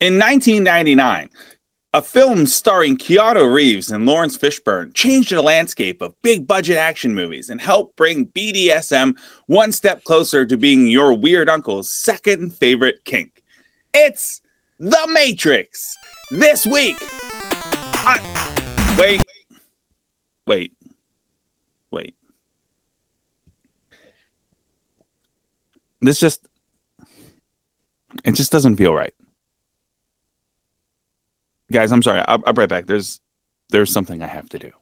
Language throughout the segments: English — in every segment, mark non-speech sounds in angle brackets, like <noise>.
In 1999, a film starring Keanu Reeves and Laurence Fishburne changed the landscape of big budget action movies and helped bring BDSM one step closer to being your weird uncle's second favorite kink. It's The Matrix. This week. I- wait. Wait. Wait. This just. It just doesn't feel right guys i'm sorry. I'll, I'll be right back. There's there's something i have to do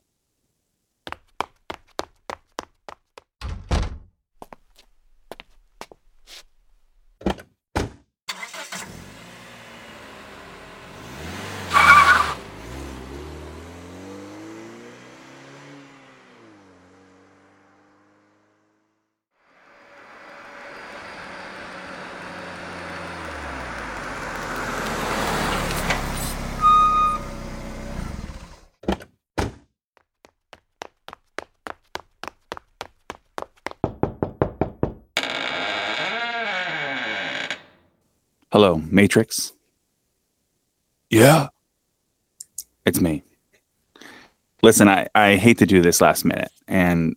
matrix? Yeah. it's me. Listen i i hate to do this last minute and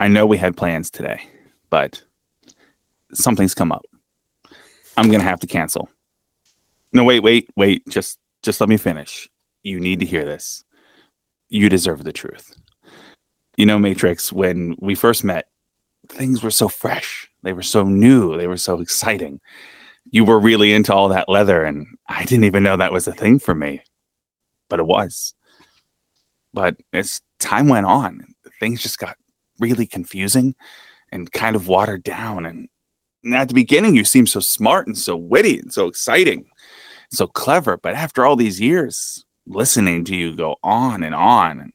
i know we had plans today but something's come up. I'm gonna have to cancel. No wait wait wait just just let me finish. You need to hear this. You deserve the truth. You know matrix when we first met things were so fresh. They were so new. They were so exciting you were really into all that leather and i didn't even know that was a thing for me but it was. But as time went on things just got really confusing and kind of watered down and, at the beginning you seemed so smart and so witty and so exciting so clever but after all these years listening to you go on and on and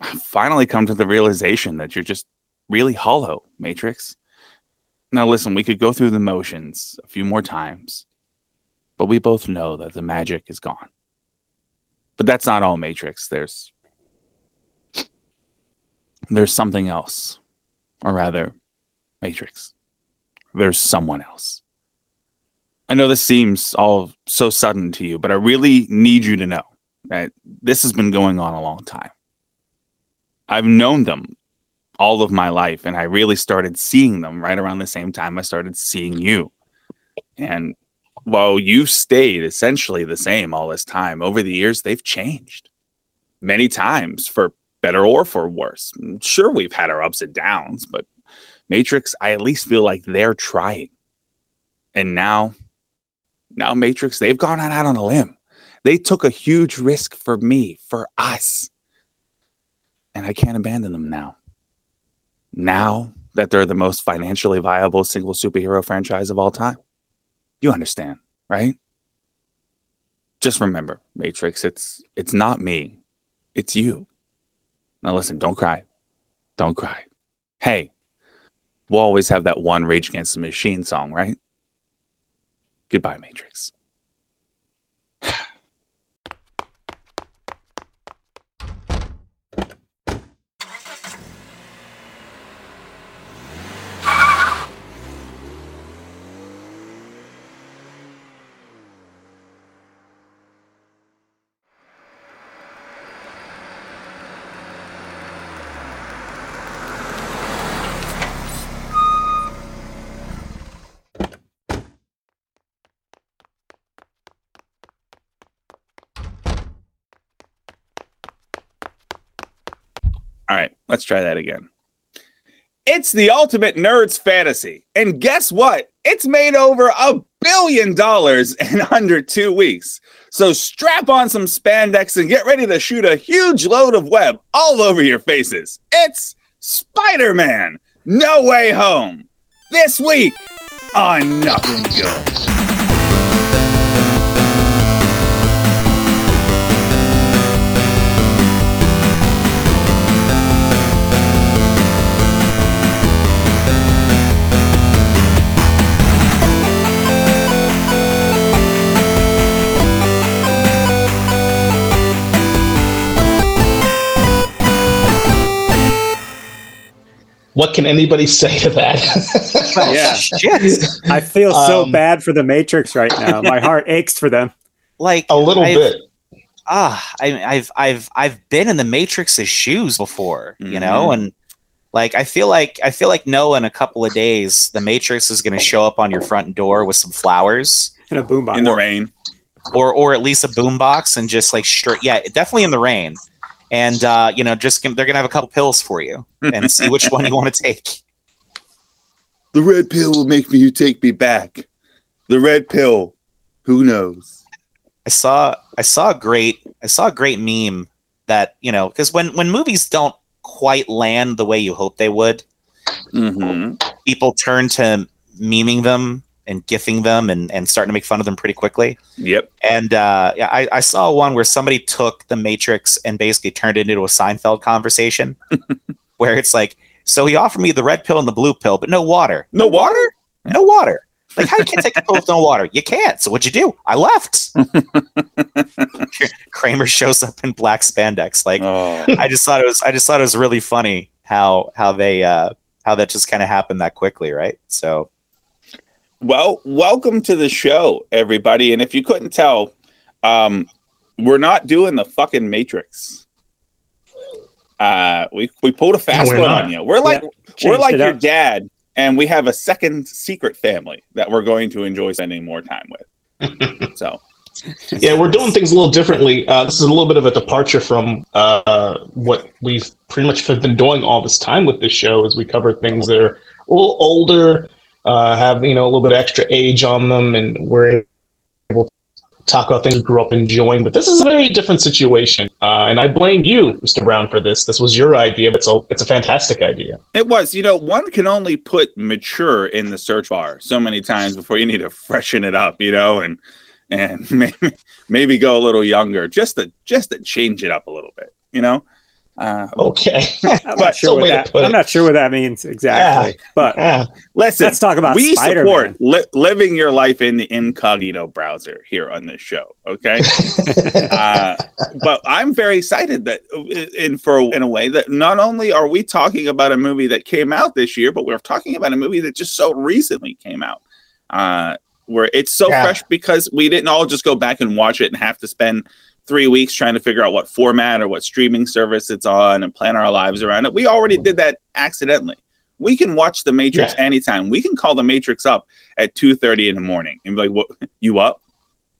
I finally come to the realization that you're just really hollow matrix now, listen, we could go through the motions a few more times, but we both know that the magic is gone. But that's not all Matrix. There's there's something else, or rather, Matrix. There's someone else. I know this seems all so sudden to you, but I really need you to know that this has been going on a long time. I've known them all of my life and i really started seeing them right around the same time i started seeing you. And while you've stayed essentially the same all this time over the years they've changed many times for better or for worse. Sure we've had our ups and downs but matrix i at least feel like they're trying. And now now matrix they've gone out on a limb. They took a huge risk for me for us. And i can't abandon them now now that they're the most financially viable single superhero franchise of all time. You understand, right? Just remember, Matrix, it's it's not me. It's you. Now listen, don't cry. Don't cry. Hey, we'll always have that one Rage Against the Machine song, right? Goodbye, Matrix. All right, let's try that again. It's the ultimate nerd's fantasy. And guess what? It's made over a billion dollars in <laughs> under two weeks. So strap on some spandex and get ready to shoot a huge load of web all over your faces. It's Spider Man No Way Home. This week on Nothing Good. What can anybody say to that? <laughs> Yeah. Shit. I feel so Um, bad for the Matrix right now. My heart aches for them. Like A little I've- bit. ah, I, I've I've I've been in the Matrix's shoes before, you know, Mhm. and like I feel like I feel like no, in a couple of days, the Matrix is going to show up on your front door with some flowers, In a boombox. in the rain. or or at least a boombox, and just like straight, yeah, definitely in the rain, and uh, you know, just they're going to have a couple pills for you and see which one you want to <laughs> take. The red pill will make me you take me back. The red pill. Who knows? I saw I saw a great I saw a great meme that you know because when when movies don't quite land the way you hope they would, Mm-hmm. people turn to memeing them and gifting them and, and starting to make fun of them pretty quickly. Yep. And uh, yeah, I, I saw one where somebody took the Matrix and basically turned it into a Seinfeld conversation <laughs> where it's like, so he offered me the red pill and the blue pill, but no water. No water? No water. Like, how you can't take a pill with no water? You can't. So what'd you do? I left. <laughs> Kramer shows up in black spandex. Like, Oh. I just thought it was I just thought it was really funny how how they uh how that just kind of happened that quickly, right? So Well, welcome to the show, everybody. And if you couldn't tell, um, we're not doing the fucking Matrix. Uh, we we pulled a fast we're one not. on you. We're like we're like it your up. dad, and we have a second secret family that we're going to enjoy spending more time with. <laughs> so Yeah, we're doing things a little differently. Uh, this is a little bit of a departure from uh, what we've pretty much been doing all this time with this show. As we cover things that are a little older, uh, have you know a little bit of extra age on them, and we're able to talk about things we grew up enjoying. But this is a very different situation, uh, and I blame you, Mr. Brown, for this. This was your idea, but it's a it's a fantastic idea. it was, you know, one can only put mature in the search bar so many times before you need to freshen it up, you know, and and maybe <laughs> maybe go a little younger just to just to change it up a little bit, you know. Uh, Okay, <laughs> I'm not sure what that. I'm not sure what that means exactly. But Ah, listen, let's talk about we Spider-Man. support li- living your life in the incognito browser here on this show okay <laughs> uh, but i'm very excited that in for in a way that not only are we talking about a movie that came out this year but we're talking about a movie that just so recently came out uh, where it's so Yeah. fresh because we didn't all just go back and watch it and have to spend three weeks trying to figure out what format or what streaming service it's on and plan our lives around it. We already did that accidentally. We can watch the matrix Yeah. anytime. We can call the matrix up at 2.30 in the morning and be like what you up?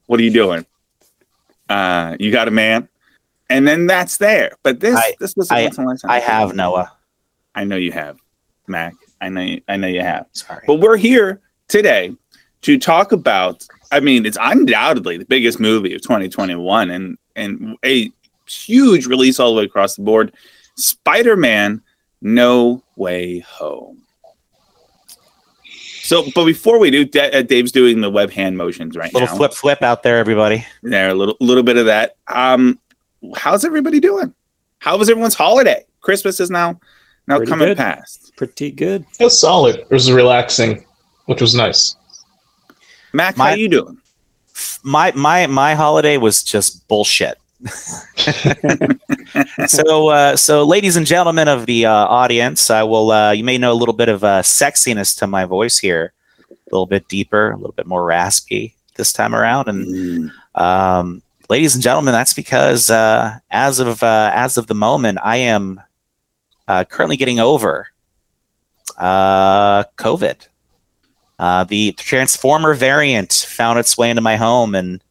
What are you doing? Uh you got a man? And then that's there. But this I- this was a I- once in a I have Noah. i know you have mac. I know you, i know you have. Sorry. but we're here today to talk about i mean it's undoubtedly the biggest movie of 2021 and and a huge release all the way across the board spider-man no way home so but before we do Da- uh, dave's doing the web hand motions right Little now Little flip flip out there, everybody. there a little little bit of that um how's everybody doing how was everyone's holiday christmas is now now Pretty coming good. past pretty good. it was solid. It was relaxing, which was nice. Mac how My- you doing My my my holiday was just bullshit. <laughs> so uh, so ladies and gentlemen of the uh, audience, I will uh, you may know a little bit of uh, sexiness to my voice here, a little bit deeper, a little bit more raspy this time around, and um, ladies and gentlemen, that's because uh, as of uh, as of the moment, I am uh, currently getting over uh, COVID. Uh, the Transformer variant found its way into my home and,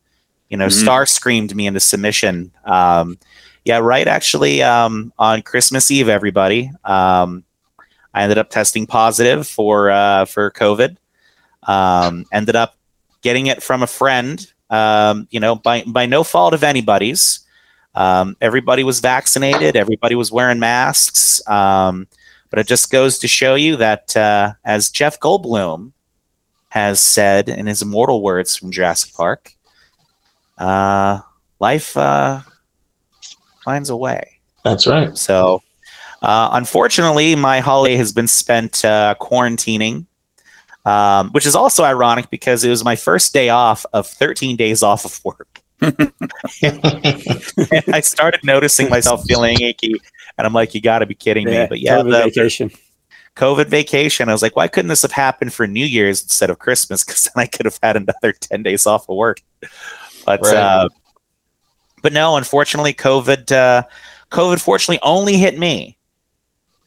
you know, Mhm. star screamed me into submission. Um, yeah, right. Actually, um, on Christmas Eve, everybody, um, I ended up testing positive for uh, for COVID. Um, ended up getting it from a friend. Um, you know, by by no fault of anybody's. Um, everybody was vaccinated. Everybody was wearing masks. Um, but it just goes to show you that, uh, as Jeff Goldblum has said in his immortal words from Jurassic Park, uh, life uh, finds a way. That's right. So, uh, unfortunately, my holiday has been spent uh, quarantining, um, which is also ironic because it was my first day off of 13 days off of work. <laughs> and I started noticing myself feeling achy, and I'm like, "You got to be kidding me!" But yeah, COVID the, vacation. COVID vacation. I was like, why couldn't this have happened for New Year's instead of Christmas? <laughs> Because then I could have had another <laughs> 10 days off of work. But, Right. uh, but no, unfortunately, COVID, uh, COVID fortunately only hit me.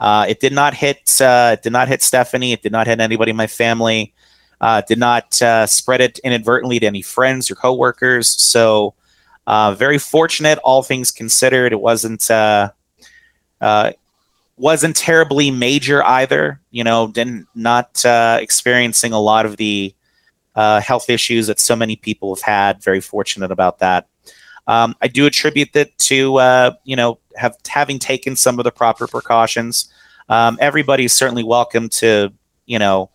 Uh, it did not hit, uh, it did not hit Stephanie. It did not hit anybody in my family. Uh, it did not uh, spread it inadvertently to any friends or coworkers. So, uh, very fortunate, all things considered. It wasn't, uh, uh, wasn't terribly major either. You know, didn't not uh, experiencing a lot of the uh, health issues that so many people have had. Very fortunate about that. Um, I do attribute that to uh, you know have having taken some of the proper precautions. Um, everybody's certainly welcome to you know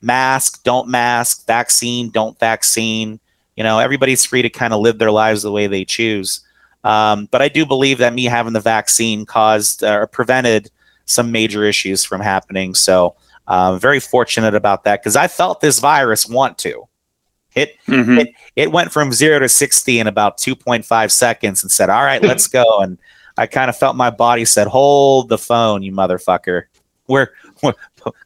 mask, don't mask, vaccine, don't vaccine. You know, everybody's free to kind of live their lives the way they choose. Um, but I do believe that me having the vaccine caused uh, or prevented some major issues from happening. So uh, very fortunate about that because I felt this virus want to. It Mhm. it it went from zero to sixty in about two point five seconds and said, "All right, <laughs> let's go." And I kind of felt my body said, "Hold the phone, you motherfucker. We're, we're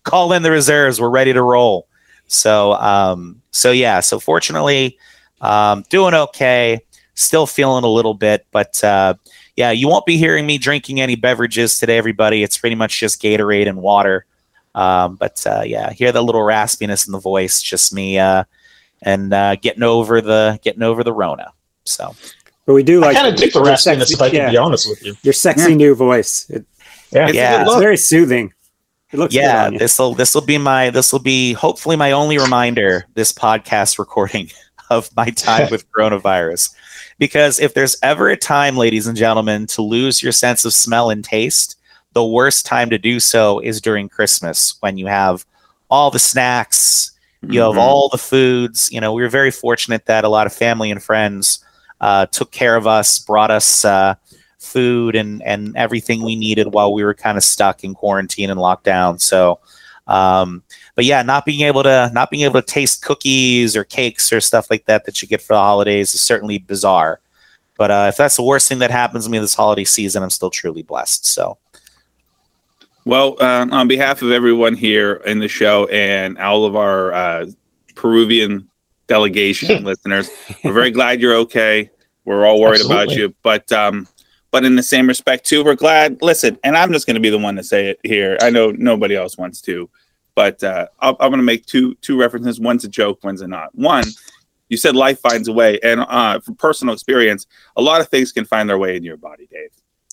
call in the reserves. We're ready to roll." So um so yeah. So fortunately, um, doing okay. Still feeling a little bit, but uh, yeah, you won't be hearing me drinking any beverages today, everybody. It's pretty much just Gatorade and water. Um, but uh, yeah, hear the little raspiness in the voice, just me uh, and uh, getting over the getting over the Rona. So But we do I like kind of dig the your raspiness, sexy- if I can yeah, be honest with you. Your sexy Yeah. new voice. It, Yeah. It's Yeah. good it's very soothing. It looks yeah, this will this will be my this will be hopefully my only reminder this podcast recording <laughs> of my time with <laughs> coronavirus. Because if there's ever a time, ladies and gentlemen, to lose your sense of smell and taste, the worst time to do so is during Christmas when you have all the snacks, you have Mhm. all the foods. You know, we were very fortunate that a lot of family and friends uh, took care of us, brought us uh, food and and everything we needed while we were kind of stuck in quarantine and lockdown. So, um, but yeah, not being able to not being able to taste cookies or cakes or stuff like that that you get for the holidays is certainly bizarre. But uh, if that's the worst thing that happens to me this holiday season, I'm still truly blessed. So, Well, um, on behalf of everyone here in the show and all of our uh, Peruvian delegation <laughs> listeners, we're very glad you're okay. We're all worried about you, but um, but in the same respect too, we're glad. Listen, and I'm just going to be the one to say it here. I know nobody else wants to, but uh, I'm, I'm going to make two two references. One's a joke, one's a not. One, you said life finds a way, and uh, from personal experience, a lot of things can find their way in your body, Dave.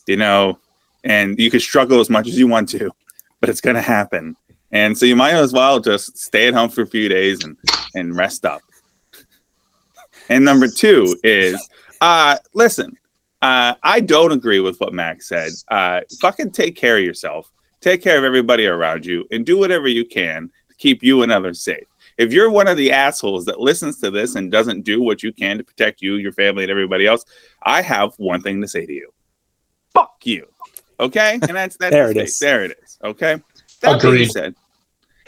You know, and you can struggle as much as you want to, but it's going to happen. And so you might as well just stay at home for a few days and and rest up. And number two is, uh, listen, uh, I don't agree with what Max said. Uh, fucking take care of yourself, take care of everybody around you, and do whatever you can to keep you and others safe. If you're one of the assholes that listens to this and doesn't do what you can to protect you, your family, and everybody else, I have one thing to say to you: fuck you. Okay, and that's that's <laughs> There the it There it is. Okay. That being Agreed. said,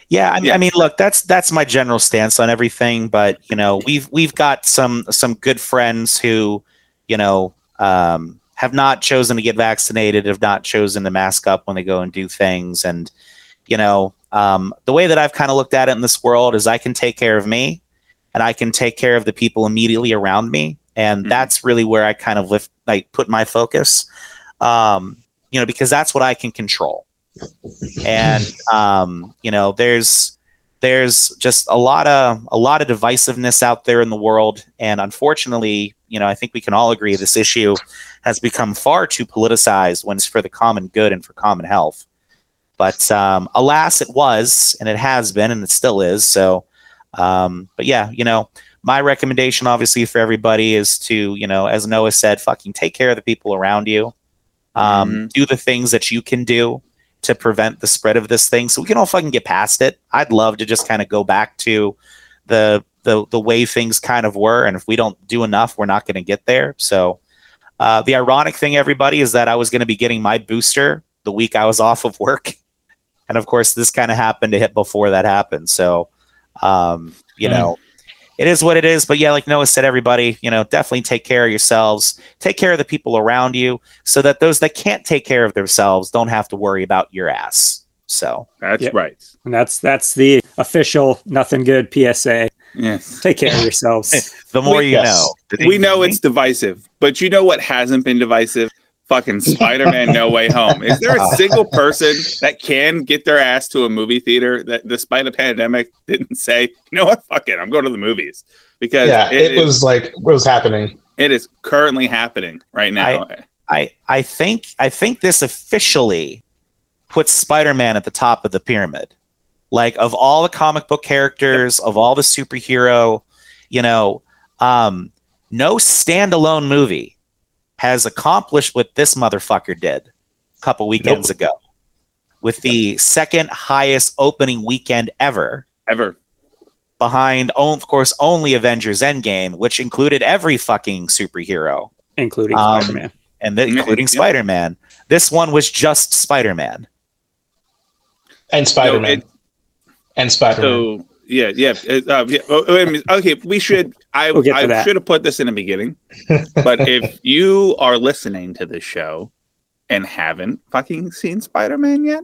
Yeah, I mean, Yeah. I mean, look, that's that's my general stance on everything. But you know, we've we've got some some good friends who, you know, um, have not chosen to get vaccinated, have not chosen to mask up when they go and do things, and you know, um, the way that I've kind of looked at it in this world is I can take care of me, and I can take care of the people immediately around me, and Mhm. that's really where I kind of lift, like, put my focus, um, you know, because that's what I can control. And um, you know there's there's just a lot of a lot of divisiveness out there in the world. And unfortunately you know i think we can all agree this issue has become far too politicized when it's for the common good and for common health. But um, alas it was and it has been and it still is. So um, but yeah you know my recommendation obviously for everybody is to you know as noah said fucking take care of the people around you. Um, Mhm. do the things that you can do to prevent the spread of this thing so we can all fucking get past it. I'd love to just kind of go back to the the the way things kind of were and if we don't do enough, we're not going to get there. So uh, the ironic thing everybody is that I was going to be getting my booster the week I was <laughs> off of work. And of course this kind of happened to hit before that happened. So um, you Hmm. know, it is what it is, but yeah, like Noah said everybody, you know, definitely take care of yourselves, take care of the people around you so that those that can't take care of themselves don't have to worry about your ass. So That's Yep. right. And that's that's the official nothing good PSA. Yes. Take care of yourselves. <laughs> the more you Yes. know. We know it's divisive, but you know what hasn't been divisive? Fucking Spider-Man No Way Home. Is there a <laughs> single person that can get their ass to a movie theater that despite a pandemic didn't say, you know what, fuck it, I'm going to the movies. Because yeah, it, is- was like what was happening. it is currently happening right now. I I think I think this officially puts Spider-Man at the top of the pyramid. Like of all the comic book characters, of all the superhero, you know, um, no standalone movie has accomplished what this motherfucker did a couple weekends ago with the second highest opening weekend ever Ever. behind of course only Avengers Endgame, which included every fucking superhero including Um, Spider-Man. and the, Yeah, including yeah. Spider-Man. This one was just Spider-Man. And Spider Man. it- and Spider Man. So yeah, yeah, uh, yeah. oh, wait a minute. Okay, we should. I We'll I should have put this in the beginning. <laughs> but if you are listening to this show and haven't fucking seen Spider Man yet,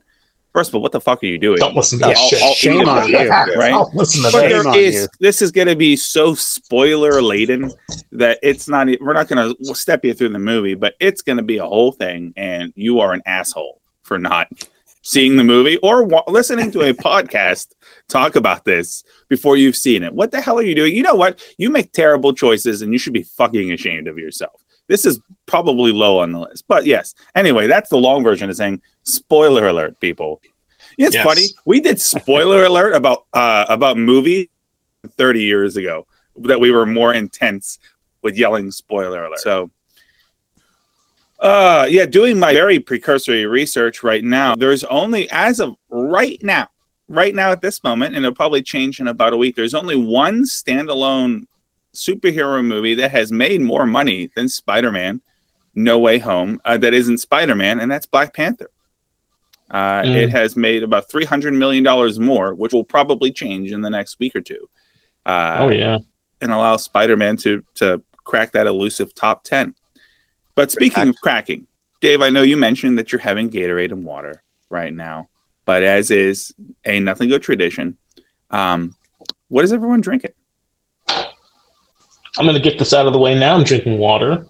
first of all, what the fuck are you doing? Don't listen to Yeah, that shit. all- Shame on you. Right? Don't listen to But that. Shame there on you. this is going to be so spoiler laden that it's not. We're not going to step you through the movie, but it's going to be a whole thing, and you are an asshole for not seeing the movie or wa- listening to a <laughs> podcast talk about this before you've seen it. What the hell are you doing? You know what? You make terrible choices, and you should be fucking ashamed of yourself. This is probably low on the list, but yes. Anyway, that's the long version of saying spoiler alert, people. It's Yes. funny. We did spoiler <laughs> alert about uh about movie 30 years ago that we were more intense with yelling spoiler alert. So uh yeah, doing my very precursory research right now, there's only as of right now, right now at this moment, and it'll probably change in about a week, there's only one standalone superhero movie that has made more money than Spider-Man No Way Home uh, that isn't Spider-Man, and that's Black Panther. Uh, Mm. It has made about three hundred million dollars more, which will probably change in the next week or two, uh, oh yeah. and allow Spider-Man to to crack that elusive top ten. But speaking of cracking, Dave, I know you mentioned that you're having Gatorade and water right now, but as is a nothing good tradition, um, what is everyone drinking? I'm gonna get this out of the way now. I'm drinking water.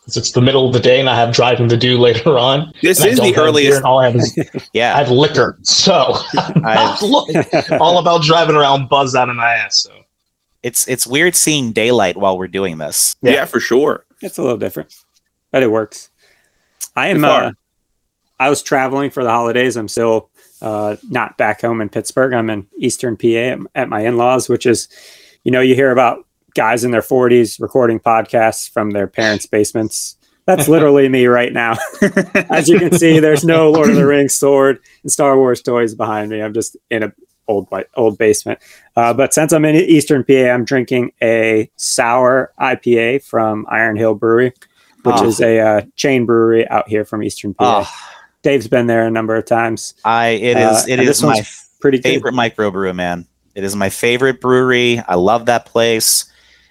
Because it's the middle of the day and I have driving to do later on. This is the earliest. and all I have is <laughs> I have liquor. So <laughs> I'm not <laughs> look- all about driving around buzz out of my ass. So It's it's weird seeing daylight while we're doing this. Yeah. Yeah. for sure. It's a little different, but it works. I am. Uh, I was traveling for the holidays. I'm still uh, not back home in Pittsburgh. I'm in Eastern PA at, at my in-laws, which is, you know, you hear about guys in their 40s recording podcasts from their parents' basements. That's <laughs> literally me right now. <laughs> As you can see, there's no Lord of the Rings sword and Star Wars toys behind me. I'm just in a old old basement. Uh, but since I'm in Eastern PA, I'm drinking a sour IPA from Iron Hill Brewery, which Oh. is a uh, chain brewery out here from Eastern PA. Oh, Dave's been there a number of times. I it is uh, is it and is this my one's Pretty good. favorite microbrew, man. It is my favorite brewery. I love that place.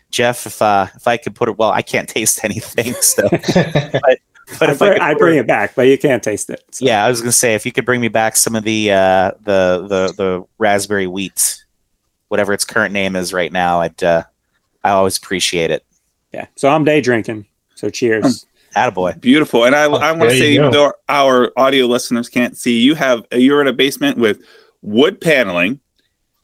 Jeff, if uh, if I could put it, well, I can't <laughs> taste anything, so <laughs> but I, if I, could I bring it- it back, but you can't taste it. So, yeah, I was gonna say if you could bring me back some of the uh, the the the raspberry wheat, whatever its current name is right now, I'd uh, I always appreciate it. yeah. So I'm day drinking. So cheers. Attaboy. Beautiful. And I, Oh, I want to say, even though our audio listeners can't see, you have you're in a basement with wood paneling,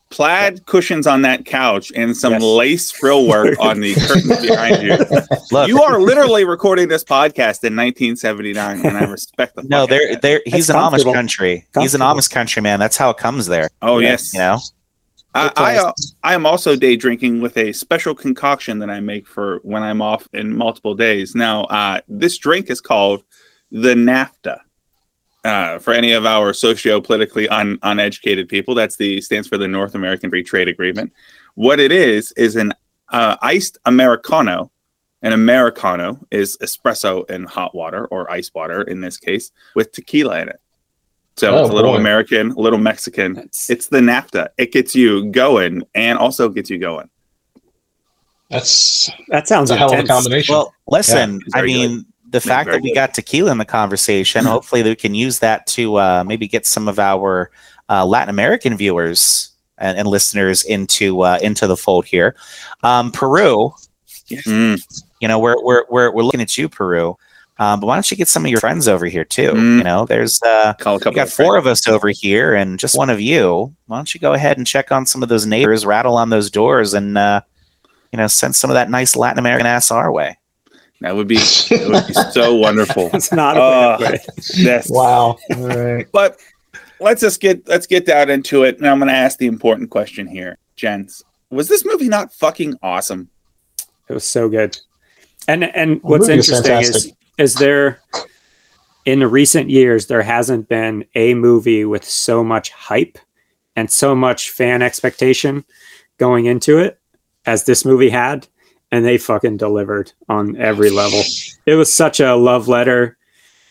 plaid cushions on that couch, and some Yes. lace frill work <laughs> on the curtains behind you. Look, You are literally recording this podcast in 1979, and I respect the. no, fuck out there, of that. there. He's That's an Amish comfortable. country. He's an Amish country man. That's how it comes there. Oh Yeah, yes, You know. I, I, uh, I am also day drinking with a special concoction that I make for when I'm off in multiple days. Now, uh, this drink is called the NAFTA. Uh, for any of our socio-politically un, uneducated people, that's the stands for the North American Free Trade Agreement. What it is is an uh, iced americano. An americano is espresso in hot water or ice water in this case with tequila in it. So Oh, it's a little boy. American, a little Mexican, That's- it's the NAFTA. It gets you going and also gets you going. That's that sounds a hell of a combination. Well, listen. it's I very mean, the fact that we good. got tequila in the conversation, hopefully we can use that to uh, maybe get some of our uh, Latin American viewers and, and listeners into uh, into the fold here. Um, Peru, Mm, you know, we're we're we're, we're looking at you, Peru. Um, but why don't you get some of your friends over here too? Mm. You know, there's uh, call a we couple. got of four of us over here and just one of you. Why don't you go ahead and check on some of those neighbors, rattle on those doors, and uh, you know, send some of that nice Latin American ass our way. That would be it would be so <laughs> wonderful. It's not a Uh, bad. Yes. Wow. All right. <laughs> But let's just get let's get down into it. And I'm gonna ask the important question here, gents. Was this movie not fucking awesome? It was so good. And and what's movie is interesting is fantastic. Is there in the recent years there hasn't been a movie with so much hype and so much fan expectation going into it as this movie had and they fucking delivered on every level. It was such a love letter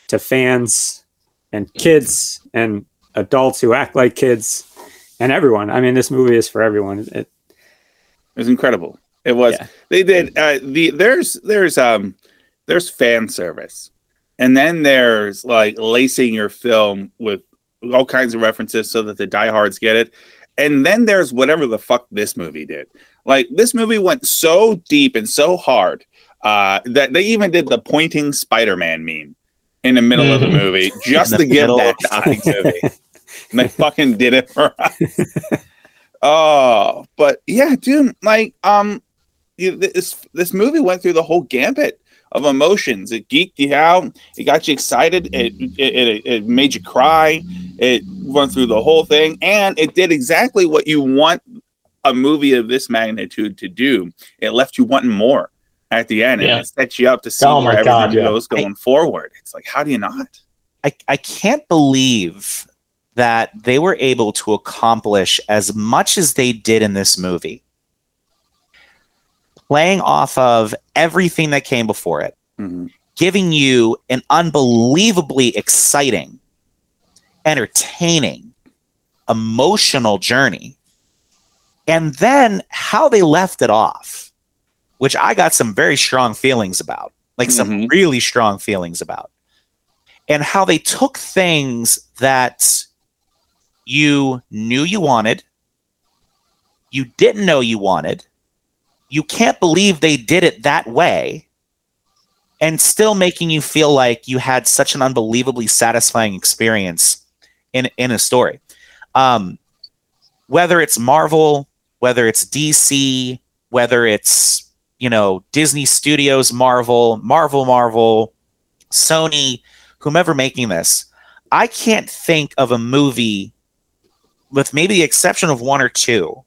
to fans and kids and adults who act like kids and everyone. I mean this movie is for everyone. It, It was incredible. It was. Yeah. They did. Uh, the there's there's um there's fan service, and then there's like lacing your film with all kinds of references so that the diehards get it, and then there's whatever the fuck this movie did. Like this movie went so deep and so hard uh, that they even did the pointing Spider-Man meme in the middle of the Mhm. movie <laughs> just In to the give that to <laughs> the movie. and they fucking did it for us. <laughs> oh, but yeah, dude, like, um, you, this this movie went through the whole gambit of emotions. It geeked you out. It got you excited. It it, it, it made you cry. It went through the whole thing, and it did exactly what you want a movie of this magnitude to do. It left you wanting more at the end, Yeah. and it sets you up to see Oh where my everything God, yeah. goes going forward. It's like, how do you not? I, I can't believe that they were able to accomplish as much as they did in this movie, playing off of everything that came before it, Mhm. giving you an unbelievably exciting, entertaining, emotional journey. And then how they left it off, which I got some very strong feelings about, like some Mhm. really strong feelings about and how they took things that you knew you wanted, you didn't know you wanted, you can't believe they did it that way, and still making you feel like you had such an unbelievably satisfying experience in in a story. Um, whether it's Marvel, whether it's DC, whether it's you know Disney Studios, Marvel, Marvel, Marvel, Sony, whomever making this, I can't think of a movie, with maybe the exception of one or two,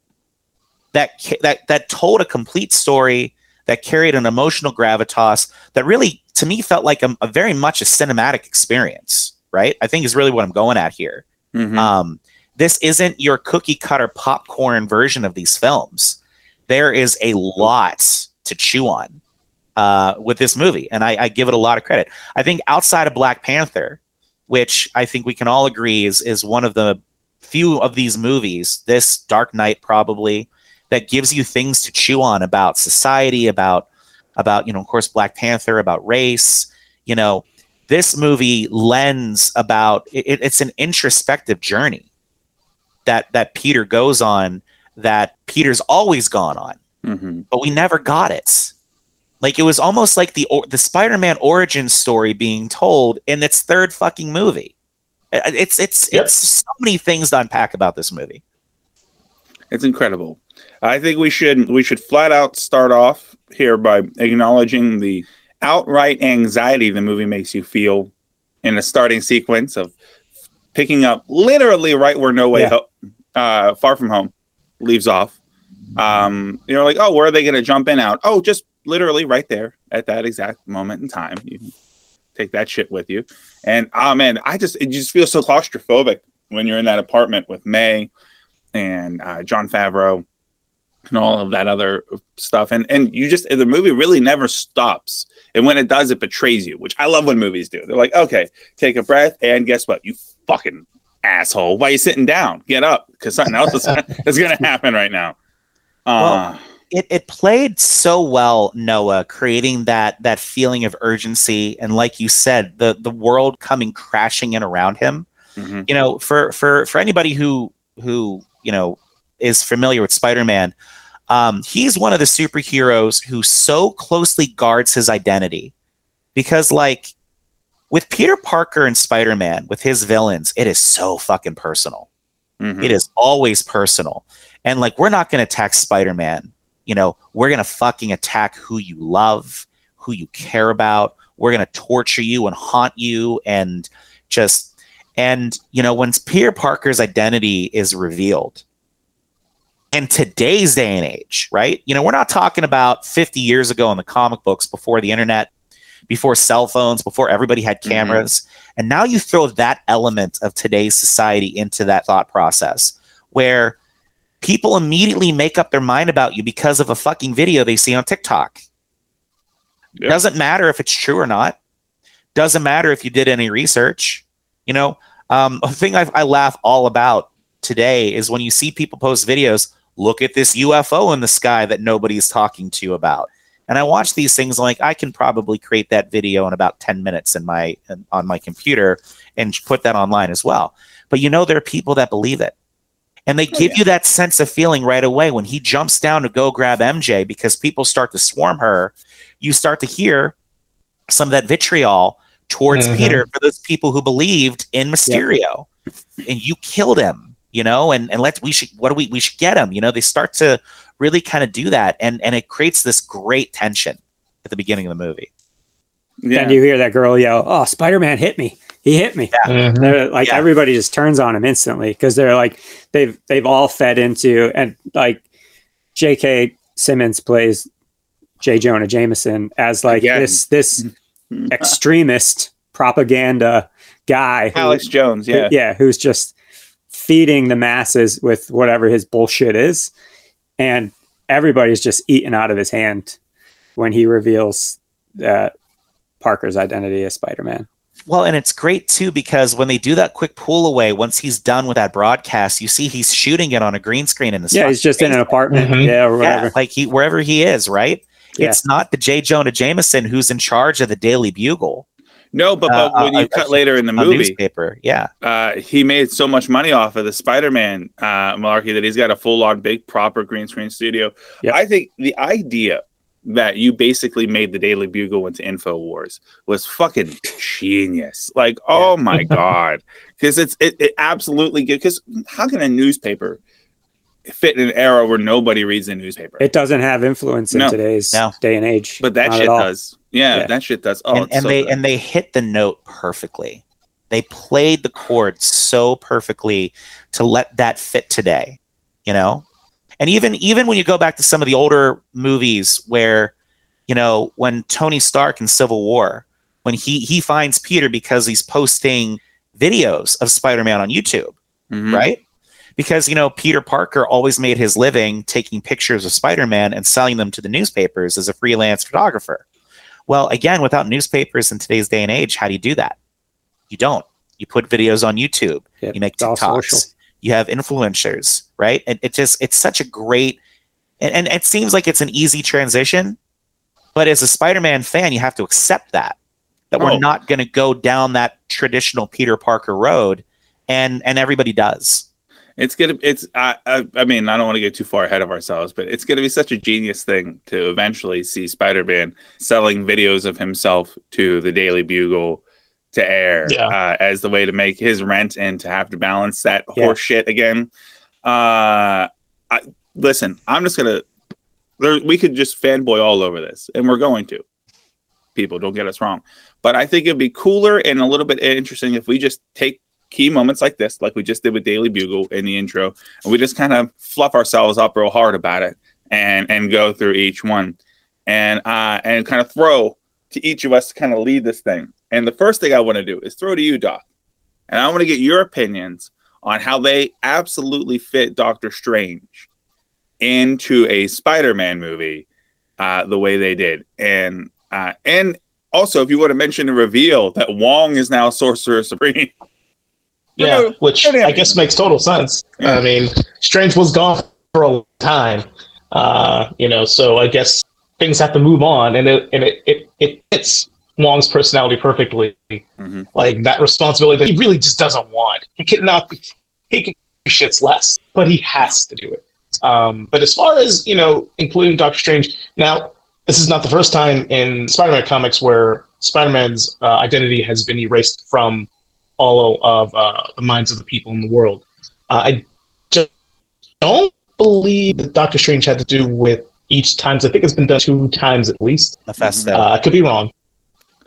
that that that told a complete story, that carried an emotional gravitas, that really, to me, felt like a, a very much a cinematic experience. Right? I think is really what I'm going at here. Mhm. Um, this isn't your cookie cutter popcorn version of these films. There is a lot to chew on uh, with this movie, and I, I give it a lot of credit. I think outside of Black Panther, which I think we can all agree is is one of the few of these movies, this Dark Knight probably, that gives you things to chew on about society, about about you know, of course, Black Panther, about race. You know, this movie lends about it, it's an introspective journey that that Peter goes on that Peter's always gone on Mhm. but we never got it. Like it was almost like the the Spider-Man origin story being told in its third fucking movie. It's it's Yep. it's so many things to unpack about this movie. It's incredible. I think we should we should flat out start off here by acknowledging the outright anxiety the movie makes you feel in the starting sequence of picking up literally right where No Way Yeah. Ho- uh, Far From Home leaves off. Um, you're like, oh, where are they going to jump in out? Oh, just literally right there at that exact moment in time. You can take that shit with you. And oh man, I just it just feels so claustrophobic when you're in that apartment with May and uh, Jon Favreau and all of that other stuff. And and you just the movie really never stops. And when it does, it betrays you, which I love when movies do. They're like, okay, take a breath, and guess what? You fucking asshole. Why are you sitting down? Get up, because something else is, <laughs> is going to happen right now. Uh, it, it played so well, Noah, creating that that feeling of urgency, and like you said, the the world coming crashing in around him. Mhm. You know, for for for anybody who who you know is familiar with Spider-Man, um, he's one of the superheroes who so closely guards his identity because, like, with Peter Parker and Spider-Man, with his villains, it is so fucking personal. Mhm. It is always personal. And like, we're not going to attack Spider Man. You know, we're going to fucking attack who you love, who you care about. We're going to torture you and haunt you and just, and, you know, once Peter Parker's identity is revealed in today's day and age, right? You know, we're not talking about 50 years ago in the comic books before the internet, before cell phones, before everybody had Mhm. cameras. And now you throw that element of today's society into that thought process where people immediately make up their mind about you because of a fucking video they see on TikTok. Yeah. Doesn't matter if it's true or not. Doesn't matter if you did any research. You know, um, <laughs> a thing I, I laugh all about today is when you see people post videos. Look at this UFO in the sky that nobody's talking to you about. And I watch these things like I can probably create that video in about 10 minutes in my in, on my computer and put that online as well. But you know there are people that believe it. And they Oh, give you that sense of feeling right away when he jumps down to go grab MJ because people start to swarm her. You start to hear some of that vitriol towards Mhm. Peter for those people who believed in Mysterio. And you killed him, you know, and, and let's we should what do we we should get him, you know, they start to really kind of do that and and it creates this great tension at the beginning of the movie. Yeah. And you hear that girl yell, "Oh, Spider-Man hit me! He hit me!" Mhm. They're like Yeah. everybody just turns on him instantly because they're like they've they've all fed into and like J.K. Simmons plays J. Jonah Jameson as like Again. this this extremist propaganda guy. who- Alex Jones, who- yeah. yeah, who's just feeding the masses with whatever his bullshit is, and everybody's just eating out of his hand when he reveals that Parker's identity as Spider-Man. Well, and it's great too because when they do that quick pull away, once he's done with that broadcast, you see he's shooting it on a green screen in the Yeah, he's just in an apartment, Mhm. yeah, or whatever. Yeah, like he wherever he is, right? Yeah. It's not the J. Jonah Jameson who's in charge of the Daily Bugle, No, but, Uh, but when uh, you uh, cut later in the movie, newspaper. Yeah, uh, he made so much money off of the Spider-Man uh, malarkey that he's got a full-on big proper green screen studio. Yep. I think the idea that you basically made the Daily Bugle into Infowars was fucking genius. Like, oh my <laughs> god, because it's it, it absolutely because how can a newspaper fit in an era where nobody reads a newspaper? It doesn't have influence in No. today's No. day and age. but that shit does. Yeah, Yeah. that shit does. Oh, and, and so they good. and they hit the note perfectly. They played the chord so perfectly to let that fit today, you know. And even even when you go back to some of the older movies where, you know, when Tony Stark in Civil War, when he he finds Peter because he's posting videos of Spider-Man on YouTube, Mhm. right? Because you know Peter Parker always made his living taking pictures of Spider-Man and selling them to the newspapers as a freelance photographer. Well, again, without newspapers in today's day and age, how do you do that? You don't. You put videos on YouTube. Yep, You make TikToks. You have influencers, right? And it just it's such a great and, and it seems like it's an easy transition, but as a Spider-Man fan, you have to accept that that Oh. we're not going to go down that traditional Peter Parker road, and and everybody does. It's gonna. It's. I. I, I mean, I don't want to get too far ahead of ourselves, but it's gonna be such a genius thing to eventually see Spider-Man selling videos of himself to the Daily Bugle to air Yeah. uh, as the way to make his rent and to have to balance that Yeah. horse shit again. Uh, I, listen, I'm just gonna. There, we could just fanboy all over this, and we're going to. People, don't get us wrong, but I think it'd be cooler and a little bit interesting if we just take key moments like this, like we just did with Daily Bugle in the intro, and we just kind of fluff ourselves up real hard about it and and go through each one and uh and kind of throw to each of us to kind of lead this thing. And the first thing I want to do is throw to you, Doc. And I want to get your opinions on how they absolutely fit Doctor Strange into a Spider-Man movie uh the way they did. And uh and also if you want to mention the reveal that Wong is now Sorcerer Supreme. <laughs> Yeah, No, which no, no. I guess makes total sense. I mean, Strange was gone for a long time. Uh, you know, so I guess things have to move on, and it and it it, it fits Wong's personality perfectly. Mhm. Like that responsibility that he really just doesn't want. He cannot. Be, he can do shits less, but he has to do it. Um, but as far as you know, including Doctor Strange, now this is not the first time in Spider-Man comics where Spider-Man's uh, identity has been erased from all of uh, the minds of the people in the world. Uh, I just don't believe that Doctor Strange had to do with each times. I think it's been done two times at least. Mephisto. Uh, I could be wrong.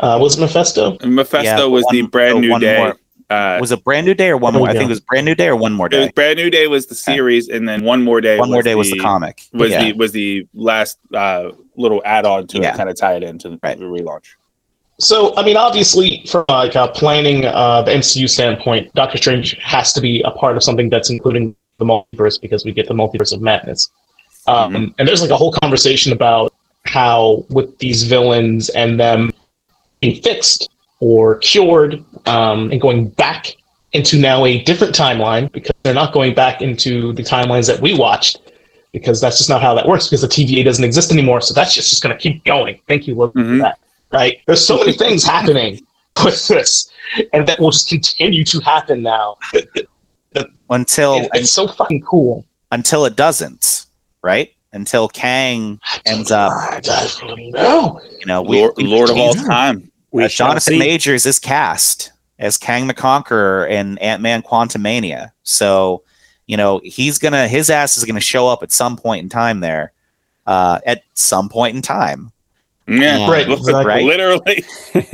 Uh, was it Mephisto? Mephisto Yeah, was the brand uh, new day. more. Uh, was it brand new day or one more? we I think it was brand new day or one more it was day. brand new day was the series, and then one more day. One more day was the comic. Was yeah. the was the last uh, little add on to Yeah. it, kind of tie it into the, Right. the relaunch. So, I mean, obviously, from like a planning uh, the MCU standpoint, Doctor Strange has to be a part of something that's including the multiverse because we get the multiverse of madness. Um, And there's like a whole conversation about how with these villains and them being fixed or cured um, and going back into now a different timeline because they're not going back into the timelines that we watched because that's just not how that works because the TVA doesn't exist anymore. So that's just, just going to keep going. Thank you, Logan, Mhm. for that. Right? There's so many things happening with this, and that will just continue to happen now. <laughs> until It's, it's so fucking cool. until it doesn't, right? Until Kang ends up, I know. you know, we, Lord, we- Lord of all time. We uh, Jonathan see. Majors is cast as Kang the Conqueror in Ant Man Quantumania. So, you know, he's gonna his ass is gonna show up at some point in time there. Uh, at some point in time, Yeah, Right, exactly. right? <laughs> Literally.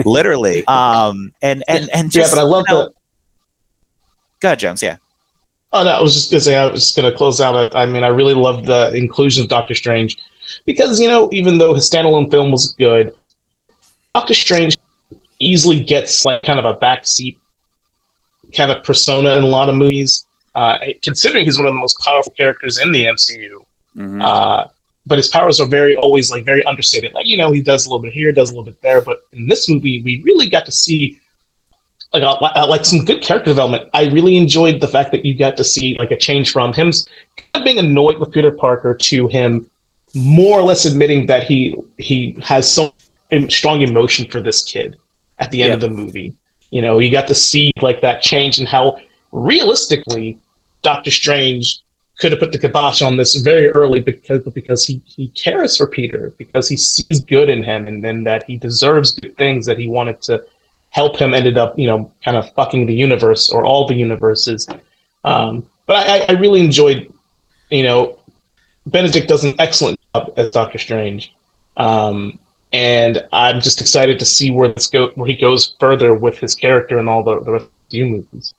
literally. <laughs> Um, and and and Yeah, just but I love you know, the. Go ahead, Jones. Yeah, Oh no, I was just gonna say I was just gonna close out. I mean, I really love the inclusion of Doctor Strange because you know, even though his standalone film was good, Doctor Strange easily gets like kind of a backseat kind of persona in a lot of movies. Uh, considering he's one of the most powerful characters in the MCU, Mhm. uh, but his powers are very always like very understated. Like you know, he does a little bit here, does a little bit there. But in this movie, we really got to see like uh, uh, like some good character development. I really enjoyed the fact that you got to see like a change from him kind of being annoyed with Peter Parker to him more or less admitting that he he has so strong emotion for this kid at the end Yeah. of the movie. You know, you got to see like that change and how realistically Doctor Strange could have put the kibosh on this very early because because he, he cares for Peter because he sees good in him and then that he deserves good things that he wanted to help him ended up you know kind of fucking the universe or all the universes. Um, but I, I really enjoyed you know Benedict does an excellent job as Doctor Strange. Um, and I'm just excited to see where this go where he goes further with his character and all the, the rest of the movies.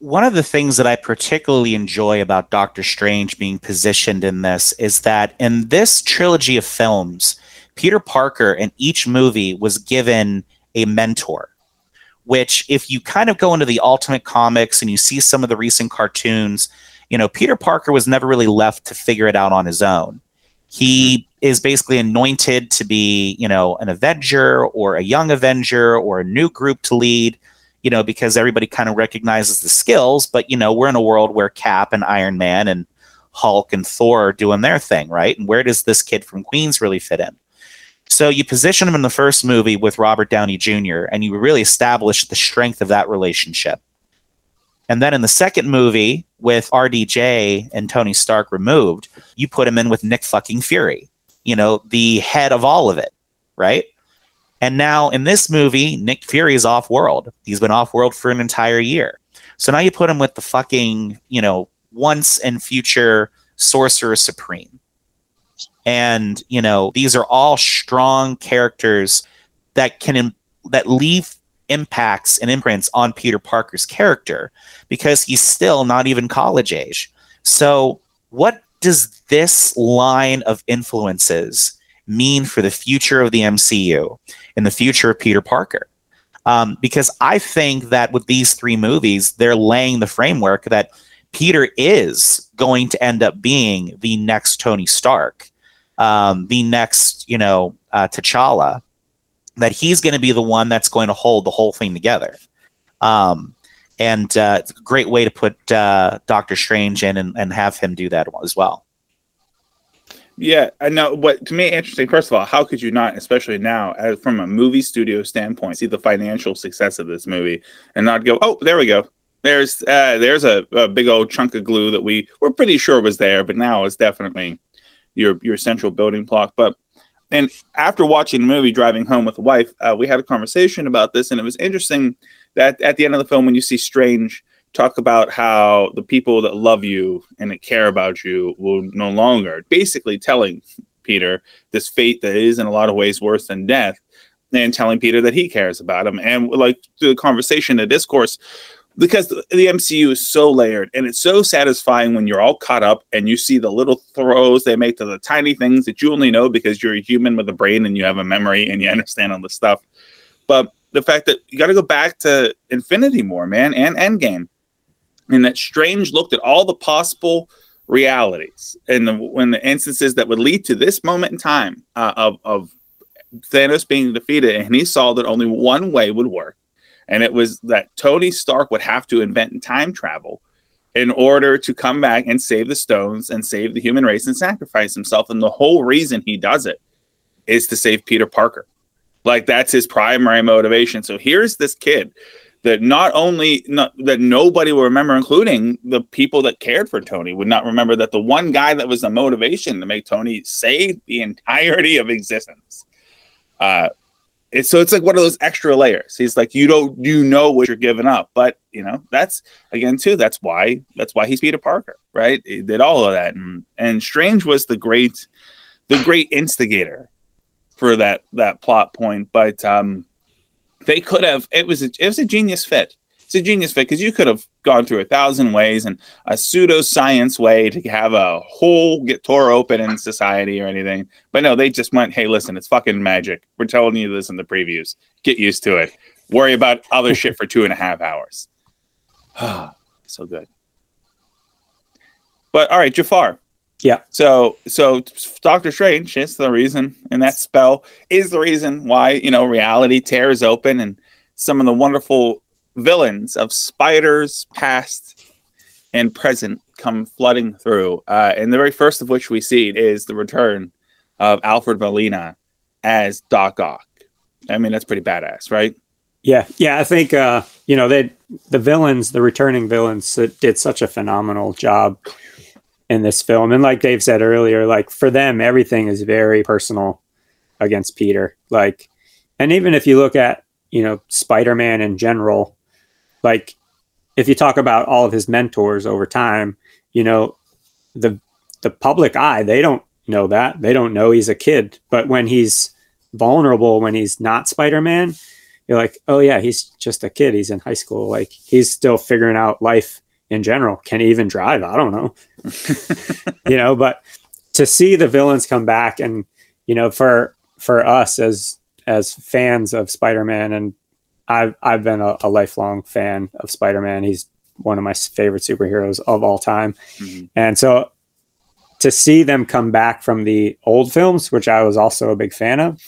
One of the things that I particularly enjoy about Doctor Strange being positioned in this is that in this trilogy of films, Peter Parker in each movie was given a mentor. Which, if you kind of go into the Ultimate Comics and you see some of the recent cartoons, you know, Peter Parker was never really left to figure it out on his own. He is basically anointed to be, you know, an Avenger or a young Avenger or a new group to lead you know, because everybody kind of recognizes the skills, but you know, we're in a world where Cap and Iron Man and Hulk and Thor are doing their thing, right? And where does this kid from Queens really fit in? So you position him in the first movie with Robert Downey Jr., and you really establish the strength of that relationship. And then in the second movie, with RDJ and Tony Stark removed, you put him in with Nick fucking Fury, you know, the head of all of it, right? And now in this movie, Nick Fury is off world. He's been off world for an entire year. So now you put him with the fucking, you know, once and future Sorcerer Supreme. And, you know, these are all strong characters that can Im- that leave impacts and imprints on Peter Parker's character because he's still not even college age. So, what does this line of influences mean for the future of the MCU and the future of Peter Parker? Um, because I think that with these three movies, they're laying the framework that Peter is going to end up being the next Tony Stark, um, the next, you know, uh, T'Challa, that he's going to be the one that's going to hold the whole thing together. Um, and uh, it's a great way to put uh, Doctor Strange in and, and have him do that as well. Yeah, I know. What to me interesting. First of all, how could you not, especially now, as, from a movie studio standpoint, see the financial success of this movie and not go, "Oh, there we go. There's uh, there's a, a big old chunk of glue that we were pretty sure was there, but now it's definitely your your central building block." But and after watching the movie, driving home with the wife, uh, we had a conversation about this, and it was interesting that at the end of the film, when you see Strange talk about how the people that love you and that care about you will no longer basically telling Peter this fate that is in a lot of ways worse than death and telling Peter that he cares about him. And like the conversation the discourse because the, the MCU is so layered and it's so satisfying when you're all caught up and you see the little throws they make to the tiny things that you only know because you're a human with a brain and you have a memory and you understand all this stuff. But the fact that you got to go back to Infinity more man and Endgame and that Strange looked at all the possible realities and the, when the instances that would lead to this moment in time uh, of, of Thanos being defeated, and he saw that only one way would work, and it was that Tony Stark would have to invent time travel in order to come back and save the stones and save the human race and sacrifice himself. And the whole reason he does it is to save Peter Parker. Like that's his primary motivation. So here's this kid that not only not, that nobody will remember, including the people that cared for Tony, would not remember that the one guy that was the motivation to make Tony save the entirety of existence. Uh, it's, so it's like one of those extra layers. He's like, you don't, you know what you're giving up, but you know that's again too. That's why that's why he's Peter Parker, right? He did all of that, and and Strange was the great, the great instigator for that that plot point, but um they could have it was a, it was a genius fit. It's a genius fit because you could have gone through a thousand ways and a pseudoscience way to have a hole get tore open in society or anything. But no they just went hey listen it's fucking magic. We're telling you this in the previews. Get used to it. Worry about other shit for two and a half hours. <sighs> So good. But all right jafar yeah. So so Doctor Strange is the reason, and that spell is the reason why you know reality tears open, and some of the wonderful villains of spiders past and present come flooding through. Uh, and the very first of which we see is the return of Alfred Molina as Doc Ock. I mean, that's pretty badass, right? Yeah, yeah. I think uh, you know they the villains, the returning villains, did such a phenomenal job in this film. And like Dave said earlier, like for them, everything is very personal against Peter. Like, and even if you look at, you know, Spider Man in general, like if you talk about all of his mentors over time, you know, the the public eye, they don't know that. They don't know he's a kid. But when he's vulnerable, when he's not Spider Man, you're like, oh yeah, he's just a kid. He's in high school. Like he's still figuring out life in general. Can even drive? I don't know. <laughs> you know, but to see the villains come back and you know, for for us as as fans of Spider-Man and I've I've been a, a lifelong fan of Spider-Man. He's one of my favorite superheroes of all time. Mm-hmm. And so to see them come back from the old films, which I was also a big fan of,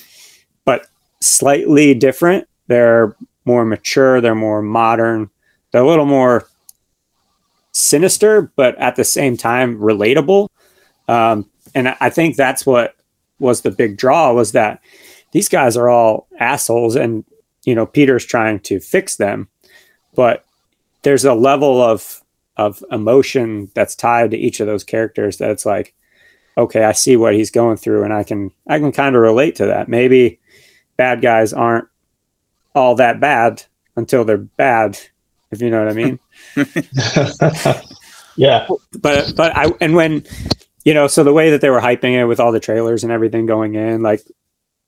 but slightly different. They're more mature, they're more modern, they're a little more sinister, but at the same time relatable. Um, and I think that's what was the big draw was that these guys are all assholes, and you know Peter's trying to fix them, but there's a level of of emotion that's tied to each of those characters that it's like, okay, I see what he's going through, and I can I can kind of relate to that. Maybe bad guys aren't all that bad until they're bad, if you know what I mean. <laughs> <laughs> yeah. But but I and when you know, so the way that they were hyping it with all the trailers and everything going in, like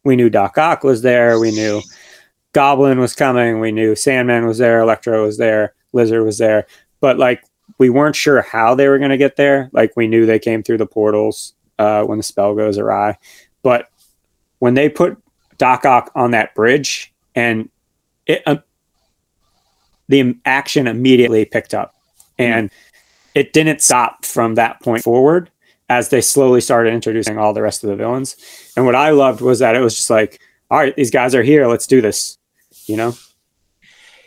we knew Doc Ock was there, we knew Goblin was coming, we knew Sandman was there, Electro was there, Lizard was there, but like we weren't sure how they were going to get there. Like we knew they came through the portals uh, when the spell goes awry, but when they put Doc Ock on that bridge and it, uh, the action immediately picked up mm-hmm. and it didn't stop from that point forward as they slowly started introducing all the rest of the villains. And what I loved was that it was just like, all right, these guys are here. Let's do this, you know?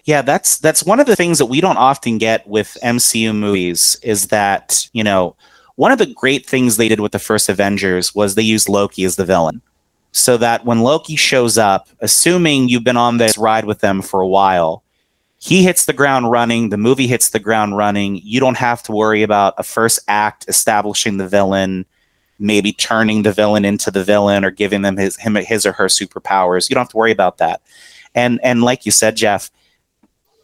Yeah, that's that's one of the things that we don't often get with MCU movies is that, you know, one of the great things they did with the first Avengers was they used Loki as the villain. So that when Loki shows up, assuming you've been on this ride with them for a while, he hits the ground running, the movie hits the ground running. You don't have to worry about a first act establishing the villain, maybe turning the villain into the villain or giving them his him his or her superpowers. You don't have to worry about that. And and like you said, Jeff,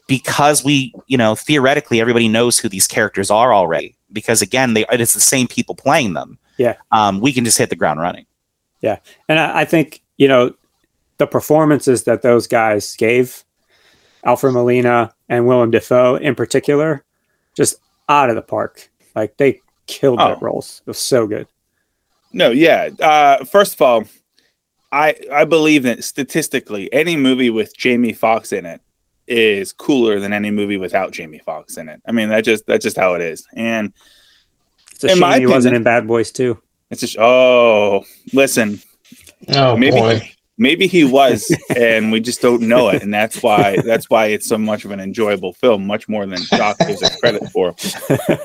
because we, you know, theoretically everybody knows who these characters are already. Because again, they it's the same people playing them. Yeah. Um, we can just hit the ground running. Yeah. And I, I think, you know, the performances that those guys gave, Alfred Molina and Willem Dafoe in particular, just out of the park. Like they killed Oh. their roles. It was so good. No, yeah. Uh, first of all, I I believe that statistically, any movie with Jamie Foxx in it is cooler than any movie without Jamie Foxx in it. I mean, that just that's just how it is. And It's a In shame he wasn't in Bad Boys too. it's just oh, listen, Oh Maybe- boy. Maybe he was, and we just don't know it, and that's why that's why it's so much of an enjoyable film, much more than Doc gives it credit for. <laughs>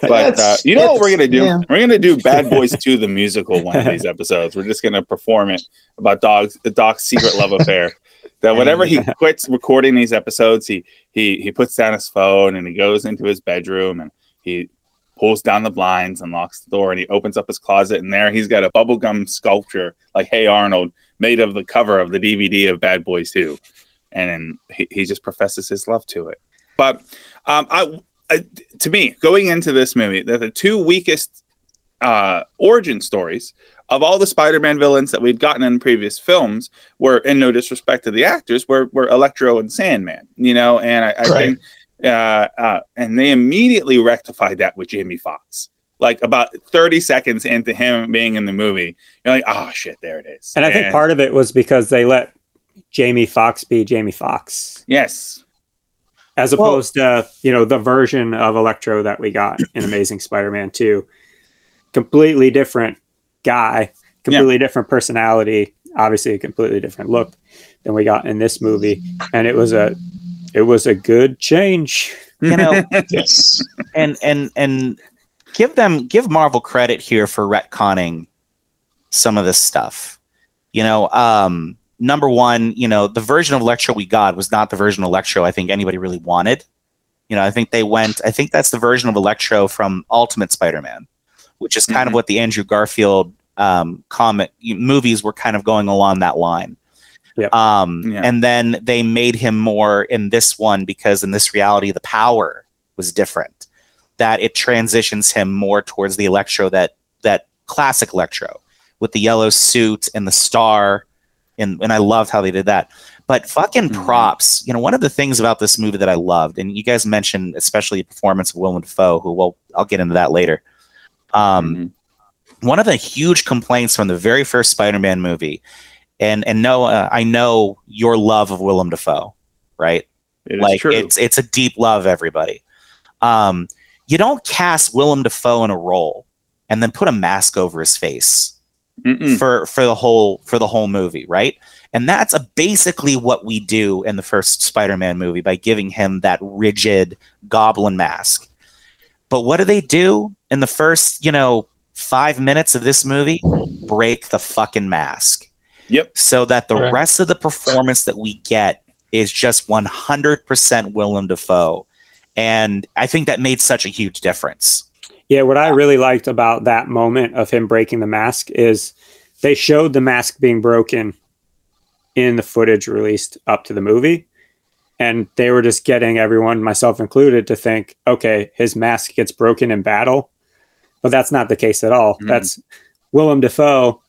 But uh, you know what we're gonna do? yeah. We're gonna do Bad Boys 2 the musical one of these episodes. We're just gonna perform it about dogs the dog's secret love affair. That whenever he quits recording these episodes, he he he puts down his phone and he goes into his bedroom and he pulls down the blinds and locks the door and he opens up his closet and there he's got a bubblegum sculpture like Hey Arnold made of the cover of the DVD of Bad Boys 2. And he, he just professes his love to it. But um, I, I, to me, going into this movie, the, the two weakest uh, origin stories of all the Spider-Man villains that we've gotten in previous films were, in no disrespect to the actors, were were Electro and Sandman. You know, and I, I Right. think, uh, uh, and they immediately rectified that with Jamie Foxx. Like about thirty seconds into him being in the movie, you're like, oh shit, there it is. And I think part of it was because they let Jamie Foxx be Jamie Foxx. yes, as Well- opposed to you know the version of Electro that we got in Amazing Spider-Man Two. Completely different guy, completely different personality, obviously a completely different look than we got in this movie, and it was a it was a good change. You know, Yes. <laughs> and and and give them give Marvel credit here for retconning some of this stuff. You know, um, number one, you know, the version of Electro we got was not the version of Electro I think anybody really wanted. You know, I think they went. I think that's the version of Electro from Ultimate Spider-Man, which is kind of Mhm. what the Andrew Garfield um, comic movies were kind of going along that line. Yep. Um, Yeah. And then they made him more in this one because in this reality, the power was different. That it transitions him more towards the Electro that that classic Electro with the yellow suit and the star, and and I loved how they did that. But fucking Mhm. props, you know, one of the things about this movie that I loved, and you guys mentioned especially the performance of Willem Dafoe, who well, I'll get into that later. Um, Mhm. one of the huge complaints from the very first Spider-Man movie, and and Noah, I know your love of Willem Dafoe, right? It is like true. it's it's a deep love, everybody. Um, you don't cast Willem Dafoe in a role and then put a mask over his face Mm-mm. for for the whole for the whole movie, right? And that's a, basically what we do in the first Spider-Man movie by giving him that rigid goblin mask. But what do they do in the first, you know, five minutes of this movie? Break the fucking mask Yep. so that the Correct. rest of the performance that we get is just 100% Willem Dafoe. And I think that made such a huge difference. Yeah, what I really liked about that moment of him breaking the mask is they showed the mask being broken in the footage released up to the movie. And they were just getting everyone, myself included, to think, okay, his mask gets broken in battle. But that's not the case at all. Mhm. That's Willem Dafoe.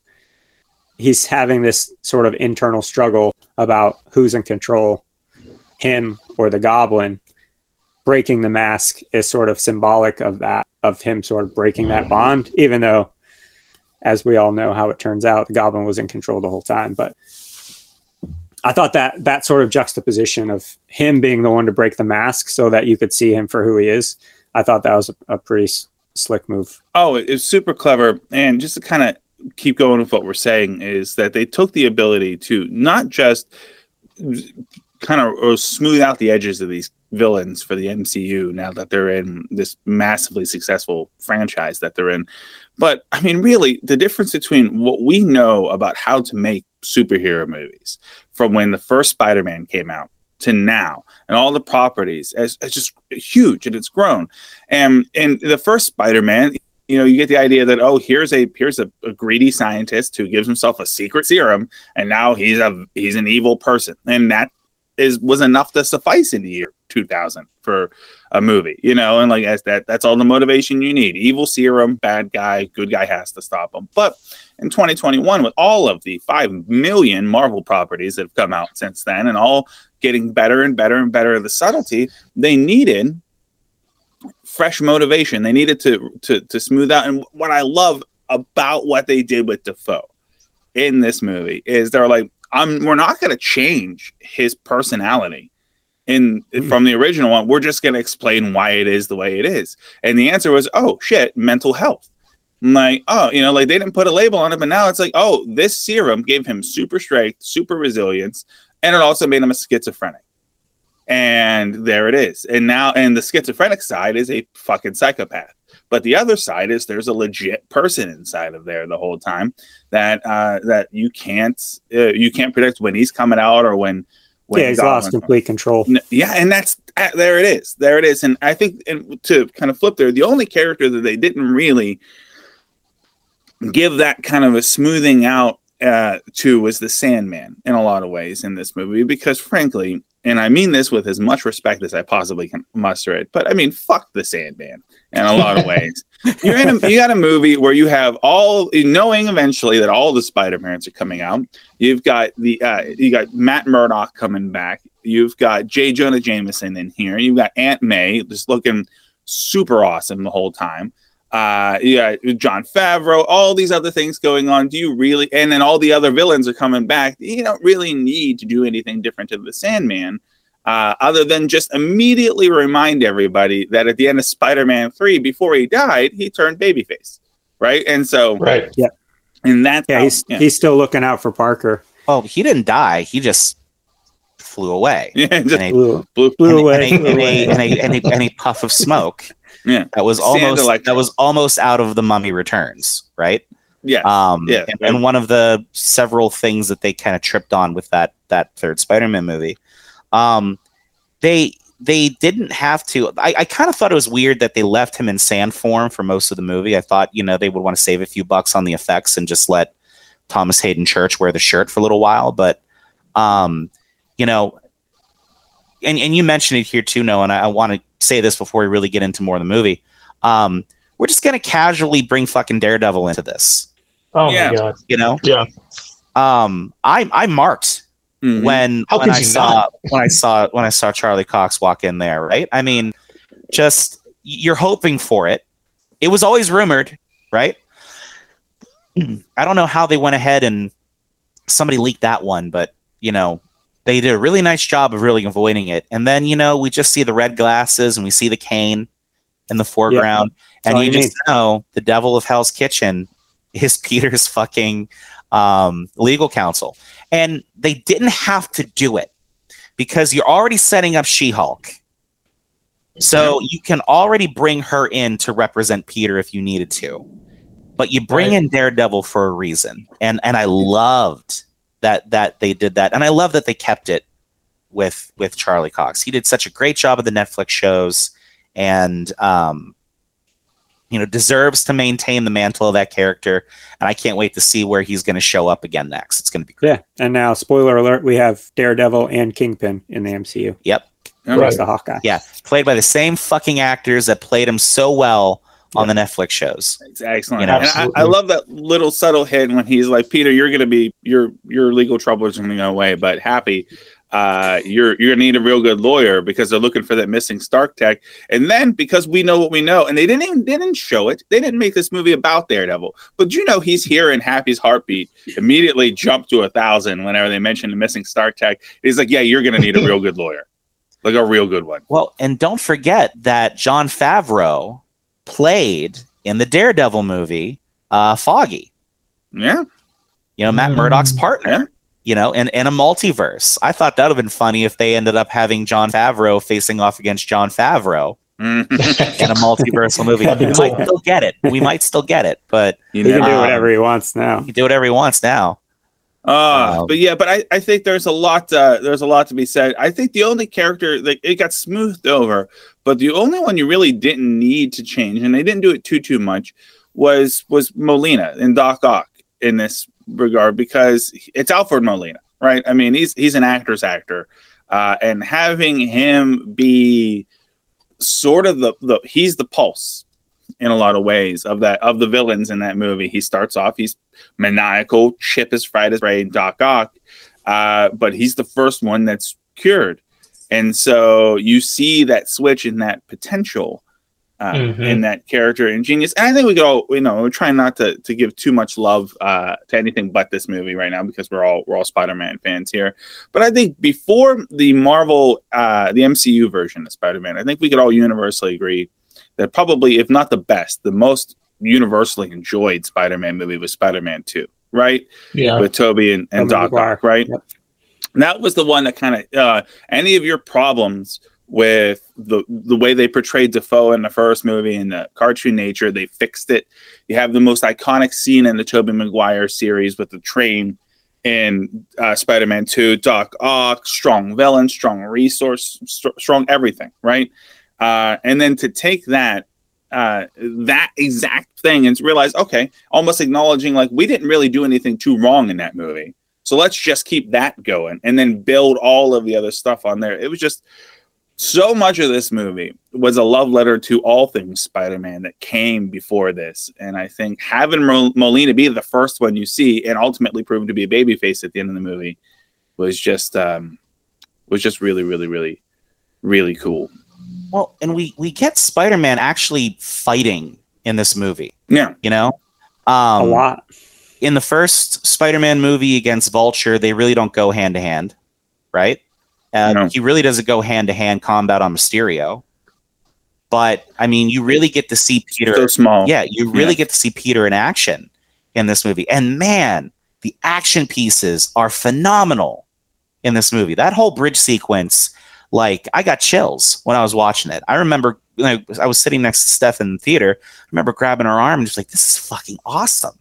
He's having this sort of internal struggle about who's in control, him or the goblin breaking the mask is sort of symbolic of that of him sort of breaking that mm. bond even though as we all know how it turns out the goblin was in control the whole time. But i thought that that sort of juxtaposition of him being the one to break the mask so that you could see him for who he is i thought that was a, a pretty s- slick move. Oh, it- it's super clever. And just to kind of keep going with what we're saying is that they took the ability to not just kind of uh, smooth out the edges of these villains for the MCU now that they're in this massively successful franchise that they're in. But I mean, really, the difference between what we know about how to make superhero movies from when the first Spider Man came out to now and all the properties is, is just huge and it's grown. And in the first Spider Man, you know, you get the idea that oh, here's a here's a, a, greedy scientist who gives himself a secret serum, and now he's a he's an evil person, and that is was enough to suffice in the year 2000 for a movie, you know, and like as that that's all the motivation you need. Evil serum, bad guy, good guy has to stop him. But in 2021, with all of the five million Marvel properties that have come out since then, and all getting better and better and better the subtlety, they needed fresh motivation. They needed to to to smooth out. And what I love about what they did with Dafoe in this movie is they're like, I'm we're not going to change his personality in mm. from the original one. We're just going to explain why it is the way it is. And the answer was, oh shit, mental health. I'm like, oh, you know, like they didn't put a label on it, but now it's like, oh, this serum gave him super strength, super resilience, and it also made him a schizophrenic. And there it is. And now, and the schizophrenic side is a fucking psychopath. But the other side is there's a legit person inside of there the whole time that uh, that you can't uh, you can't predict when he's coming out or when. Yeah, he's lost complete control. Yeah, and that's uh, there. It is. There it is. And I think, and to kind of flip there, the only character that they didn't really give that kind of a smoothing out uh, to was the Sandman in a lot of ways in this movie because, frankly, and I mean this with as much respect as I possibly can muster it, but I mean, fuck the Sandman in a lot of <laughs> ways. You're in a, you got a movie where you have all knowing eventually that all the Spider Mans are coming out. You've got the uh, you got Matt Murdock coming back. You've got J. Jonah Jameson in here. You've got Aunt May just looking super awesome the whole time uh yeah jon favreau all these other things going on do you really and then all the other villains are coming back you don't really need to do anything different to the sandman uh, other than just immediately remind everybody that at the end of spider-man 3 before he died he turned babyface right? And so right. Yeah. And that yeah, he's, yeah. he's still looking out for parker. Oh he didn't die. He just flew away. <laughs> Yeah just blew, blew, blew away. in a <laughs> puff of smoke. <laughs> Yeah, that was almost like that was almost out of the Mummy Returns, right? Yeah, um, yeah, and, and one of the several things that they kind of tripped on with that that third Spider-Man movie, um, they they didn't have to. I, I kind of thought it was weird that they left him in sand form for most of the movie. I thought you know they would want to save a few bucks on the effects and just let Thomas Haden Church wear the shirt for a little while, but um, you know, and, and you mentioned it here too, Noah, and I, I want to say this before we really get into more of the movie. Um, we're just gonna casually bring fucking Daredevil into this. Oh yeah. my god! You know? Yeah. Um, I I marked mm-hmm. when How when I saw not? <laughs> when I saw when I saw Charlie Cox walk in there. Right? I mean, just you're hoping for it. It was always rumored, right? I don't know how they went ahead and somebody leaked that one, but you know, they did a really nice job of really avoiding it. And then, you know, we just see the red glasses and we see the cane in the foreground. Yeah, and you, you just know the devil of Hell's Kitchen is <laughs> Peter's fucking um, legal counsel. And they didn't have to do it because you're already setting up She Hulk. So you can already bring her in to represent Peter if you needed to. But you bring right. in Daredevil for a reason. And and I loved that that they did that, and I love that they kept it with with Charlie Cox. He did such a great job of the Netflix shows, and um, you know deserves to maintain the mantle of that character. And I can't wait to see where he's going to show up again next. It's going to be great. Yeah, and now spoiler alert: we have Daredevil and Kingpin in the MCU. Yep, right. the Hawkeye. Yeah, played by the same fucking actors that played him so well on the Netflix shows. It's excellent. You know? I, I, love that little subtle hint when he's like, Peter, you're going to be your your legal troubles are going to go away, but happy. Uh, you're you're gonna need a real good lawyer because they're looking for that missing Stark tech. And then because we know what we know, and they didn't even they didn't show it. They didn't make this movie about Daredevil, but you know he's here in Happy's heartbeat. Immediately jumped to a thousand whenever they mentioned the missing Stark tech. He's like, yeah, you're gonna need a real good lawyer, <laughs> like a real good one. Well, and don't forget that Jon Favreau played in the Daredevil movie, uh, Foggy. Yeah. You know, Matt Murdock's partner. You know, and, and a multiverse. I thought that would have been funny if they ended up having Jon Favreau facing off against Jon Favreau in a multiversal movie. We cool. might still get it. We might still get it, but you He can know? do Um, whatever he wants now. he can do whatever he wants now. Uh, Um, but yeah, but I, I think there's a lot uh, there's a lot to be said. I think the only character that it got smoothed over, but the only one you really didn't need to change, and they didn't do it too too much, was was Molina and Doc Ock in this regard because it's Alfred Molina, right? I mean, he's he's an actor's actor, uh, and having him be sort of the, the he's the pulse in a lot of ways of that of the villains in that movie. He starts off he's maniacal, Chip is fried as rain, Doc Ock, uh, but he's the first one that's cured, and so you see that switch in that potential. Uh, Mhm. In that character and genius, and I think we go, all, you know, we're trying not to to give too much love uh, to anything but this movie right now because we're all we're all Spider-Man fans here. But I think before the Marvel, uh, the MCU version of Spider-Man, I think we could all universally agree that probably, if not the best, the most universally enjoyed Spider-Man movie was Spider-Man Two, right? Yeah. With Tobey and, and Doc right? Yep. That was the one that kind of uh, any of your problems with the the way they portrayed Dafoe in the first movie and the cartoon nature, they fixed it. You have the most iconic scene in the Tobey Maguire series with the train in uh, Spider-Man 2, Doc Ock, strong villain, strong resource, st- strong everything, right? Uh, and then to take that uh, that exact thing and realize, okay, almost acknowledging like we didn't really do anything too wrong in that movie. So let's just keep that going and then build all of the other stuff on there. It was just so much of this movie was a love letter to all things Spider-Man that came before this, and I think having Mo- Molina be the first one you see and ultimately prove to be a babyface at the end of the movie was just um, was just really, really, really, really cool. Well, and we we get Spider-Man actually fighting in this movie. Yeah, You know, A um, lot. in the first Spider-Man movie against Vulture, they really don't go hand to hand, right? Uh, No. He really doesn't go hand to hand combat on Mysterio. But I mean, you really get to see Peter. so small. yeah, you really Yeah. get to see Peter in action in this movie. And man, the action pieces are phenomenal in this movie. That whole bridge sequence, like I got chills when I was watching it. I remember know, I was sitting next to Steph in the theater. I remember grabbing her arm and just like, this is fucking awesome.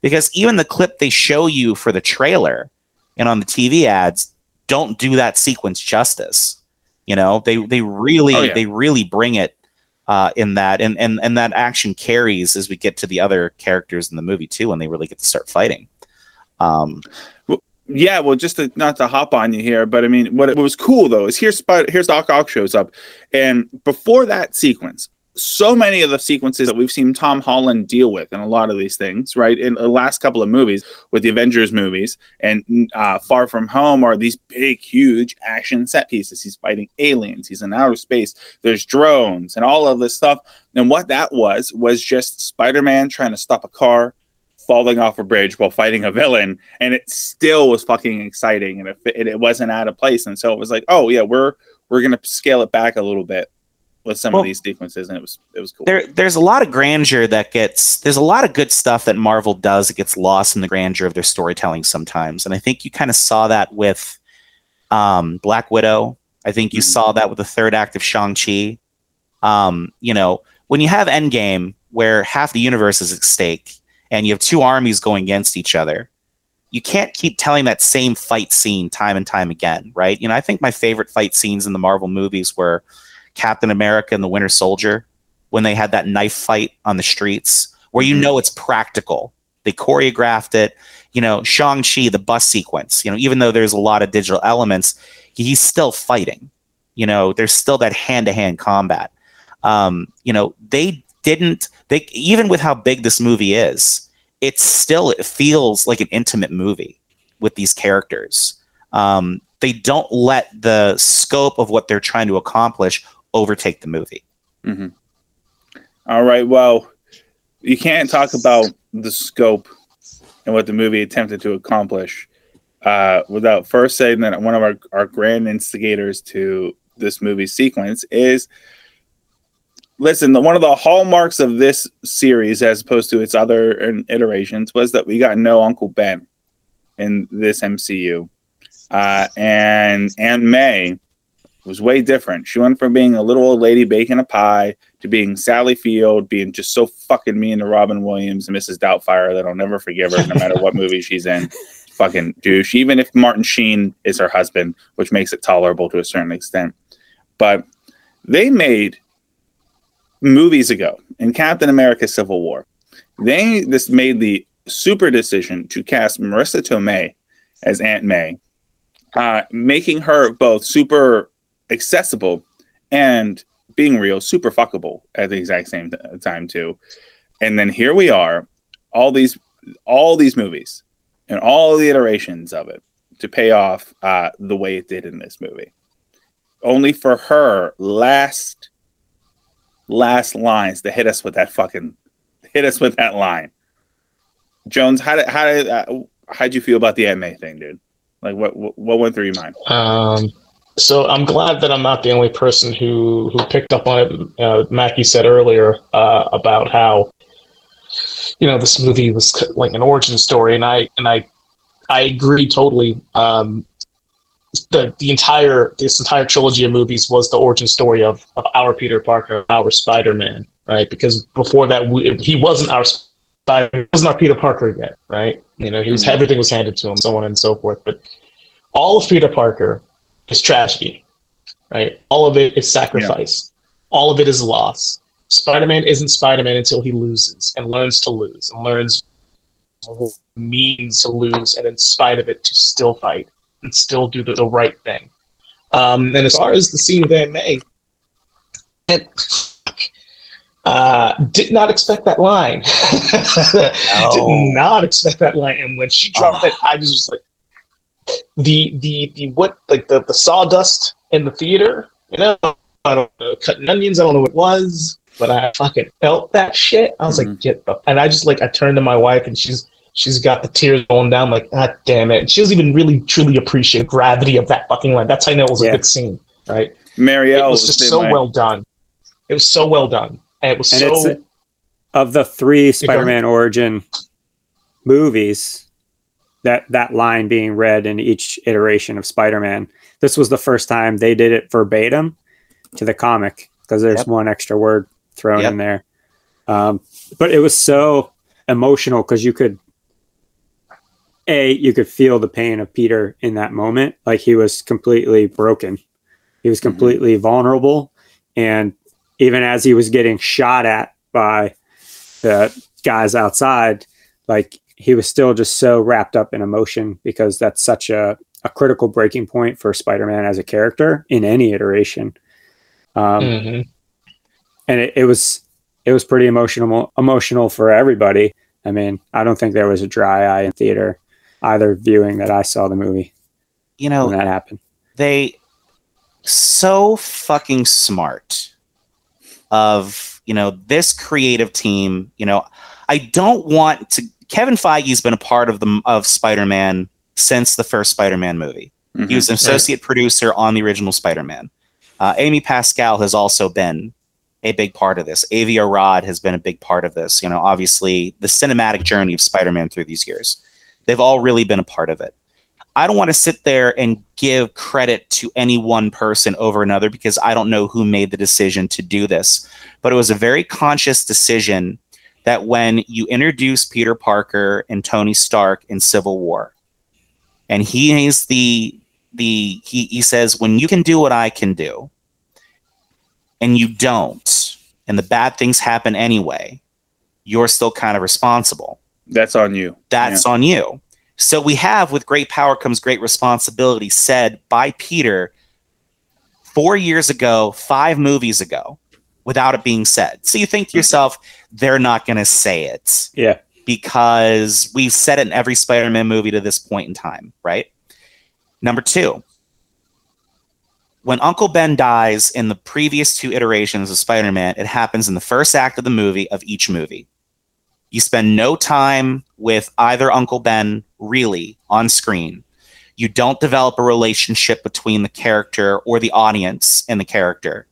Because even the clip they show you for the trailer and on the TV ads don't do that sequence justice. You know, they they really Oh, yeah. they really bring it uh, in that and, and and that action carries as we get to the other characters in the movie too when they really get to start fighting. Um, Yeah, well, just to, not to hop on you here, but I mean, what, what was cool though is here's here's Doc Ock shows up, and before that sequence, so many of the sequences that we've seen Tom Holland deal with in a lot of these things, right? In the last couple of movies with the Avengers movies and uh, Far From Home are these big, huge action set pieces. He's fighting aliens. He's in outer space. There's drones and all of this stuff. And what that was was just Spider-Man trying to stop a car falling off a bridge while fighting a villain, and it still was fucking exciting, and it, it wasn't out of place. And so it was like, oh yeah, we're we're gonna scale it back a little bit with some Well, of these sequences, and it was it was cool. there there's a lot of grandeur that gets there's a lot of good stuff that Marvel does that gets lost in the grandeur of their storytelling sometimes. And I think you kind of saw that with um, Black Widow. I think you Mhm. saw that with the third act of Shang-Chi. Um, you know, when you have Endgame where half the universe is at stake and you have two armies going against each other, you can't keep telling that same fight scene time and time again, right? You know, I think my favorite fight scenes in the Marvel movies were Captain America and the Winter Soldier when they had that knife fight on the streets where you Mhm. know it's practical. They choreographed it. You know, Shang-Chi, the bus sequence, you know, even though there's a lot of digital elements, he's still fighting. You know, there's still that hand-to-hand combat. Um, you know, they didn't they even with how big this movie is, it still it feels like an intimate movie with these characters. Um, they don't let the scope of what they're trying to accomplish overtake the movie. hmm All right, well, you can't talk about the scope and what the movie attempted to accomplish uh, without first saying that one of our, our grand instigators to this movie sequence is listen the, one of the hallmarks of this series as opposed to its other iterations was that we got no uncle ben in this MCU. Uh, and Aunt May was way different. She went from being a little old lady baking a pie to being Sally Field, being just so fucking mean to Robin Williams and Mrs. Doubtfire that I'll never forgive her no matter what movie she's in. <laughs> Fucking douche. Even if Martin Sheen is her husband, which makes it tolerable to a certain extent. But they made movies ago in Captain America Civil War. They this made the super decision to cast Marisa Tomei as Aunt May, uh, making her both super accessible and being real, super fuckable at the exact same time too. And then here we are, all these all these movies and all the iterations of it to pay off uh, the way it did in this movie. Only for her last last lines to hit us with that fucking hit us with that line. Jones, how did how did uh, how'd you feel about the anime thing, dude? Like what, what went through your mind? Um, so I'm glad that I'm not the only person who who picked up on it. Uh, Mackie said earlier uh, about how you know this movie was like an origin story, and I and I I agree totally. Um, the the entire this entire trilogy of movies was the origin story of, of our Peter Parker, our Spider Man, right? Because before that, we, he wasn't our Spider, he wasn't our Peter Parker yet, right? You know, he was everything was handed to him, so on and so forth. But all of Peter Parker is tragedy, right? All of it is sacrifice. All of it is loss. Spider Man isn't Spider Man until he loses and learns to lose and learns what means to lose, and in spite of it, to still fight and still do the, the right thing. Um, and as far as the scene with Aunt May, and, uh, did not expect that line. <laughs> Did not expect that line. And when she dropped Oh. it, I just was like, the the the what like the the sawdust in the theater. You know, I don't know, cutting onions. I don't know what it was, but I fucking felt that shit. I was like, get the. And I just like I turned to my wife, and she's she's got the tears going down. Like, ah, damn it. And she doesn't even really truly appreciate gravity of that fucking line. That's how I know it was a good scene, right? it Marielle was was just so way. well done. It was so well done, and it was And so. it's of the three Spider-Man origin movies that that line being read in each iteration of Spider-Man. This was the first time they did it verbatim to the comic because there's Yep. one extra word thrown Yep. in there. Um, but it was so emotional because you could a you could feel the pain of Peter in that moment, like he was completely broken. He was completely vulnerable, and even as he was getting shot at by the guys outside, like he was still just so wrapped up in emotion because that's such a, a critical breaking point for Spider-Man as a character in any iteration. Um, Mhm. and it, it was it was pretty emotional emotional for everybody. I mean, I don't think there was a dry eye in theater either viewing that I saw the movie You know, when that happened. they so fucking smart of you know this creative team you know i don't want to kevin feige's been a part of the of spider-man since the first spider-man movie. Mhm. he was an associate producer on the original spider-man. Uh, amy pascal has also been a big part of this. Avi arad has been a big part of this you know obviously the cinematic journey of spider-man through these years. They've all really been a part of it. I don't want to sit there and give credit to any one person over another because I don't know who made the decision to do this. But it was a very conscious decision that when you introduce Peter Parker and Tony Stark in Civil War, and he is the the he, he says, when you can do what I can do, and you don't, and the bad things happen anyway, you're still kind of responsible That's on you. that's on you. So we have with great power comes great responsibility said by Peter four years ago, five movies ago, without it being said. So you think to yourself, they're not going to say it Yeah. because we've said it in every Spider Man movie to this point in time, right? Number two, when Uncle Ben dies in the previous two iterations of Spider Man, it happens in the first act of the movie of each movie. You spend no time with either Uncle Ben really on screen. You don't develop a relationship between the character or the audience and the character.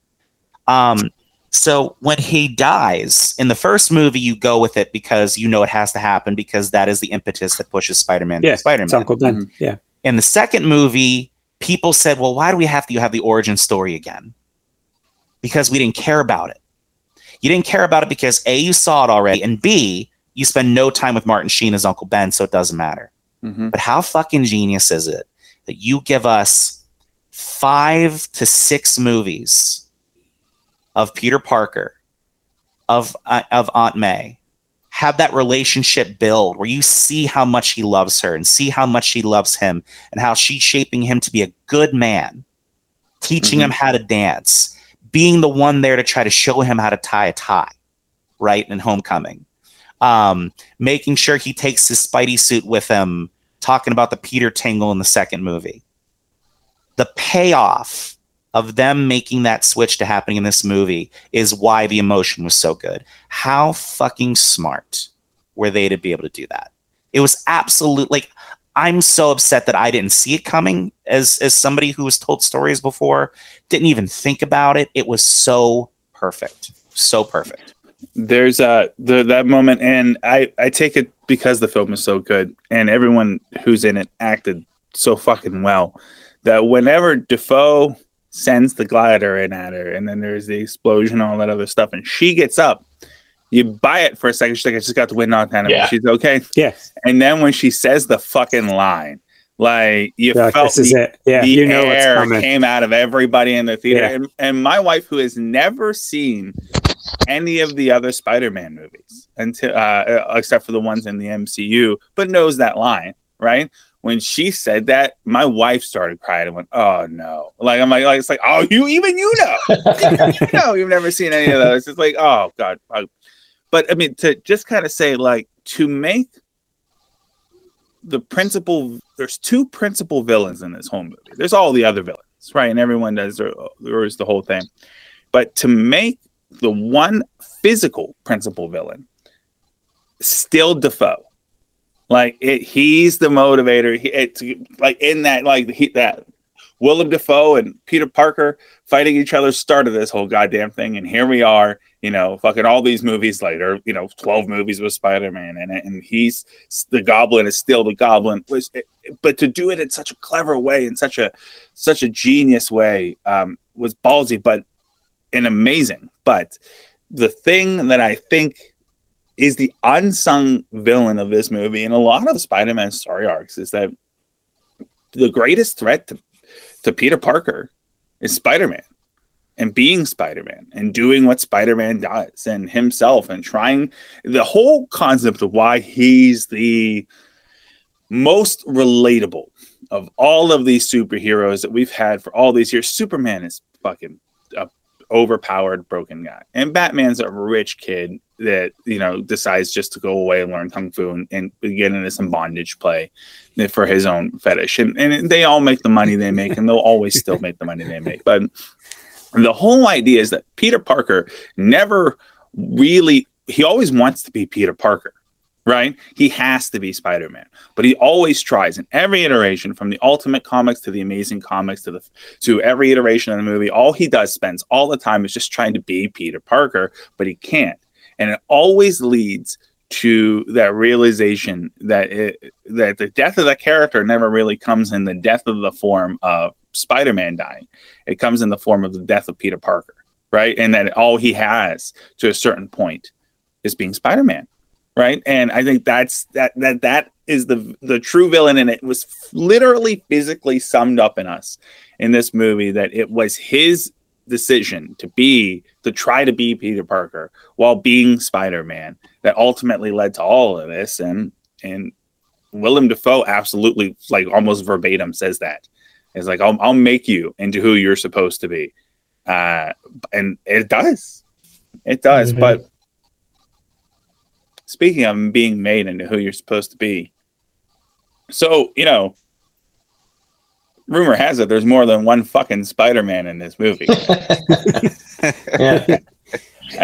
Um, So when he dies in the first movie, you go with it because you know it has to happen because that is the impetus that pushes Spider-Man. Yeah, Spider-Man. Uncle Ben. Yeah. in the second movie, people said, "Well, why do we have to have the origin story again?" Because we didn't care about it. You didn't care about it because a you saw it already, and b you spend no time with Martin Sheen as Uncle Ben, so it doesn't matter. Mhm. But how fucking genius is it that you give us five to six movies of Peter Parker, of uh, of Aunt May, have that relationship build where you see how much he loves her and see how much she loves him and how she's shaping him to be a good man, teaching Mhm. him how to dance, being the one there to try to show him how to tie a tie, right? In Homecoming, um, making sure he takes his Spidey suit with him, talking about the Peter Tingle in the second movie. The payoff of them making that switch to happening in this movie is why the emotion was so good. How fucking smart were they to be able to do that? It was absolute like I'm so upset that I didn't see it coming as as somebody who was told stories before, didn't even think about it. It was so perfect. So perfect. there's uh the that moment and i i take it because the film is so good and everyone who's in it acted so fucking well that whenever Dafoe sends the glider in at her and then there's the explosion and all that other stuff and she gets up you buy it for a second she's like i just got the wind knocked out of me she's okay Yeah. and then when she says the fucking line like you You're like, felt this is it. Yeah. the You know what's air came out of everybody in the theater. Yeah. And, and my wife, who has never seen any of the other Spider-Man movies until uh, except for the ones in the MCU, but knows that line, right? When she said that, my wife started crying and went, "Oh no!" Like I'm like, like it's like, "Oh, you even you know, <laughs> you know, you've never seen any of those." It's like, "Oh God!" But I mean, to just kind of say, like, to make the principal there's two principal villains in this whole movie there's all the other villains right and everyone does there is the whole thing but to make the one physical principal villain still Dafoe like it, he's the motivator. He, it's like in that like he, that willem Dafoe and peter parker fighting each other started this whole goddamn thing and here we are you know fucking all these movies later you know 12 movies with spider-man in it and he's the goblin is still the goblin was but to do it in such a clever way in such a such a genius way um, was ballsy but and amazing. But the thing that i think is the unsung villain of this movie and a lot of spider-man story arcs is that the greatest threat to, to peter parker is spider-man and being Spider-Man and doing what Spider-Man does and himself and trying the whole concept of why he's the most relatable of all of these superheroes that we've had for all these years. Superman is fucking overpowered broken guy. And Batman's a rich kid that, you know, decides just to go away and learn kung fu and, and get into some bondage play for his own fetish. And, and they all make the money they make and they'll always still make the money they make. But the whole idea is that Peter Parker never really he always wants to be Peter Parker, right? He has to be Spider-Man, but he always tries in every iteration from the Ultimate Comics to the Amazing Comics to the to every iteration of the movie. All he does spends all the time is just trying to be Peter Parker, but he can't, and it always leads to that realization that it, that the death of the character never really comes in the death of the form of Spider-Man dying. It comes in the form of the death of Peter Parker, right? And that all he has to a certain point is being Spider-Man, right? And I think that's that that that is the the true villain, and it was literally physically summed up in us in this movie that it was his decision to be to try to be Peter Parker while being Spider-Man that ultimately led to all of this, and and Willem Dafoe absolutely like almost verbatim says that. It's like I'll, I'll make you into who you're supposed to be, uh, and it does, it does. Mhm. But speaking of being made into who you're supposed to be, so you know, rumor has it there's more than one fucking Spider-Man in this movie. <laughs> yeah.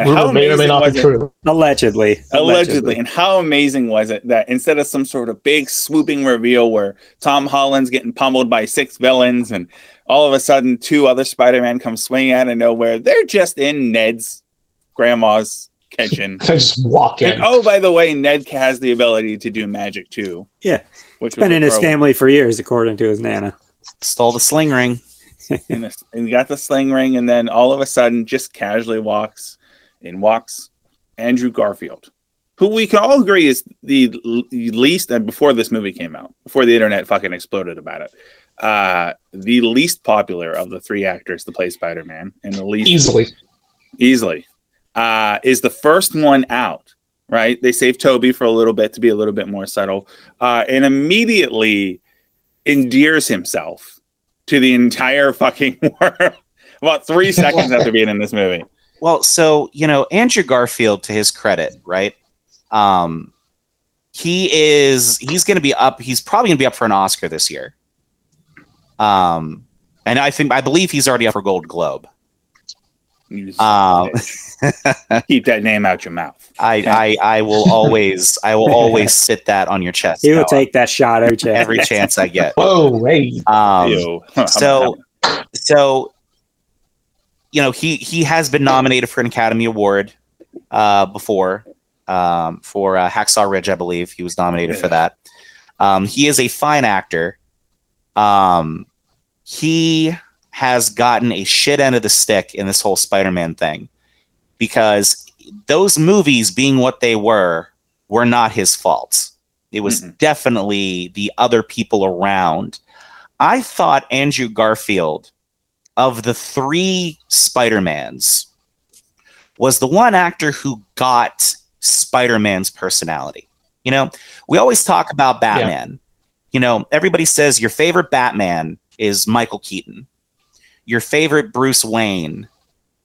Rumor may or may not be it- true. Allegedly. allegedly. And how amazing was it that instead of some sort of big swooping reveal where Tom Holland's getting pummeled by six villains and all of a sudden two other Spider-Man come swinging out of nowhere, they're just in Ned's grandma's kitchen. <laughs> I just walk in. And oh, by the way, Ned has the ability to do magic too. Yeah. which Been in his family for years, according to his nana. Stole the sling ring. <laughs> and, the, and he got the sling ring, and then all of a sudden, just casually walks in walks Andrew Garfield, who we can all agree is the least. And before this movie came out, before the internet fucking exploded about it, uh, the least popular of the three actors to play Spider Man, and the least Easily. easily uh, is the first one out. Right? They save Tobey for a little bit to be a little bit more subtle, uh, and immediately endears himself to the entire fucking <laughs> world. About three seconds after being in this movie. Well, so you know, Andrew Garfield, to his credit, right? Um, he is he's going to be up. He's probably going to be up for an Oscar this year. Um, and I think I believe he's already up for Gold Globe. You son of a bitch. Keep that name out your mouth. I I, I will always I will <laughs> always sit that on your chest. He will take that shot every chance. every chance I get. <laughs> Whoa, hey. Um, <laughs> so so you know he he has been nominated for an academy award uh before um for uh, hacksaw ridge i believe he was nominated for that um he is a fine actor um he has gotten a shit end of the stick in this whole spider-man thing because those movies being what they were were not his fault it was Mhm. definitely the other people around I thought Andrew Garfield, of the three Spider-Mans, was the one actor who got Spider-Man's personality. You know, we always talk about Batman. You know, everybody says your favorite Batman is Michael Keaton. Your favorite Bruce Wayne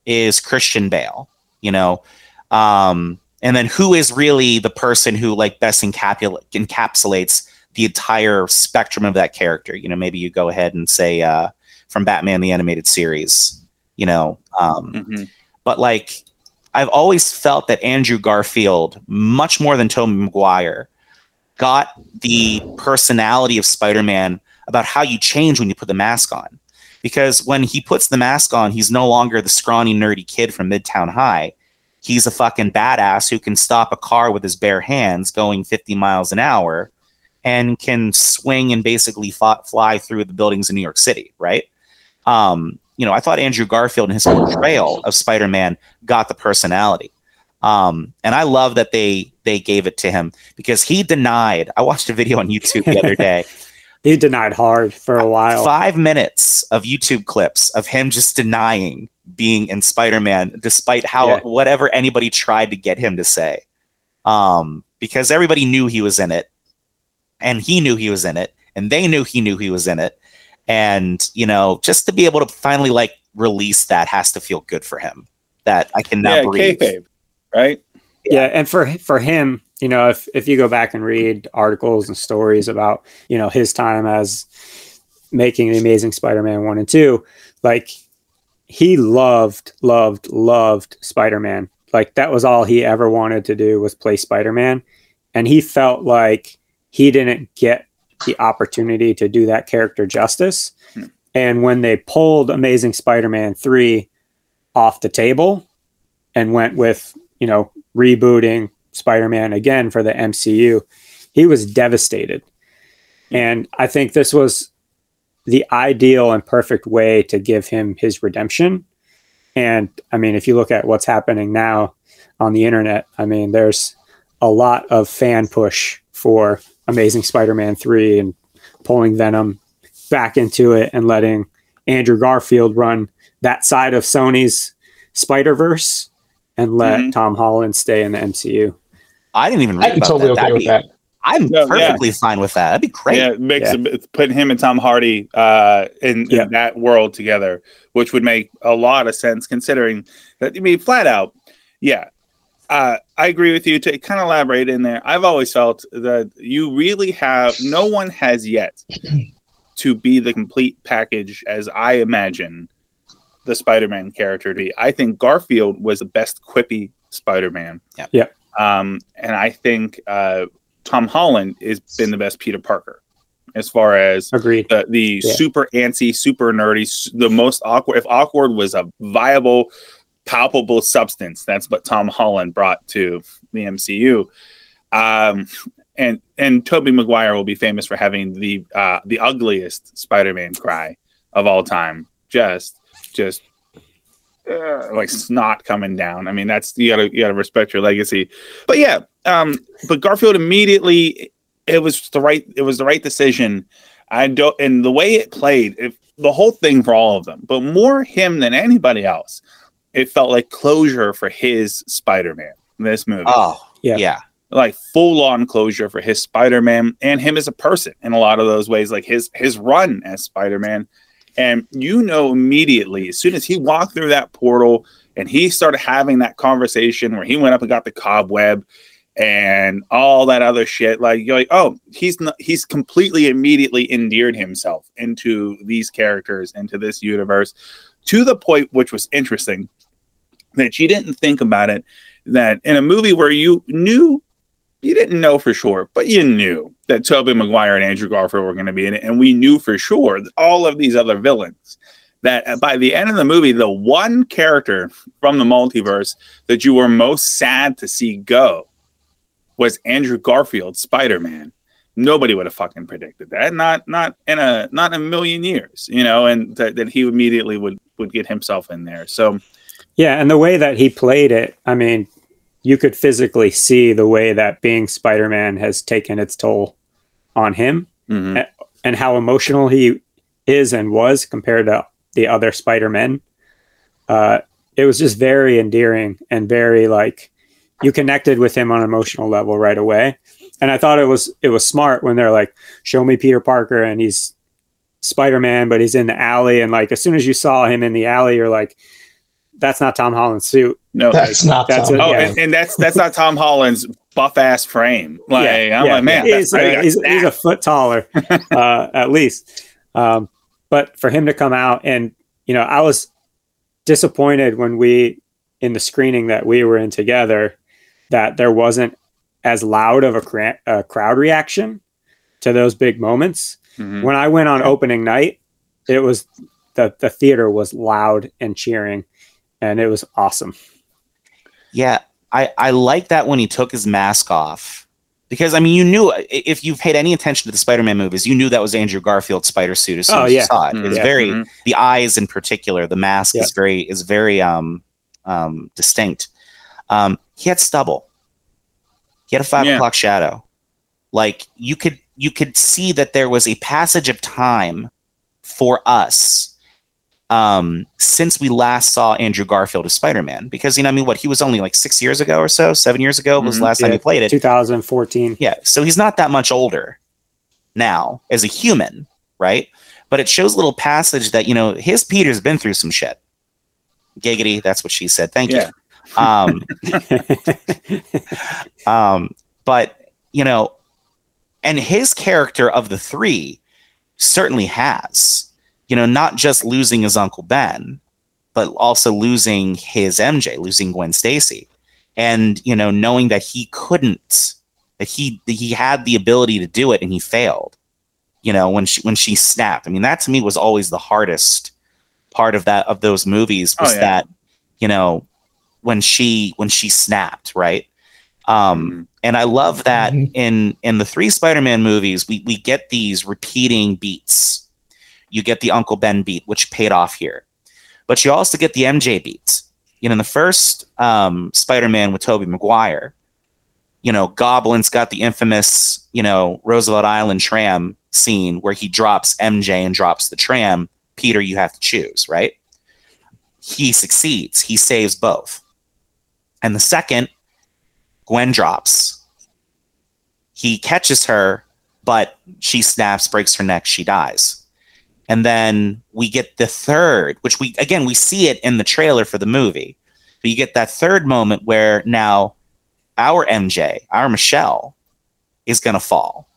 is Christian Bale. You know, um, and then who is really the person who like best encapula- encapsulates the entire spectrum of that character. You know, maybe you go ahead and say uh, from Batman the animated series. You know, um, Mhm. but like I've always felt that Andrew Garfield, much more than Tobey Maguire, got the personality of Spider-Man about how you change when you put the mask on. Because when he puts the mask on, he's no longer the scrawny, nerdy kid from Midtown High. He's a fucking badass who can stop a car with his bare hands going 50 miles an hour and can swing and basically fly, fly through the buildings in New York City, right? Um, you know, I thought Andrew Garfield and his portrayal of Spider-Man got the personality. Um, and I love that they they gave it to him because he denied. I watched a video on YouTube the other <laughs> day. He denied hard for a while. Five minutes of YouTube clips of him just denying being in Spider-Man, despite how Yeah. whatever anybody tried to get him to say. Um, because everybody knew he was in it, and he knew he was in it, and they knew he knew he was in it. And you know, just to be able to finally like release that has to feel good for him. That I can now Yeah, breathe. kayfabe, right? yeah and for for him you know if if you go back and read articles and stories about you know his time as making the amazing spider-man 1 and 2 like he loved loved loved spider-man. Like that was all he ever wanted to do was play spider-man. And he felt like he didn't get the opportunity to do that character justice. Hmm. and when they pulled amazing spider-man 3 off the table and went with you know rebooting Spider-Man again for the MCU, he was devastated. And I think this was the ideal and perfect way to give him his redemption. And I mean, if you look at what's happening now on the internet, I mean, there's a lot of fan push for Amazing Spider-Man 3 and pulling Venom back into it and letting Andrew Garfield run that side of Sony's Spider-Verse and let Mhm. Tom Holland stay in the MCU. I didn't even read I'd be about totally that. okay That'd with be- that. I'm No, yeah. perfectly fine with that. That'd be great. Yeah, it makes Yeah. it- putting him and Tom Hardy uh, in, Yeah. in that world together, which would make a lot of sense considering that. I mean, flat out, yeah. Uh, I agree with you. To kind of elaborate in there, I've always felt that you really have no one has yet <clears throat> to be the complete package as I imagine the Spider-Man character to be. I think Garfield was the best quippy Spider-Man. Yeah. Yeah. Um, and I think uh, Tom Holland has been the best Peter Parker as far as Agreed. the, the Yeah. super antsy, super nerdy, the most awkward. If awkward was a viable, palpable substance. That's what Tom Holland brought to the MCU. Um, and and Tobey Maguire will be famous for having the uh, the ugliest Spider-Man cry of all time. Just just uh, like snot coming down. I mean, that's you gotta you gotta respect your legacy. But yeah, um, but Garfield immediately it was the right it was the right decision. I don't and the way it played, if the whole thing for all of them, but more him than anybody else. It felt like closure for his Spider-Man. This movie, Oh, Yeah. yeah. like full on closure for his Spider-Man and him as a person in a lot of those ways, like his his run as Spider-Man. And you know immediately as soon as he walked through that portal and he started having that conversation where he went up and got the cobweb and all that other shit, like you're like, oh, he's not he's completely immediately endeared himself into these characters, into this universe, to the point which was interesting that you didn't think about it that in a movie where you knew you didn't know for sure, but you knew that Tobey Maguire and Andrew Garfield were going to be in it, and we knew for sure all of these other villains. That uh, by the end of the movie, the one character from the multiverse that you were most sad to see go was Andrew Garfield, Spider Man. Nobody would have fucking predicted that. Not not in a not a million years, you know, and that, that he immediately would would get himself in there. So Yeah, and the way that he played it, I mean, you could physically see the way that being Spider-Man has taken its toll on him mhm. and how emotional he is and was compared to the other Spider-Men. Uh, it was just very endearing and very like you connected with him on an emotional level right away. And I thought it was it was smart when they're like, "Show me Peter Parker," and he's Spider-Man, but he's in the alley, and like as soon as you saw him in the alley, you're like, "That's not Tom Holland's suit." No, That's not That's Tom. it. Oh, Yeah. and, and that's that's not Tom Holland's buff ass frame. Like I'm like, man, he's, that's uh, he's, he's a foot taller, <laughs> uh, at least. Um, but for him to come out and you know, I was disappointed when we in the screening that we were in together that there wasn't as loud of a, cra- a crowd reaction to those big moments. Mhm. When I went on opening night, it was the the theater was loud and cheering, and it was awesome. Yeah, I I like that when he took his mask off because I mean you knew if you've paid any attention to the Spider-Man movies, you knew that was Andrew Garfield's spider suit as soon Oh, as yeah. you saw it. Mhm. It's Yeah. very Mhm. the eyes in particular, the mask Yeah. is very is very um um distinct. Um, he had stubble. He had a five o'clock shadow. Like you could you could see that there was a passage of time for us um, since we last saw Andrew Garfield as Spider Man. Because you know, I mean, what he was only like six years ago or so, seven years ago was the Mhm. last time he played it. 2014. Yeah, so he's not that much older now as a human, right? But it shows a little passage that you know his Peter's been through some shit. Giggity, that's what she said. Thank Yeah. you. Um, <laughs> um, but you know, and his character of the three certainly has, you know, not just losing his uncle Ben, but also losing his MJ, losing Gwen Stacy, and you know, knowing that he couldn't, that he that he had the ability to do it and he failed. You know, when she when she snapped. I mean, that to me was always the hardest part of that of those movies was Oh, yeah. that, you know, when she when she snapped, right? Um, Mhm. and I love that Mhm. in in the three Spider-Man movies, we we get these repeating beats. You get the Uncle Ben beat, which paid off here, but you also get the MJ beats. You know, in the first um, Spider-Man with Tobey Maguire, you know, Goblin's got the infamous, you know, Roosevelt Island tram scene where he drops MJ and drops the tram. Peter, you have to choose, right? He succeeds. He saves both. And the second, Gwen drops. He catches her, but she snaps, breaks her neck, she dies. And then we get the third, which we again we see it in the trailer for the movie. But you get that third moment where now our MJ, our Michelle, is gonna fall.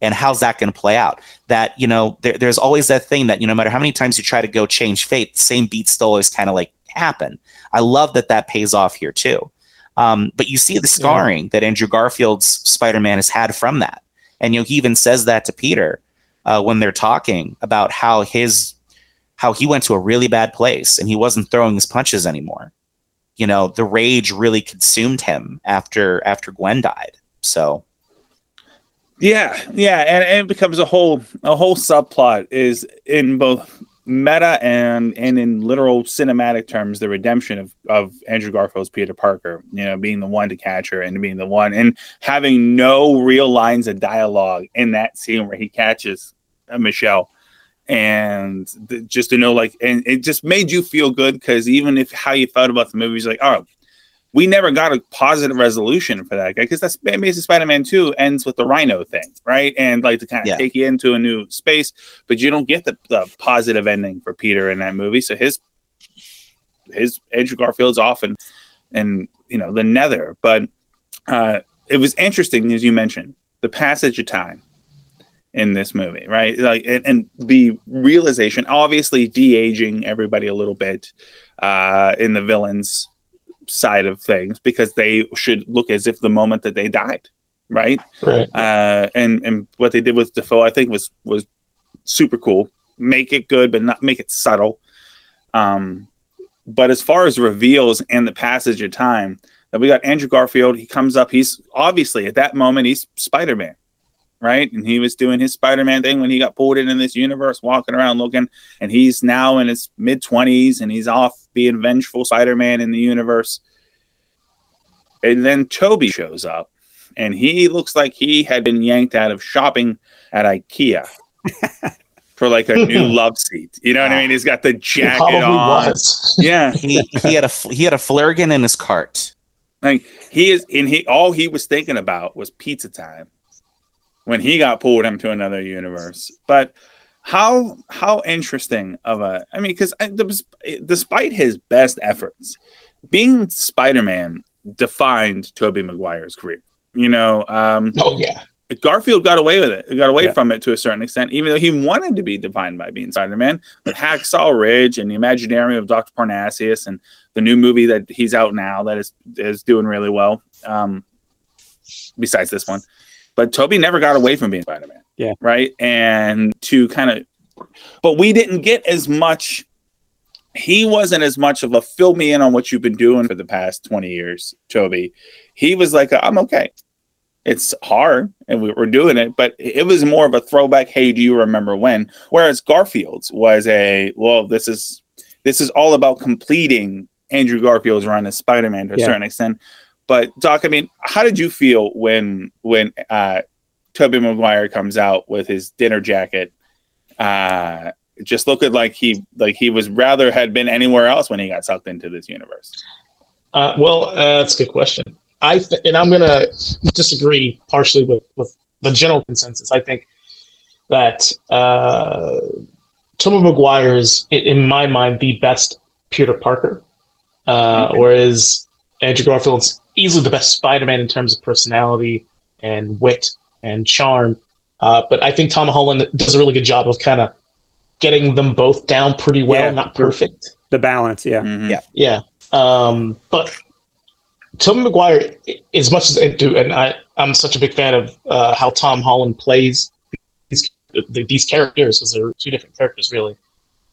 And how's that gonna play out? That, you know, there, there's always that thing that, you know, no matter how many times you try to go change fate, the same beat still always kind of like happen. I love that that pays off here too. Um, but you see the scarring that Andrew Garfield's Spider Man has had from that. And you know, he even says that to Peter uh, when they're talking about how his how he went to a really bad place and he wasn't throwing his punches anymore. you know the rage really consumed him after after Gwen died. So Yeah, yeah, and, and it becomes a whole a whole subplot is in both meta and and in literal cinematic terms the redemption of of Andrew Garfield's Peter Parker, you know, being the one to catch her and being the one and having no real lines of dialogue in that scene where he catches Michelle and th- just to know like and it just made you feel good because even if how you felt about the movie is like oh we never got a positive resolution for that guy because that's Amazing Spider-Man 2 ends with the Rhino thing, right? And like to kind of Yeah. take you into a new space, but you don't get the, the positive ending for Peter in that movie. So his his Andrew Garfield's off and and you know the nether. But uh it was interesting as you mentioned, the passage of time in this movie, right? Like and, and the realization, obviously de-aging everybody a little bit uh in the villains side of things because they should look as if the moment that they died, right? Right. Uh, and and what they did with Dafoe, I think, was was super cool. Make it good, but not make it subtle. Um, but as far as reveals and the passage of time, that we got Andrew Garfield. He comes up. He's obviously at that moment he's Spider Man, right? And he was doing his Spider Man thing when he got pulled into this universe, walking around looking. And he's now in his mid twenties, and he's off being vengeful Spider Man in the universe. And then Tobey shows up, and he looks like he had been yanked out of shopping at IKEA <laughs> for like a new <laughs> love seat. You know what I mean? He's got the It jacket probably on. was. Yeah, <laughs> he he had a fl- he had a Flurgan in his cart. like he is, and he all he was thinking about was pizza time when he got pulled into another universe. But how how interesting of a I mean, because despite his best efforts, being Spider Man defined Tobey Maguire's career. You know, um, Oh yeah. Garfield got away with it. He got away Yeah. from it to a certain extent, even though he wanted to be defined by being Spider-Man. But Hacksaw Ridge and the Imaginarium of Dr. Parnassus and the new movie that he's out now that is is doing really well. Um, besides this one, but Tobey never got away from being Spider-Man. Yeah. Right. And to kind of, but we didn't get as much. He wasn't as much of a fill me in on what you've been doing for the past 20 years, Tobey. He was like, i I'm okay it's hard and we were doing it, but it was more of a throwback. Hey, do you remember when? Whereas Garfield's was a well, this is this is all about completing Andrew Garfield's run as Spider-Man to a Yeah. certain extent. But Doc, I mean, how did you feel when when uh Tobey Maguire comes out with his dinner jacket? Uh just looking like he like he was rather had been anywhere else when he got sucked into this universe. Uh, well, uh, that's a good question. I th- and I'm gonna disagree partially with with the general consensus. I think that uh, Tobey Maguire is, in my mind, the best Peter Parker, uh, Okay. whereas Andrew Garfield's easily the best Spider-Man in terms of personality and wit and charm. Uh, but I think Tom Holland does a really good job of kind of getting them both down pretty well, Yeah. not perfect. The balance, yeah. Mhm. Yeah. Yeah. Um, but Tobey Maguire, i- as much as I do, and I, I'm such a big fan of uh, how Tom Holland plays these, these characters, because they're two different characters, really.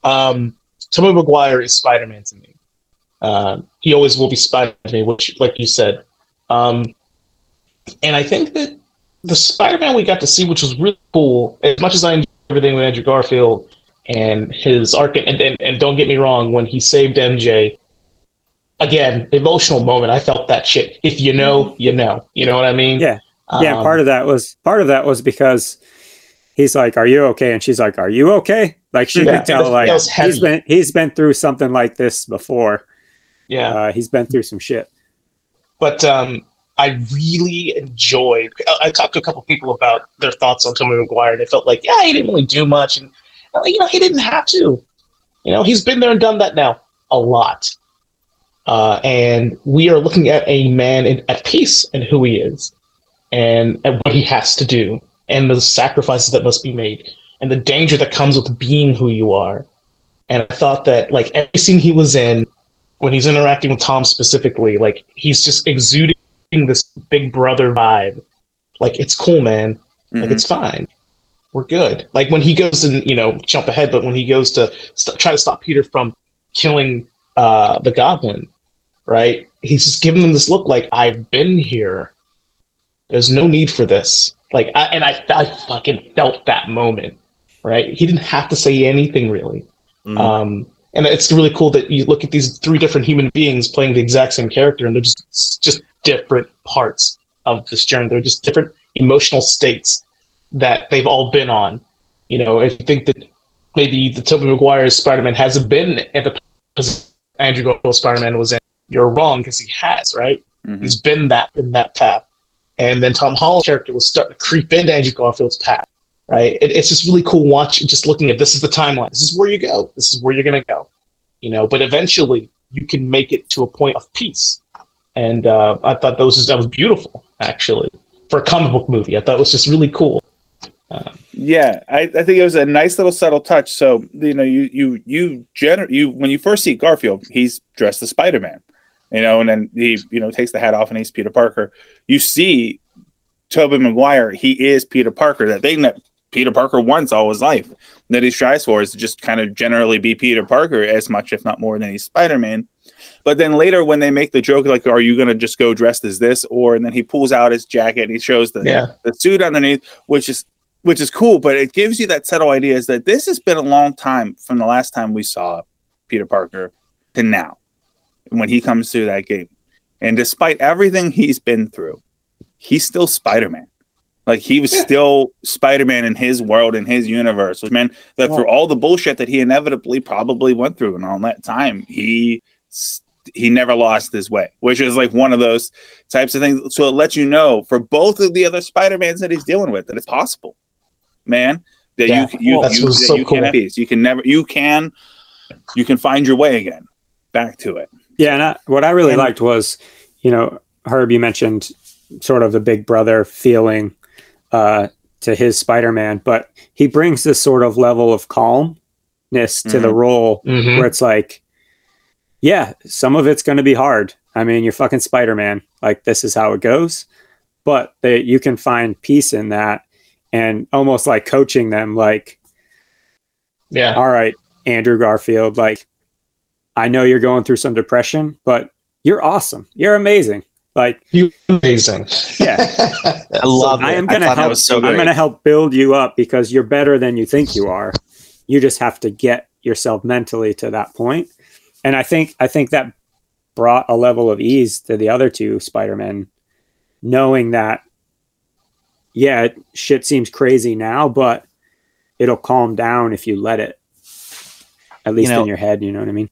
Um, Tobey Maguire is Spider Man to me. Uh, he always will be Spider Man, which, like you said. Um, and I think that the Spider Man we got to see, which was really cool, as much as I enjoyed everything with Andrew Garfield and his arc, and, and, and don't get me wrong, when he saved MJ, again, emotional moment. I felt that shit. If you know, you know. You know what I mean? Yeah. Yeah, Um, part of that was part of that was because he's like, "Are you okay?" And she's like, "Are you okay?" Like she Yeah, could tell, like he's been he's been through something like this before. Yeah. Uh, he's been through some shit. but um, I really enjoyed. I, I talked to a couple people about their thoughts on Tobey Maguire, and they felt like, yeah, he didn't really do much, and uh, you know, he didn't have to. You know, he's been there and done that now a lot. Uh, and we are looking at a man in, at peace and who he is, and, and what he has to do, and the sacrifices that must be made, and the danger that comes with being who you are. And I thought that, like every scene he was in, when he's interacting with Tom specifically, like he's just exuding this big brother vibe. Like it's cool, man. Like Mhm. it's fine. We're good. Like when he goes and you know jump ahead, but when he goes to st- try to stop Peter from killing uh, the Goblin, right? He's just giving them this look like I've been here. There's no need for this. Like, I, and I, I fucking felt that moment, right? He didn't have to say anything really. Mhm. Um, and it's really cool that you look at these three different human beings playing the exact same character, and they're just just different parts of this journey. They're just different emotional states that they've all been on. You know, I think that maybe the Tobey Maguire's Spider-Man hasn't been at the position Andrew Garfield's Spider-Man was in. You're wrong because he has, right? Mhm. He's been that in that path. And then Tom Holland's character was starting to creep into Andrew Garfield's path, right? It, it's just really cool watching, just looking at this is the timeline. This is where you go. This is where you're going to go, you know. But eventually, you can make it to a point of peace. And uh, I thought that was that was beautiful, actually, for a comic book movie. I thought it was just really cool. Yeah, I, I think it was a nice little subtle touch. So you know, you you you gener- you when you first see Garfield, he's dressed as Spider Man, you know, and then he you know takes the hat off and he's Peter Parker. You see Tobey Maguire, he is Peter Parker. That thing that Peter Parker wants all his life that he strives for is to just kind of generally be Peter Parker as much, if not more, than he's Spider Man. But then later, when they make the joke, like, "Are you going to just go dressed as this?" or and then he pulls out his jacket and he shows the Yeah. the suit underneath, which is which is cool, but it gives you that subtle idea is that this has been a long time from the last time we saw Peter Parker to now when he comes through that gate. And despite everything he's been through, he's still Spider Man. Like he was still Spider Man in his world, in his universe, which meant that through all the bullshit that he inevitably probably went through and all that time, he he never lost his way, which is like one of those types of things. So it lets you know for both of the other Spider Mans that he's dealing with that it's possible, man. That Yeah. you you, Well, you, that so you can cool. have peace. You can never you can you can find your way again back to it. Yeah, and I, what I really And- liked was, you know, Herb, you mentioned sort of the big brother feeling uh, to his Spider-Man, but he brings this sort of level of calmness to the role Mhm. where it's like, yeah, some of it's going to be hard. I mean, you're fucking Spider-Man. Like this is how it goes, but they, you can find peace in that, and almost like coaching them, like, Yeah. all right, Andrew Garfield, like I know you're going through some depression, but you're awesome. You're amazing. Like You amazing. Yeah. <laughs> I love I it. am gonna thought that help so I'm gonna help build you up because you're better than you think you are. You just have to get yourself mentally to that point. And I think I think that brought a level of ease to the other two Spider-Men, knowing that yeah, shit seems crazy now, but it'll calm down if you let it. At least know- in your head, you know what I mean?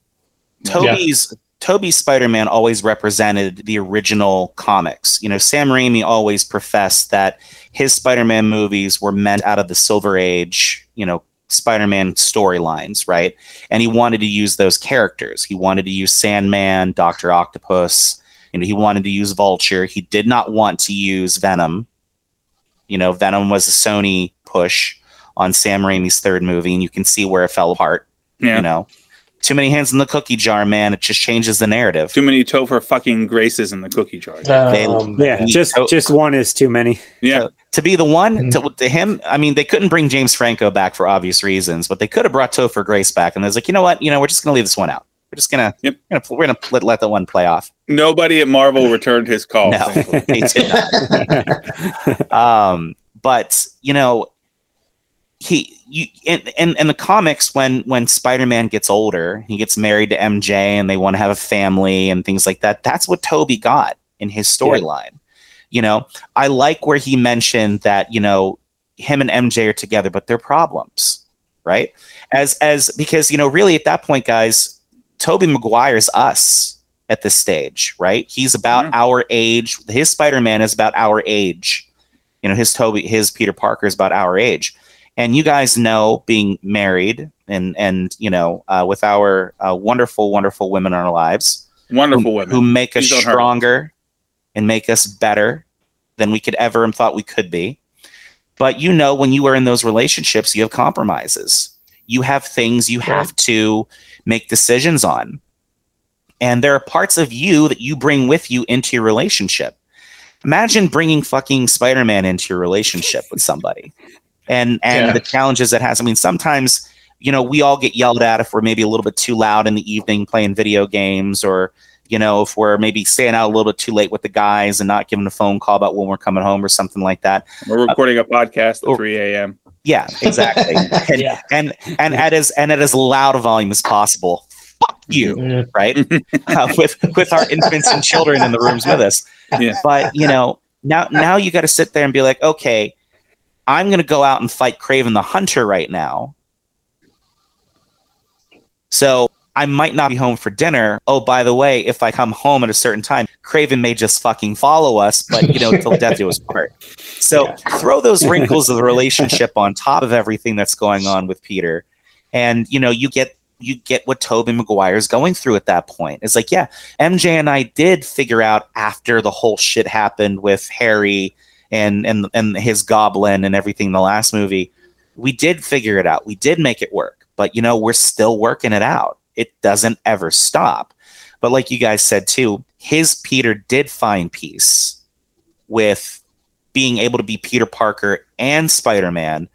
Tobey's Tobey's Spider-Man always represented the original comics. You know, Sam Raimi always professed that his Spider-Man movies were meant out of the Silver Age, you know, Spider-Man storylines, right? And he wanted to use those characters. He wanted to use Sandman, Doctor Octopus. You know, he wanted to use Vulture. He did not want to use Venom. You know, Venom was a Sony push on Sam Raimi's third movie, and you can see where it fell apart. Yeah. You know, too many hands in the cookie jar, man. It just changes the narrative. Too many Topher fucking graces in the cookie jar. Um, Yeah, just oh. just one is too many. Yeah. To be the one Mhm. to, to him, I mean, they couldn't bring James Franco back for obvious reasons, but they could have brought Topher Grace back, and they was like, you know what, you know, we're just gonna leave this one out. We're just gonna, Yep. we're gonna, we're gonna let, let the one play off. Nobody at Marvel returned his call. No. <laughs> They did not. <laughs> um, but you know, he you in, in in the comics when when Spider-Man gets older, he gets married to MJ and they want to have a family and things like that. That's what Tobey got in his storyline. You know, I like where he mentioned that, you know, him and MJ are together, but they're problems, right? As as because, you know, really at that point, guys, Tobey Maguire's us at this stage, right? He's about Yeah. our age. His Spider-Man is about our age. You know, his Tobey, his Peter Parker is about our age. And you guys know, being married and and you know, uh, with our uh, wonderful, wonderful women in our lives, Wonderful who, women. who make us Please don't hurt us. stronger and make us better than we could ever have thought we could be. But you know, when you are in those relationships, you have compromises. You have things you have to make decisions on. And there are parts of you that you bring with you into your relationship. Imagine bringing fucking Spider Man into your relationship with somebody and and Yeah. the challenges it has. I mean, sometimes you know we all get yelled at if we're maybe a little bit too loud in the evening playing video games or you know, if we're maybe staying out a little bit too late with the guys and not giving a phone call about when we're coming home or something like that. We're recording a podcast or- at 3 a.m. Yeah, exactly. <laughs> and, Yeah. and and at as and at as loud a volume as possible. Fuck you, right? <laughs> uh, with with our infants and children in the rooms with us. Yeah. But you know, now now you got to sit there and be like, okay, I'm going to go out and fight Kraven the Hunter right now. So I might not be home for dinner. Oh, by the way, if I come home at a certain time, Kraven may just fucking follow us, but you know, <laughs> till death do us part. So Yeah. throw those <laughs> wrinkles of the relationship on top of everything that's going on with Peter, and you know, you get you get what Tobey Maguire's going through at that point. It's like, yeah, MJ and I did figure out after the whole shit happened with Harry and and and his goblin and everything in the last movie. We did figure it out. We did make it work. But you know, we're still working it out. It doesn't ever stop. But like you guys said too, his Peter did find peace with being able to be Peter Parker and Spider-Man.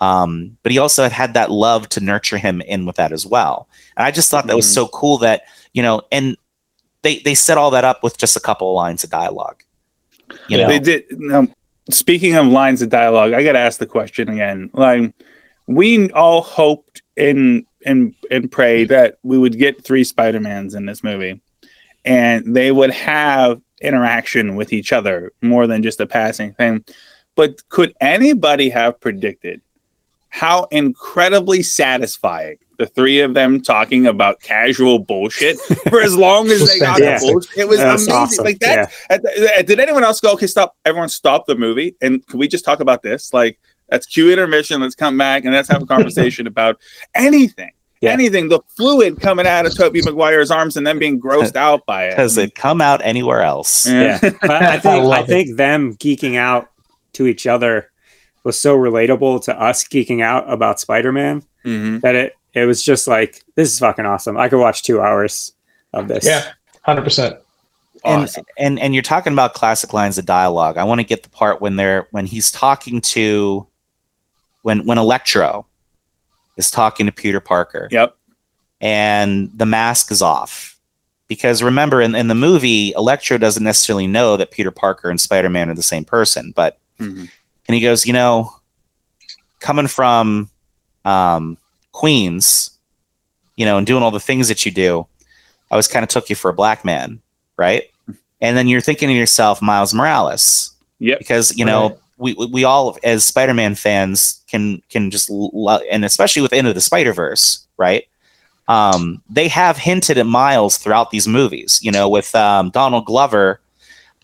Um, but he also had had that love to nurture him in with that as well. And I just thought that was Mhm. so cool that, you know, and they they set all that up with just a couple of lines of dialogue. You know, They did. Speaking of lines of dialogue, I got to ask the question again. Like, we all hoped and and and prayed that we would get three Spider Mans in this movie, and they would have interaction with each other more than just a passing thing. But could anybody have predicted how incredibly satisfying the three of them talking about casual bullshit for as long as they got <laughs> Yeah. the bullshit? It was That's amazing. awesome. Like that Yeah. at the- did anyone else go? Okay, stop! Everyone, stop the movie, and can we just talk about this? Like, that's cue intermission. Let's come back and let's have a conversation <laughs> about anything, Yeah. anything. The fluid coming out of Tobey Maguire's arms and then being grossed out by it. does it come out anywhere else? Yeah. yeah. But <laughs> I I think I, love it. think them geeking out to each other was so relatable to us geeking out about Spider-Man Mhm. that it it was just like this is fucking awesome. I could watch two hours of this. Yeah, hundred percent. and, Awesome. and and you're talking about classic lines of dialogue. I want to get the part when they're when he's talking to when when Electro is talking to Peter Parker Yep. and the mask is off. Because remember in, in the movie, Electro doesn't necessarily know that Peter Parker and Spider-Man are the same person, but Mhm. and he goes, you know, coming from um, Queens, you know, and doing all the things that you do, I was kind of took you for a black man, right? And then you're thinking to yourself, Miles Morales, Yep. because you know Right. we we we all as Spider-Man fans can can just lo- and especially with Into the Spider-Verse, right? Um, they have hinted at Miles throughout these movies, you know, with um, Donald Glover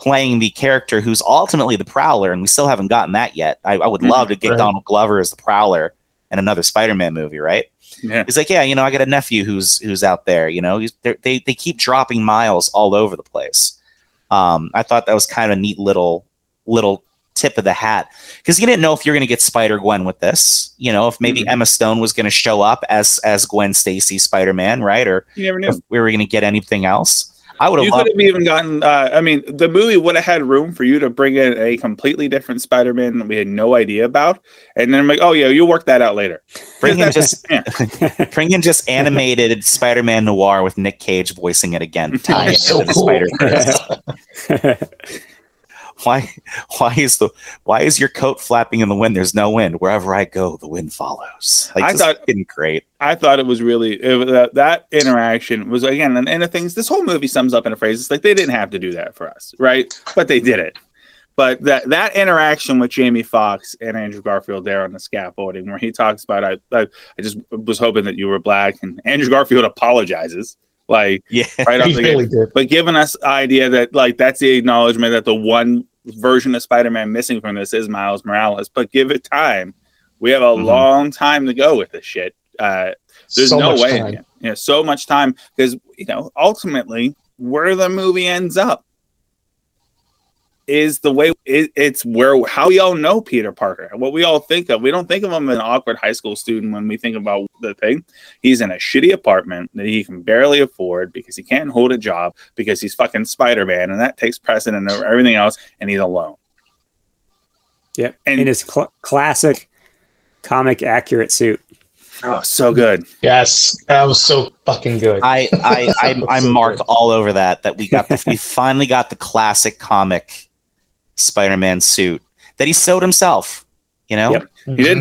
playing the character who's ultimately the Prowler, and we still haven't gotten that yet. I, I would love to get Right. Donald Glover as the Prowler in another Spider-Man movie, right? Yeah. He's like, yeah, you know, I got a nephew who's who's out there. You know, they they keep dropping Miles all over the place. Um, I thought that was kind of a neat little little tip of the hat because you didn't know if you're going to get Spider Gwen with this. You know, if maybe Mhm. Emma Stone was going to show up as as Gwen Stacy Spider Man, right? Or You never if we were going to get anything else. I would have You could have even gotten. Uh, I mean, the movie would have had room for you to bring in a completely different Spider-Man that we had no idea about, and then I'm like, oh yeah, you'll work that out later. Bring in just <laughs> bring in just animated Spider Man noir with Nick Cage voicing it again. <laughs> Tie it So into the cool. <laughs> Spider-Verse. why why is the why is your coat flapping in the wind there's no wind wherever i go the wind follows like I I thought- thought fucking great I thought it was really it was, uh, that interaction was again, and, and the things. This whole movie sums up in a phrase. It's like they didn't have to do that for us, right? But they did it. But that that interaction with Jamie Foxx and Andrew Garfield there on the scaffolding, where he talks about, I, I, I just was hoping that you were black, and Andrew Garfield apologizes, like yeah right off <laughs> the gate. really did. but giving us idea that like that's the acknowledgement that the one version of Spider-Man missing from this is Miles Morales. But give it time. We have a Mhm. long time to go with this shit. Uh, there's So no way. Yeah, so much time because you know ultimately where the movie ends up is the way it, it's where how we all know Peter Parker. What we all think of. We don't think of him as an awkward high school student when we think about the thing. He's in a shitty apartment that he can barely afford because he can't hold a job because he's fucking Spider Man, and that takes precedent over everything else, and he's alone. Yep. And- in his cl- classic comic accurate suit. Oh, so good. Yes, that was so fucking good. I I <laughs> I, I So marked all over that that we got the, we <laughs> finally got the classic comic Spider-Man suit that he sewed himself. You know, Yep. He did.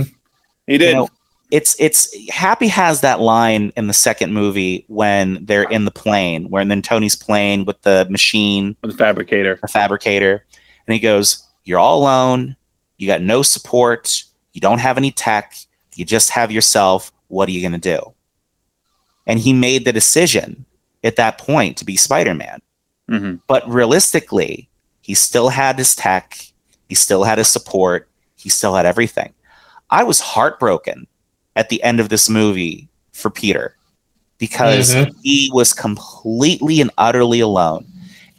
He did. You know, it's it's Happy has that line in the second movie when they're in the plane, where then Tony's playing with the machine, the fabricator. the fabricator, and he goes, "You're all alone. You got no support. You don't have any tech. You just have yourself. What are you going to do?" And he made the decision at that point to be Spider-Man. hmm But realistically, he still had his tech, he still had his support, he still had everything. I was heartbroken at the end of this movie for Peter because Mhm. he was completely and utterly alone.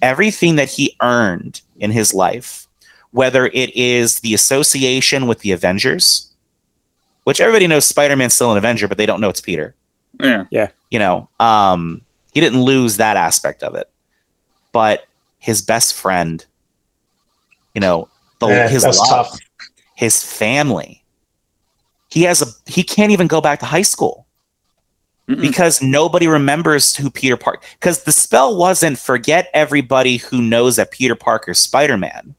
Everything that he earned in his life, whether it is the association with the Avengers, which everybody knows Spider Man's still an Avenger, but they don't know it's Peter Yeah. Yeah. you know um he didn't lose that aspect of it but his best friend you know the, Yeah, his that's love tough. his family he has a he can't even go back to high school Mm-mm. because nobody remembers who Peter Parker because the spell wasn't forget everybody who knows that Peter Parker's Spider-Man.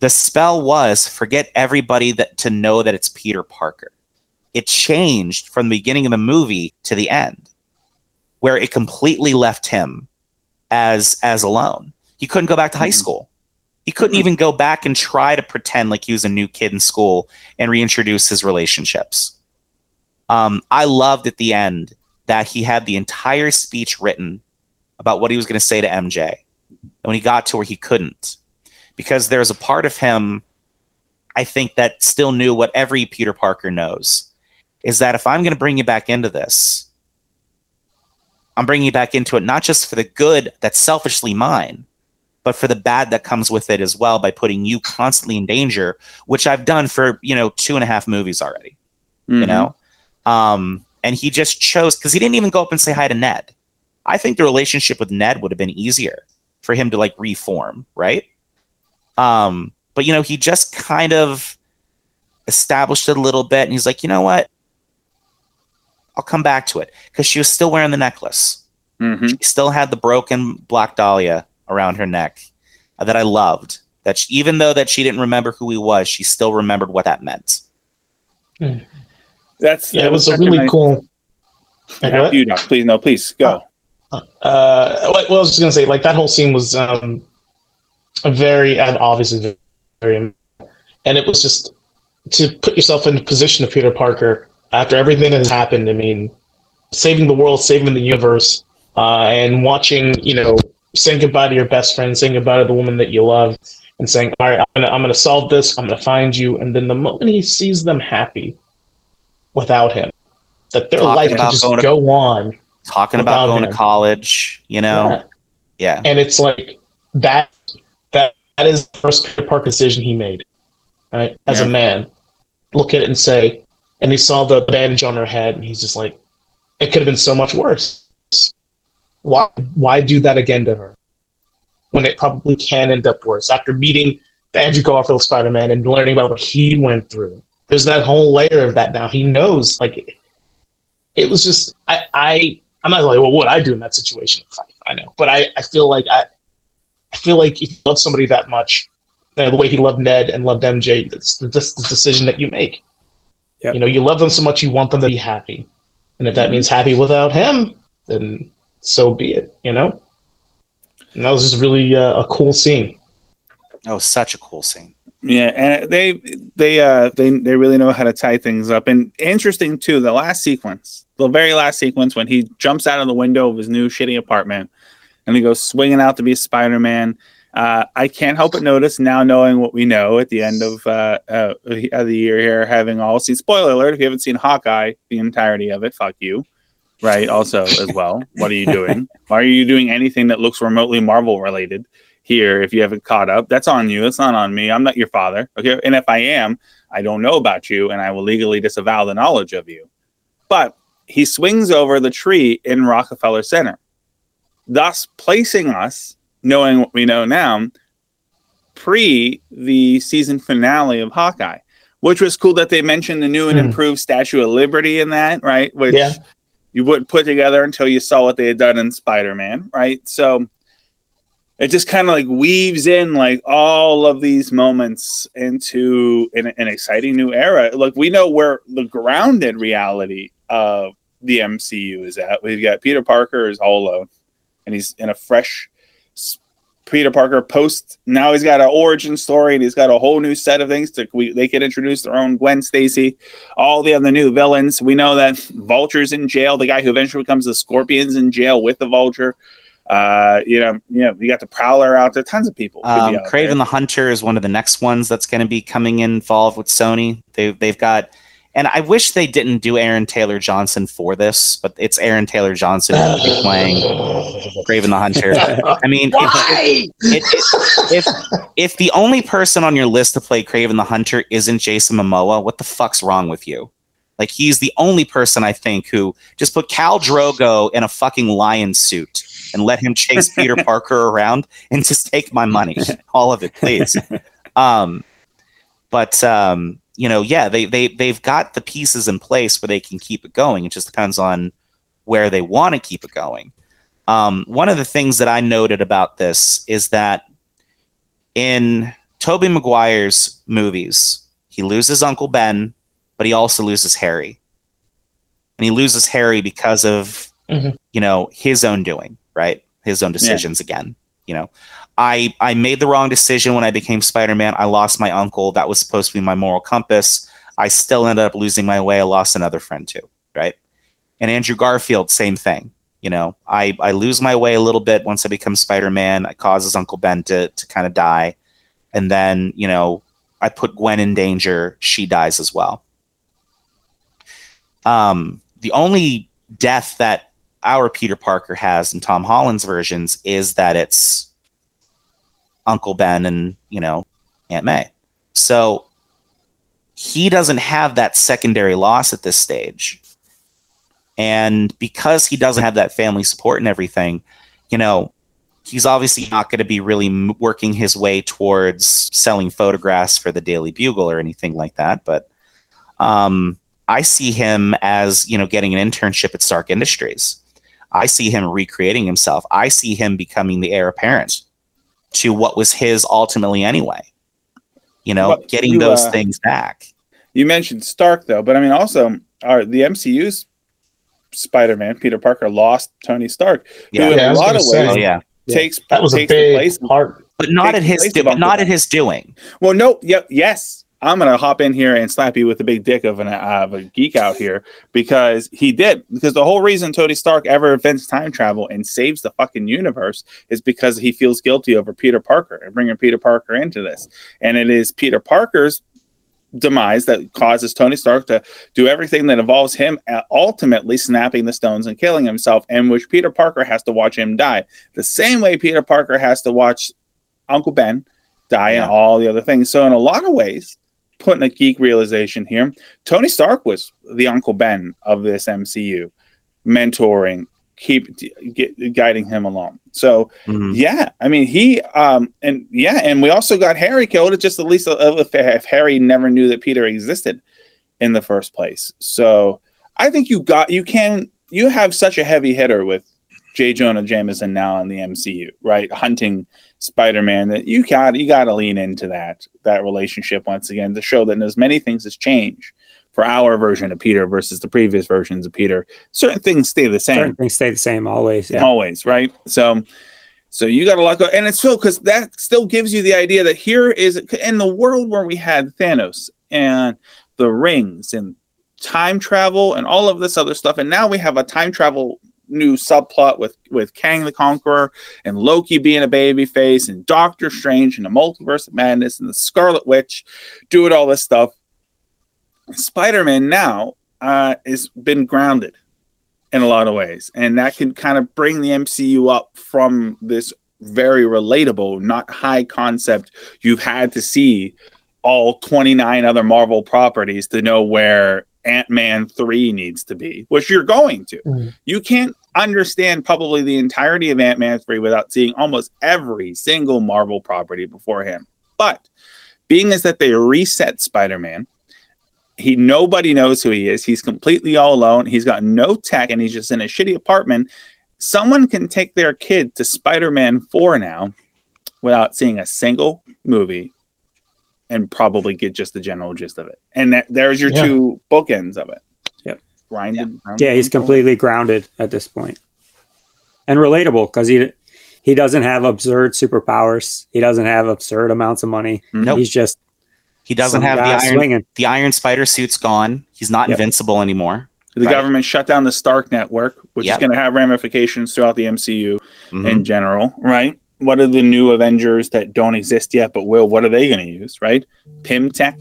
The spell was forget everybody that to know that it's Peter Parker. It changed from the beginning of the movie to the end where it completely left him as as alone. He couldn't go back to high Mhm. school. He couldn't Mhm. even go back and try to pretend like he was a new kid in school and reintroduce his relationships. Um, I loved at the end that he had the entire speech written about what he was going to say to MJ. And when he got to where he couldn't, because there's a part of him, I think, that still knew what every Peter Parker knows is that if I'm going to bring you back into this, I'm bringing you back into it not just for the good that's selfishly mine, but for the bad that comes with it as well by putting you constantly in danger, which I've done for, you know, two and a half movies already you Mhm. know? Um and he just chose because he didn't even go up and say hi to ned. I think the relationship with ned would have been easier for him to like reform right? Um but you know he just kind of established it a little bit and he's like you know what? I'll come back to it. Because she was still wearing the necklace. Mhm. she still had the broken black dahlia around her neck uh, that i loved that she, even though that she didn't remember who he was she still remembered what that meant That's Yeah, that it was a really nice- cool. Yeah, go. You know, please no, please go. uh like well, I was just gonna say like that whole scene was um a very and obviously very and it was just to put yourself in the position of Peter Parker after everything that has happened. I mean, saving the world, saving the universe, uh, and watching you know saying goodbye to your best friend, saying goodbye to the woman that you love, and saying, "All right, I'm gonna, I'm gonna solve this. I'm gonna find you." And then the moment he sees them happy without him, that their Talking life can just to- go on talking about going him. to college, you know. Yeah. Yeah. and it's like that that that is the first Peter decision he made right as Yeah. a man look at it and say and he saw the bandage on her head and he's just like it could have been so much worse why why do that again to her? When it probably can end up worse. After meeting the Andrew Garfield Spider-Man and learning about what he went through. There's that whole layer of that now. He knows like it was just I I I'm not like, well, what would I do in that situation? I, I know, but I, I feel like I, I feel like if you love somebody that much, uh, the way he loved Ned and loved MJ, that's the, just the decision that you make. Yep. You know, you love them so much, you want them to be happy, and if that means happy without him, then so be it. You know, and that was just really uh, a cool scene. Oh, such a cool scene. Yeah, and they they uh they they really know how to tie things up. And interesting too, the last sequence, the very last sequence when he jumps out of the window of his new shitty apartment and he goes swinging out to be Spider-Man. Uh, I can't help but notice now, knowing what we know at the end of uh, uh, of the year here, having all seen. Spoiler alert: if you haven't seen Hawkeye, the entirety of it, fuck you. Right. Also, as well, what are you doing? Why are you doing anything that looks remotely Marvel related? here if you haven't caught up. That's on you. It's not on me. I'm not your father. Okay. And if I am, I don't know about you and I will legally disavow the knowledge of you. But he swings over the tree in Rockefeller Center, thus placing us, knowing what we know now, pre the season finale of Hawkeye. which was cool that they mentioned the new and Mhm. improved Statue of Liberty in that, right? Which Yeah. You wouldn't put together until you saw what they had done in Spider Man, right? So it just kind of like weaves in like all of these moments into an, an exciting new era. Like we know where the grounded reality of the MCU is at. We've got Peter Parker is all alone, and he's in a fresh Peter Parker post. Now he's got an origin story, and he's got a whole new set of things to we, they could introduce their own Gwen Stacy, all the other new villains. We know that Vulture's in jail. The guy who eventually becomes the Scorpion's in jail with the Vulture. Uh, you know, you know, you got the Prowler out there. Tons of people. Um, Kraven there. the Hunter is one of the next ones that's going to be coming involved with Sony. They they've got, and I wish they didn't do Aaron Taylor Johnson for this, but it's Aaron Taylor Johnson playing Kraven the Hunter. I mean, if, Why? it, it, if if the only person on your list to play Kraven the Hunter isn't Jason Momoa, what the fuck's wrong with you? Like he's the only person I think who just put Khal Drogo in a fucking lion suit and let him chase <laughs> Peter Parker around and just take my money, all of it, please. Um, but um, you know, yeah, they they they've got the pieces in place where they can keep it going. It just depends on where they want to keep it going. Um, one of the things that I noted about this is that in Tobey Maguire's movies, he loses Uncle Ben, but he also loses Harry. And he loses Harry because of Mhm. you know his own doing, right? His own decisions again. You know, I I made the wrong decision when I became Spider-Man. I lost my uncle. That was supposed to be my moral compass. I still ended up losing my way. I lost another friend too, right? And Andrew Garfield, same thing. You know, I I lose my way a little bit once I become Spider-Man. It causes Uncle Ben to to kind of die, and then you know I put Gwen in danger. She dies as well. Um, the only death that our Peter Parker has in Tom Holland's versions is that it's Uncle Ben and you know Aunt May. So he doesn't have that secondary loss at this stage. And because he doesn't have that family support and everything, you know, he's obviously not going to be really working his way towards selling photographs for the Daily Bugle or anything like that. But um, I see him as, you know, getting an internship at Stark Industries. I see him recreating himself. I see him becoming the heir apparent to what was his ultimately anyway. You know, Well, getting you, those uh, things back. You mentioned Stark though, but I mean also our the MCU's Spider-Man, Peter Parker lost Tony Stark, Yeah. who in Yeah, I a was lot gonna of say. ways Oh yeah, takes That was a takes the big place. part. but not Takes at his do- of not Ben. at his doing. Well, no, yep, yes. I'm gonna hop in here and slap you with the big dick of an uh, of a geek out here because he did. Because the whole reason Tony Stark ever invents time travel and saves the fucking universe is because he feels guilty over Peter Parker and bringing Peter Parker into this. And it is Peter Parker's demise that causes Tony Stark to do everything that involves him uh, ultimately snapping the stones and killing himself, and which Peter Parker has to watch him die. The same way Peter Parker has to watch Uncle Ben die and all the other things. So in a lot of ways, putting a geek realization here, Tony Stark was the Uncle Ben of this MCU, mentoring, keep get, guiding him along. So Mhm. yeah, I mean he um and yeah, and we also got Harry killed. It's just at least if, if Harry never knew that Peter existed in the first place. So I think you got you can you have such a heavy hitter with J. Jonah Jameson now in the MCU, right? Hunting Spider-Man that you got you got to lean into that that relationship once again to show that as many things has changed for our version of Peter versus the previous versions of Peter. Certain things stay the same Certain things stay the same always. Yeah. always right so so you got a lot go and it's still because that still gives you the idea that here is in the world where we had thanos and the rings and time travel and all of this other stuff and now we have a time travel new subplot with with kang the conqueror and loki being a baby face and doctor strange and the multiverse of madness and the scarlet witch doing all this stuff spider-man now uh has been grounded in a lot of ways. And that can kind of bring the MCU up from this very relatable, not high concept. You've had to see all 29 other Marvel properties to know where Ant Man 3 needs to be, which you're going to. Mhm. You can't understand probably the entirety of Ant Man 3 without seeing almost every single Marvel property beforehand. But being as that they reset Spider Man, he nobody knows who he is. He's completely all alone. He's got no tech, and he's just in a shitty apartment. Someone can take their kid to Spider-Man Four now, without seeing a single movie, and probably get just the general gist of it. And that, there's your Yeah. two bookends of it. Yep. Grinded. Yeah, he's completely grounded at this point, and relatable because he he doesn't have absurd superpowers. He doesn't have absurd amounts of money. Nope. He's just He doesn't have the iron. swinging. The Iron Spider suit's gone. He's not Yep. invincible anymore. The Right. government shut down the Stark Network, which Yep. is going to have ramifications throughout the MCU Mhm. in general, right? What are the new Avengers that don't exist yet but will? What are they going to use, right? Pym Tech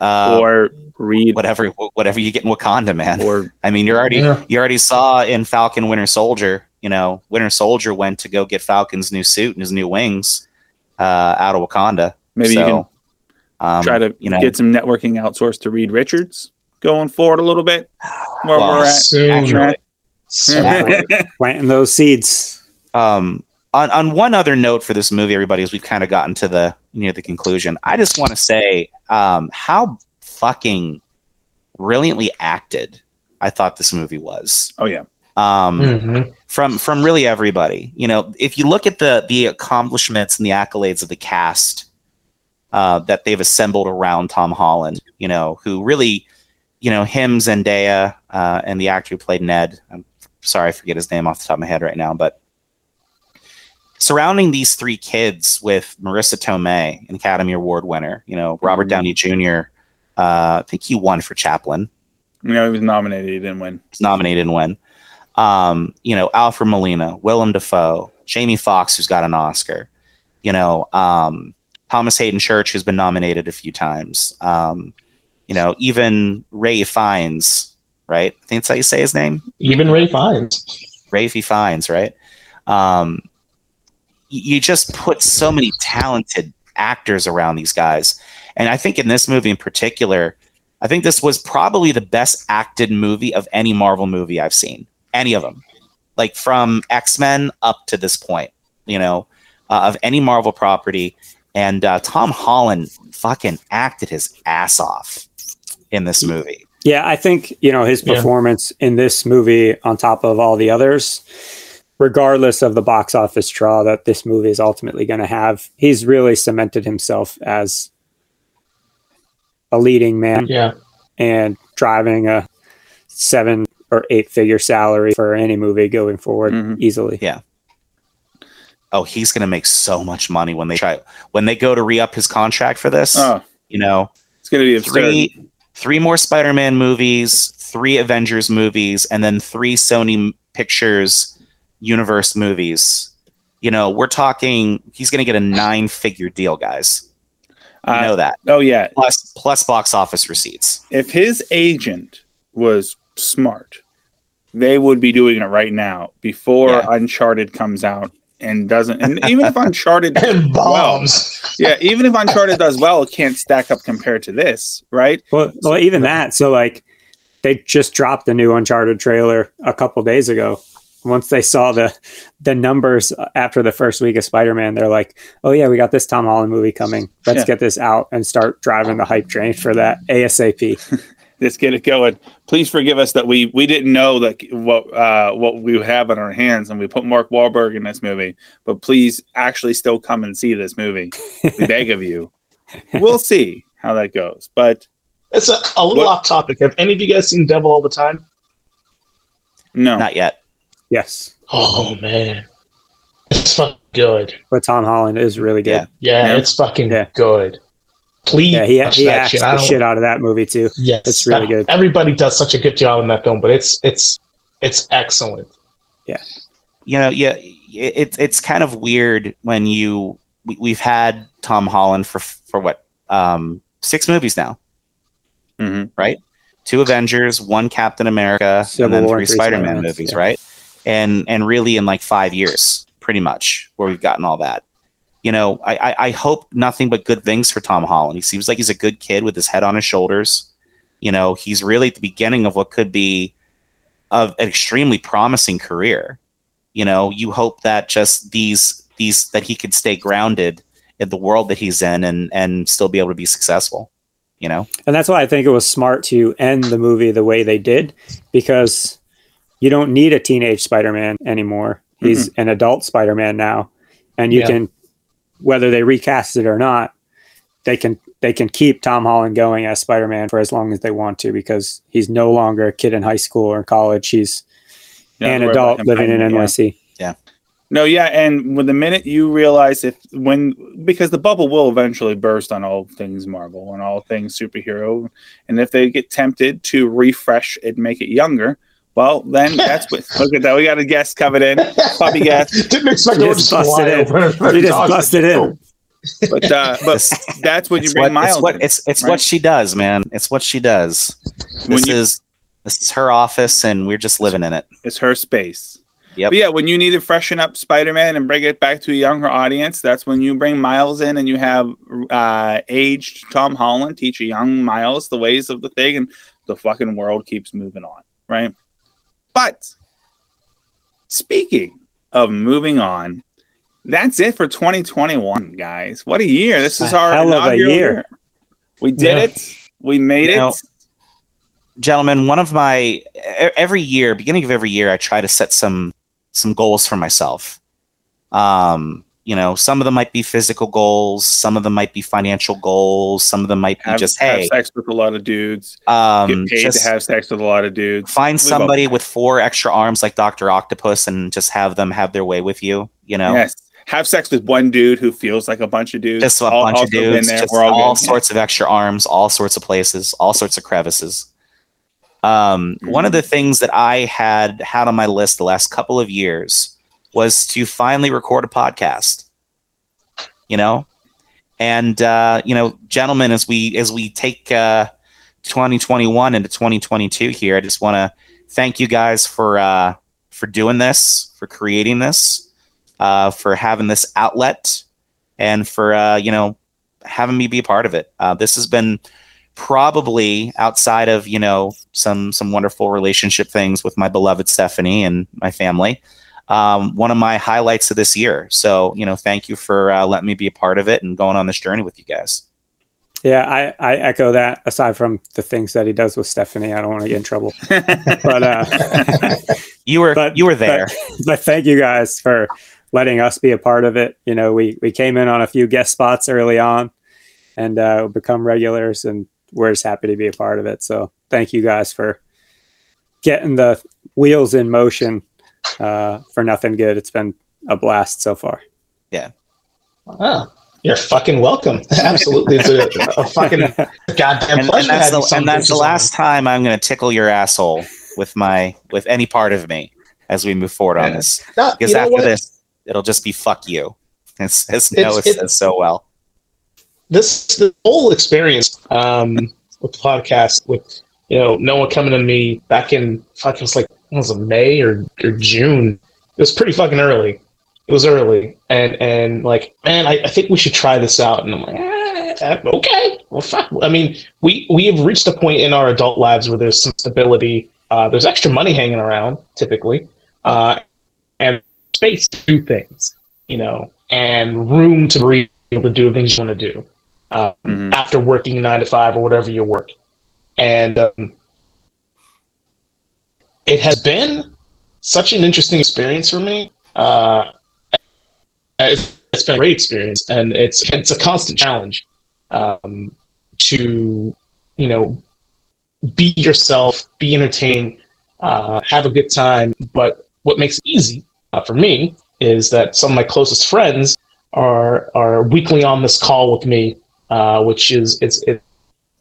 Uh, or read whatever, whatever you get in Wakanda, man. or <laughs> I mean, you're already Yeah. you already saw in Falcon Winter Soldier. You know, Winter Soldier went to go get Falcon's new suit and his new wings uh, out of Wakanda. maybe So, you can um, try to you know, get some networking outsourced to Reed Richards going forward a little bit. Where Well, we're at. Soon. Soon. <laughs> planting those seeds. um, on on one other note for this movie, everybody, as we've kind of gotten to the near the conclusion, I just want to say um, how fucking brilliantly acted I thought this movie was. oh yeah, Um, Mhm. from from really everybody. You know, if you look at the the accomplishments and the accolades of the cast uh, that they've assembled around Tom Holland, you know, who really, you know, him, Zendaya, uh, and the actor who played Ned. I'm sorry, I forget his name off the top of my head right now, but surrounding these three kids with Marisa Tomei, an Academy Award winner, you know, Robert Mhm. Downey Jr. Uh, I think he won for Chaplin you know he was nominated, he didn't win. was nominated and win. Um, you know, Alfred Molina, Willem Dafoe, Jamie Foxx, who's got an Oscar. You know, um, Thomas Haden Church, who's been nominated a few times. Um, you know, even Ray Fiennes, right? I think that's how you say his name. Even Ray Fiennes. Rafe Fiennes, right? Um, y- you just put so many talented actors around these guys, and I think in this movie in particular, I think this was probably the best acted movie of any Marvel movie I've seen. Any of them, like from X Men up to this point, you know, uh, of any Marvel property. And uh, Tom Holland fucking acted his ass off in this movie. Yeah, I think you know his Yeah. performance in this movie, on top of all the others, regardless of the box office draw that this movie is ultimately going to have, he's really cemented himself as a leading man Yeah. and driving a seven or eight figure salary for any movie going forward Mhm. easily. Yeah. Oh, he's gonna make so much money when they try when they go to re up his contract for this. Oh, You know, it's going to be absurd. three three more Spider-Man movies, three Avengers movies, and then three Sony Pictures universe movies. You know, we're talking. He's gonna get a nine-figure deal, guys. You Uh, know that oh yeah, plus plus box office receipts. if his agent was smart, they would be doing it right now before Yeah. Uncharted comes out and doesn't. And even if <laughs> Uncharted, And well, bombs. yeah, even if Uncharted does well, it can't stack up compared to this, right? Well, well, even that. So like, they just dropped the new Uncharted trailer a couple days ago. Once they saw the the numbers after the first week of Spider Man, they're like, "Oh yeah, we got this Tom Holland movie coming. Let's Yeah. get this out and start driving the hype train for that ASAP." <laughs> Let's get it going. Please forgive us that we we didn't know that what uh, what we have on our hands, and we put Mark Wahlberg in this movie. But please, actually, still come and see this movie. We beg of you. <laughs> We'll see how that goes. But It's a, a little What- off topic. Have any of you guys seen Devil All the Time? no, Not yet. Yes, Oh man, it's fucking good. but Tom Holland is really good. Yeah. Yeah, Yeah. it's fucking Yeah. good. Please Yeah, he, watch he that acts shit. The shit out of that movie too. Yes, It's really good. Everybody does such a good job in that film, but it's it's it's excellent. Yeah, you know, yeah, it's it's kind of weird when you we, we've had Tom Holland for for what um six movies now, hmm two Avengers, one Captain America, Civil and then War three Spider-Man movies, yeah. right? And and really in like five years, pretty much, where we've gotten all that. You know, I, I I hope nothing but good things for Tom Holland. He seems like he's a good kid with his head on his shoulders. You know, he's really at the beginning of what could be of an extremely promising career. You know, you hope that just these these that he could stay grounded in the world that he's in and and still be able to be successful. You know, And that's why I think it was smart to end the movie the way they did, because you don't need a teenage Spider-Man anymore. Mm-hmm. He's an adult Spider-Man now, and you Yeah. can, whether they recast it or not, they can they can keep Tom Holland going as Spider-Man for as long as they want to, because he's no longer a kid in high school or college. He's Yeah, an adult living in NYC. yeah. NYC. No, yeah, and when the minute you realize if when because the bubble will eventually burst on all things Marvel and all things superhero, and if they get tempted to refresh it, make it younger, well, then that's what. <laughs> Look at that, we got a guest coming in, puppy guest, <laughs> Didn't expect You it to just just fly busted in. over. You just <laughs> busted in. but uh, but that's when you it's bring what, Miles. it's what in, it's it's right? what she does, man. It's what she does. When This you- is this is her office, and we're just living in it. It's her space. Yep. But yeah, when you need to freshen up Spider-Man and bring it back to a younger audience, that's when you bring Miles in and you have uh, aged Tom Holland teach a young Miles the ways of the thing, and the fucking world keeps moving on, right? But speaking of moving on, that's it for 2021, guys. What a year! This is our hell of a inaugural year. We did Yeah. it. We made You it. gentlemen one of my every year beginning of every year i try to set some some goals for myself um you know some of them might be physical goals some of them might be financial goals some of them might be have, just have hey sex with a lot of dudes. um Get paid just to have sex with a lot of dudes. find all- somebody with four extra arms like dr octopus and just have them have their way with you you know Yes. Have sex with one dude who feels like a bunch of dudes. just a All- bunch also of dudes, there. just We're all, good. sorts of extra arms, all sorts of places, all sorts of crevices. Um, One of the things that I had had on my list the last couple of years was to finally record a podcast. You know, and uh, you know, gentlemen, as we as we take uh, 2021 into 2022 here, I just want to thank you guys for uh, for doing this, for creating this, uh, for having this outlet and for uh, you know having me be a part of it. Uh, this has been probably outside of you know some some wonderful relationship things with my beloved Stephanie and my family. Um, one of my highlights of this year. So you know, thank you for uh, letting me be a part of it and going on this journey with you guys. Yeah, I, I echo that. Aside from the things that he does with Stephanie, I don't want to get in trouble. <laughs> But uh, You were But- you were there. but thank you guys for letting us be a part of it. You know, we we came in on a few guest spots early on, and uh, become regulars, and we're just happy to be a part of it. So thank you guys for getting the wheels in motion uh, for nothing good. It's been a blast so far. Ah, you're fucking welcome. <laughs> Absolutely, it's a, a fucking goddamn and, pleasure. and that's the, and that's the last time I'm going to tickle your asshole with my with any part of me as we move forward on this. No, Because after this, it'll just be fuck you. <laughs> It's, it's It's- Noah it- says so well. this the whole experience um, with the podcast with you know Noah coming to me back in fucking was like what was it May or, or June. It was pretty fucking early. It was early, and and like man, I, I think we should try this out. And I'm like, eh, okay, well, fuck. I mean, we we have reached a point in our adult lives where there's some stability. Uh, there's extra money hanging around typically, uh, and space to do things, you know, and room to breathe, able to do the things you want to do uh, Mhm. after working nine to five or whatever you work. And um, it has been such an interesting experience for me. Uh, it's, it's been a great experience, and it's it's a constant challenge um, to you know be yourself, be entertained, uh, have a good time. But what makes it easy uh, for me is that some of my closest friends are are weekly on this call with me uh, which is it's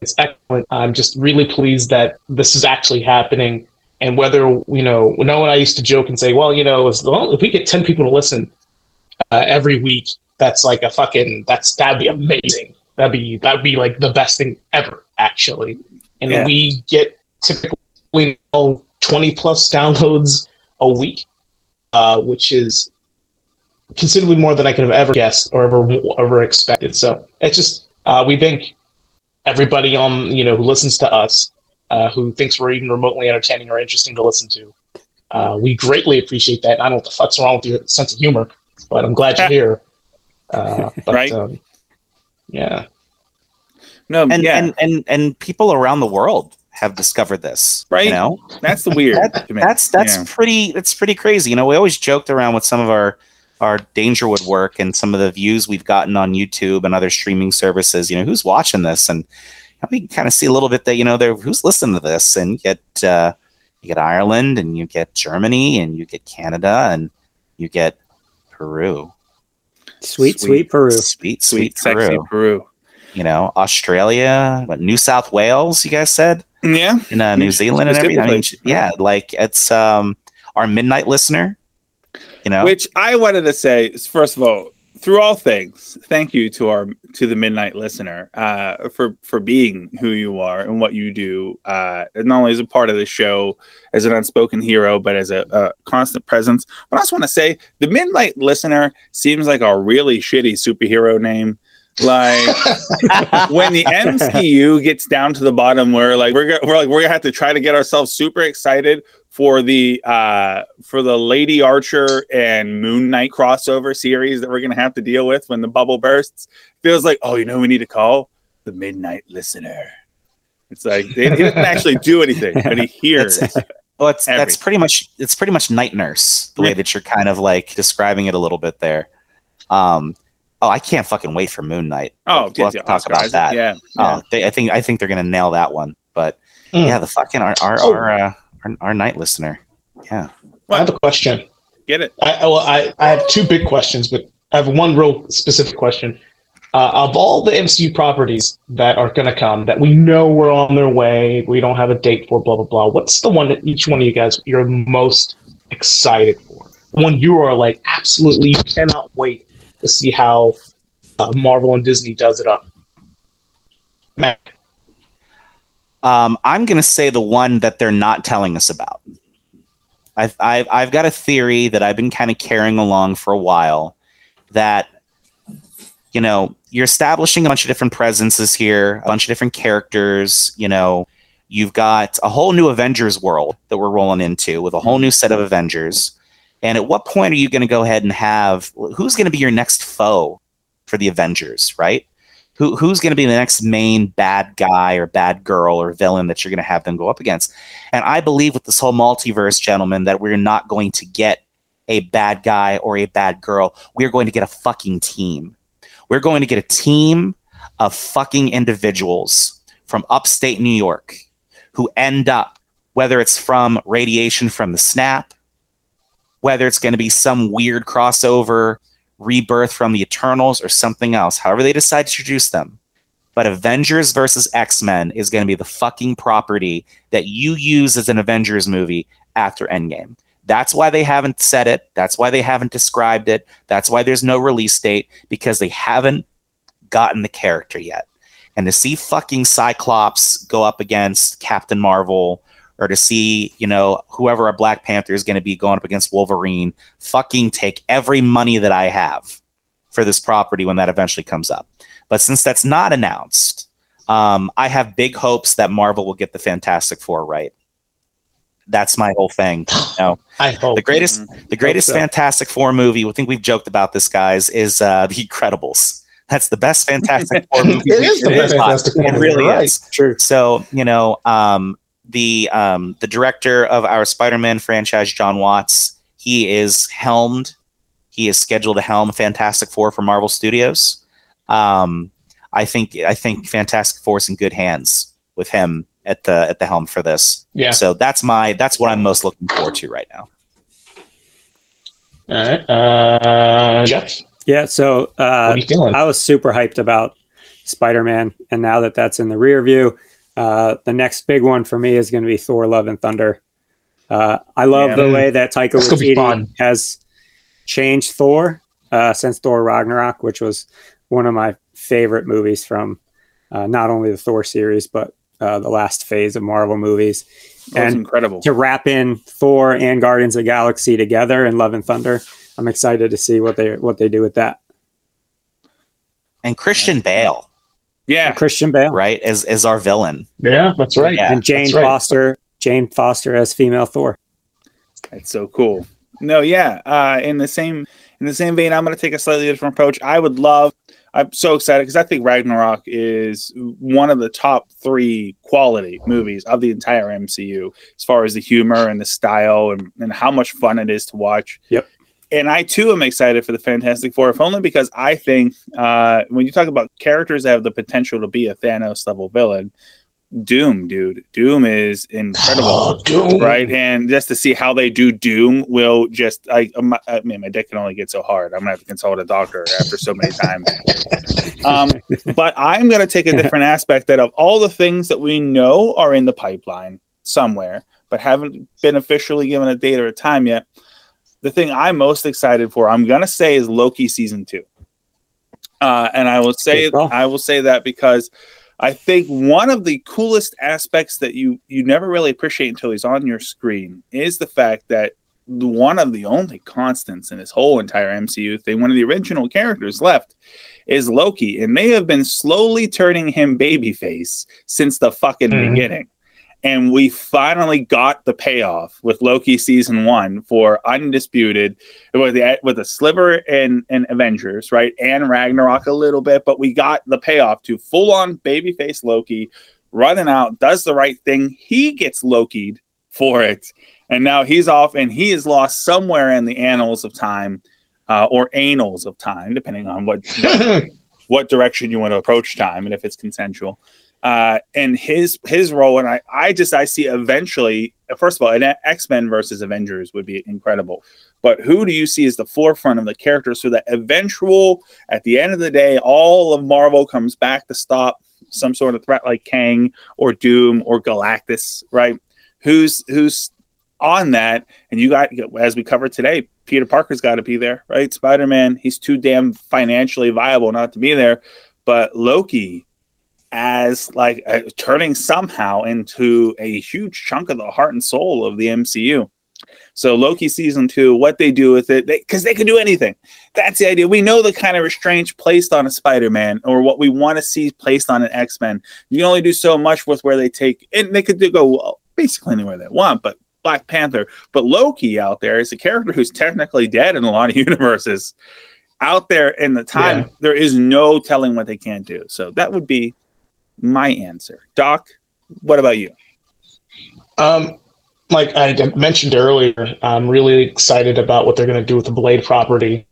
it's excellent. I'm just really pleased that this is actually happening. And whether you know, Noah and I used to joke and say, well, you know, as long, if we get ten people to listen uh, every week, that's like a fucking that's that'd be amazing. That'd be that'd be like the best thing ever, actually. And Yeah. we get typically you know, twenty plus downloads a week, uh, which is considerably more than I could have ever guessed or ever ever expected. So it's just uh, we thank everybody on you know who listens to us, uh, who thinks we're even remotely entertaining or interesting to listen to. Uh, we greatly appreciate that. I don't know what the fuck's wrong with your sense of humor, but I'm glad you're <laughs> here. Uh, but, Right. Um, yeah. No, and yeah, and and and people around the world have discovered this. Right. You know, that's the weird. <laughs> That- that's that's Yeah. pretty that's pretty crazy. You know, we always joked around with some of our our Dangerwood work and some of the views we've gotten on YouTube and other streaming services. You know, who's watching this, and we can kind of see a little bit that you know there who's listening to this, and you get uh, you get Ireland, and you get Germany, and you get Canada, and you get Peru, Sweet, Sweet. sweet Peru. sweet, sweet, sweet, sexy Peru. Peru. You know, Australia, what, New South Wales. You guys said Yeah, in uh, New Zealand and everything. I mean, yeah, like it's um our midnight listener. You know, Which I wanted to say is first of all, through all things, thank you to our to the midnight listener uh, for for being who you are and what you do. Uh, not only as a part of the show, as an unspoken hero, but as a, a constant presence. But I just want to say the midnight listener seems like a really shitty superhero name. Like <laughs> when the MCU gets down to the bottom, where like we're we're like we're gonna have to try to get ourselves super excited for the uh for the Lady Archer and Moon Knight crossover series that we're gonna have to deal with when the bubble bursts. Feels like oh, you know, who we need to call the Midnight Listener. It's like they, he doesn't actually do anything, but he <laughs> hears. It's- well, it's that's pretty much it's pretty much night nurse the way that you're kind of like describing it a little bit there. Um, oh, I can't fucking wait for Moon Knight. Oh, We'll have to talk about Isaac. that. Yeah, yeah. Oh, they, I think I think they're gonna nail that one. But Mm. yeah, the fucking our our Oh. our, uh, our our night listener. Yeah. I have a question. get it. I, I- well, I, I have two big questions, but I have one real specific question. Uh, of all the MCU properties that are going to come, that we know we're on their way, we don't have a date for, blah blah blah. What's the one that each one of you guys you're most excited for? The one you are like absolutely you cannot wait to see how uh, Marvel and Disney does it up. Mac. Um, I'm going to say the one that they're not telling us about. I've, I've, I've got a theory that I've been kind of carrying along for a while that, you know, you're establishing a bunch of different presences here, a bunch of different characters. You know, you've got a whole new Avengers world that we're rolling into with a whole new set of Avengers. And at what point are you going to go ahead and have who's going to be your next foe for the Avengers, right? Who who's going to be the next main bad guy or bad girl or villain that you're going to have them go up against. And I believe with this whole multiverse, gentlemen, that we're not going to get a bad guy or a bad girl. We're going to get a fucking team. We're going to get a team of fucking individuals from upstate New York who end up, whether it's from radiation from the snap, whether it's going to be some weird crossover rebirth from the Eternals or something else, however they decide to introduce them. But Avengers versus X Men is going to be the fucking property that you use as an Avengers movie after Endgame. That's why they haven't said it. That's why they haven't described it. That's why there's no release date because they haven't gotten the character yet. And to see fucking Cyclops go up against Captain Marvel or to see, you know, whoever a Black Panther is going to be going up against Wolverine, fucking take every money that I have for this property when that eventually comes up. But since that's not announced, um, I have big hopes that Marvel will get the Fantastic Four right. That's my whole thing. You <sighs> know, I hope. the greatest, the greatest so. Fantastic Four movie. I think we've joked about this, guys. Is uh, The Incredibles. That's the best Fantastic Four <laughs> movie. It is the It best. Fantastic Four It really right. is. True. So you know, um, the um, the director of our Spider-Man franchise, Jon Watts, he is helmed. He is scheduled to helm Fantastic Four for Marvel Studios. Um, I think I think Fantastic Four is in good hands with him at the at the helm for this. Yeah. So that's my that's what I'm most looking forward to right now. All right. Uh, Jeff, Yeah. So what uh, are you feeling? I was super hyped about Spider Man, and now that that's in the rear view, uh, the next big one for me is going to be Thor: Love and Thunder. Uh, I love Yeah. the way that Taika That's gonna be Waititi has changed Thor uh, since Thor Ragnarok, which was one of my favorite movies from uh, not only the Thor series but uh, the last phase of Marvel movies. That And incredible. to wrap in Thor and Guardians of the Galaxy together in Love and Thunder, I'm excited to see what they what they do with that. And Christian Bale, Yeah, Christian Bale. right, as as our villain. yeah, that's right. Yeah, and Jane right. Foster, Jane Foster as female Thor. That's so cool. No, yeah. Uh, in the same in the same vein, I'm going to take a slightly different approach. I would love I'm so excited because I think Ragnarok is one of the top three quality movies of the entire MCU as far as the humor and the style and, and how much fun it is to watch. Yep. And I too am excited for the Fantastic Four, if only because I think uh, when you talk about characters that have the potential to be a Thanos level villain, Doom, dude, Doom is incredible Oh, Doom. right? And just to see how they do Doom will just I, I mean my dick can only get so hard. I'm gonna have to consult a doctor after so many times. um, but I'm gonna take a different aspect that of all the things that we know are in the pipeline somewhere, but haven't been officially given a date or a time yet. The thing I'm most excited for, I'm gonna say, is Loki season two. Uh, and I will say I will say that because I think one of the coolest aspects that you you never really appreciate until he's on your screen is the fact that one of the only constants in this whole entire MCU thing, one of the original characters left, is Loki, and they have been slowly turning him babyface since the fucking Mhm. beginning. And we finally got the payoff with Loki season one for undisputed with the with the sliver and and Avengers, right? And Ragnarok a little bit, but we got the payoff to full on babyface Loki running out, does the right thing. He gets Loki'd for it, and now he's off, and he is lost somewhere in the annals of time, uh, or annals of time, depending on what <laughs> what direction you want to approach time and if it's consensual uh and his his role and i i just i see eventually first of all an x-men versus avengers would be incredible. But who do you see as the forefront of the characters so that eventual at the end of the day all of marvel comes back to stop some sort of threat like kang or doom or galactus right? Who's who's on that? And you got as we covered today peter parker's got to be there right? Spider-man he's too damn financially viable not to be there. But loki as like uh, turning somehow into a huge chunk of the heart and soul of the mcu so loki season two what they do with it because they, can do anything that's the idea we know the kind of restraints placed on a spider-man or what we want to see placed on an x-men you can only do so much with where they take and they could do go well, basically anywhere they want but Black Panther, but Loki out there is a character who's technically dead in a lot of <laughs> universes. Out there in the time, Yeah. there is no telling what they can't do. So that would be my answer. Doc, what about you? Um, like I mentioned earlier, I'm really excited about what they're going to do with the Blade property.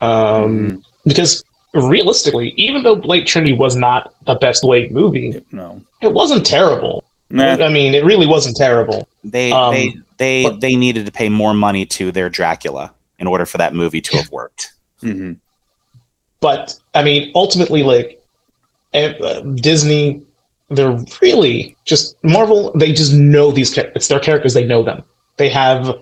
Um, because realistically, even though Blade Trinity was not the best Blade movie, No. it wasn't terrible. Nah. I mean, it really wasn't terrible. They Um, they they but- they needed to pay more money to their Dracula in order for that movie to have worked. Mhm. But I mean, ultimately, like uh, Disney, they're really just Marvel. They just know these. char- It's their characters. They know them. They have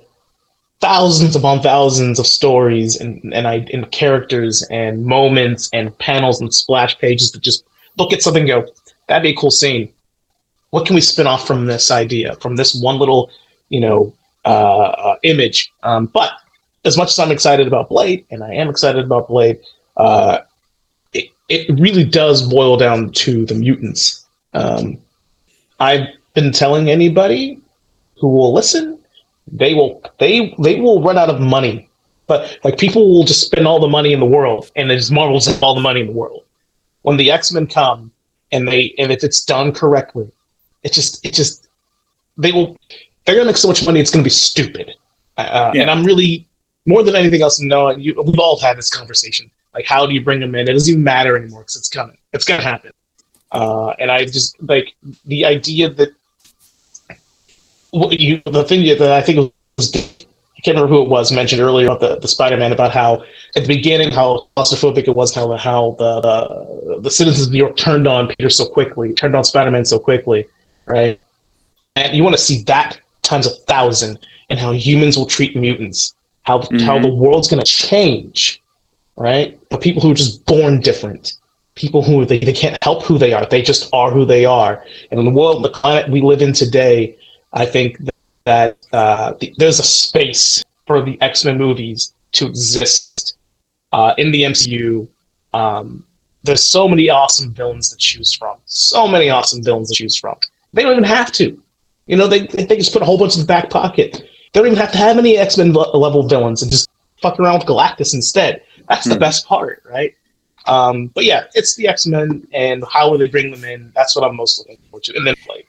thousands upon thousands of stories and and, I, and characters and moments and panels and splash pages that just look at something go, that'd be a cool scene. What can we spin off from this idea, from this one little, you know, uh, uh, image? Um, but as much as I'm excited about Blade, and I am excited about Blade, uh, it, really does boil down to the mutants. Um, I've been telling anybody who will listen, they will they they will run out of money. But like people will just spend all the money in the world, and just Marvel's have all the money in the world. When the X Men come, and they and if it's done correctly, it just it just they will they're gonna make so much money it's gonna be stupid. Uh, Yeah. And I'm really more than anything else, no, you, we've all had this conversation. Like, how do you bring them in? It doesn't even matter anymore because it's coming. It's gonna happen. Uh, and I just like the idea that what you the thing that I think was I can't remember who it was mentioned earlier about the, the Spider-Man about how at the beginning how claustrophobic it was how the how the, the the citizens of New York turned on Peter so quickly, turned on Spider-Man so quickly, right? And you want to see that times a thousand and how humans will treat mutants, how how Mhm. the world's gonna change, right? But people who are just born different, people who they, they can't help who they are, they just are who they are. And in the world, the climate we live in today, I think that, uh, the, there's a space for the X Men movies to exist uh, in the MCU. Um, there's so many awesome villains to choose from. So many awesome villains to choose from. They don't even have to. You know, they, they, they just put a whole bunch in the back pocket. They don't even have to have any X Men level villains and just fuck around with Galactus instead. That's the Hmm. best part, right? Um, but yeah, it's the X Men, and how will they bring them in? That's what I'm most looking forward to. And then play.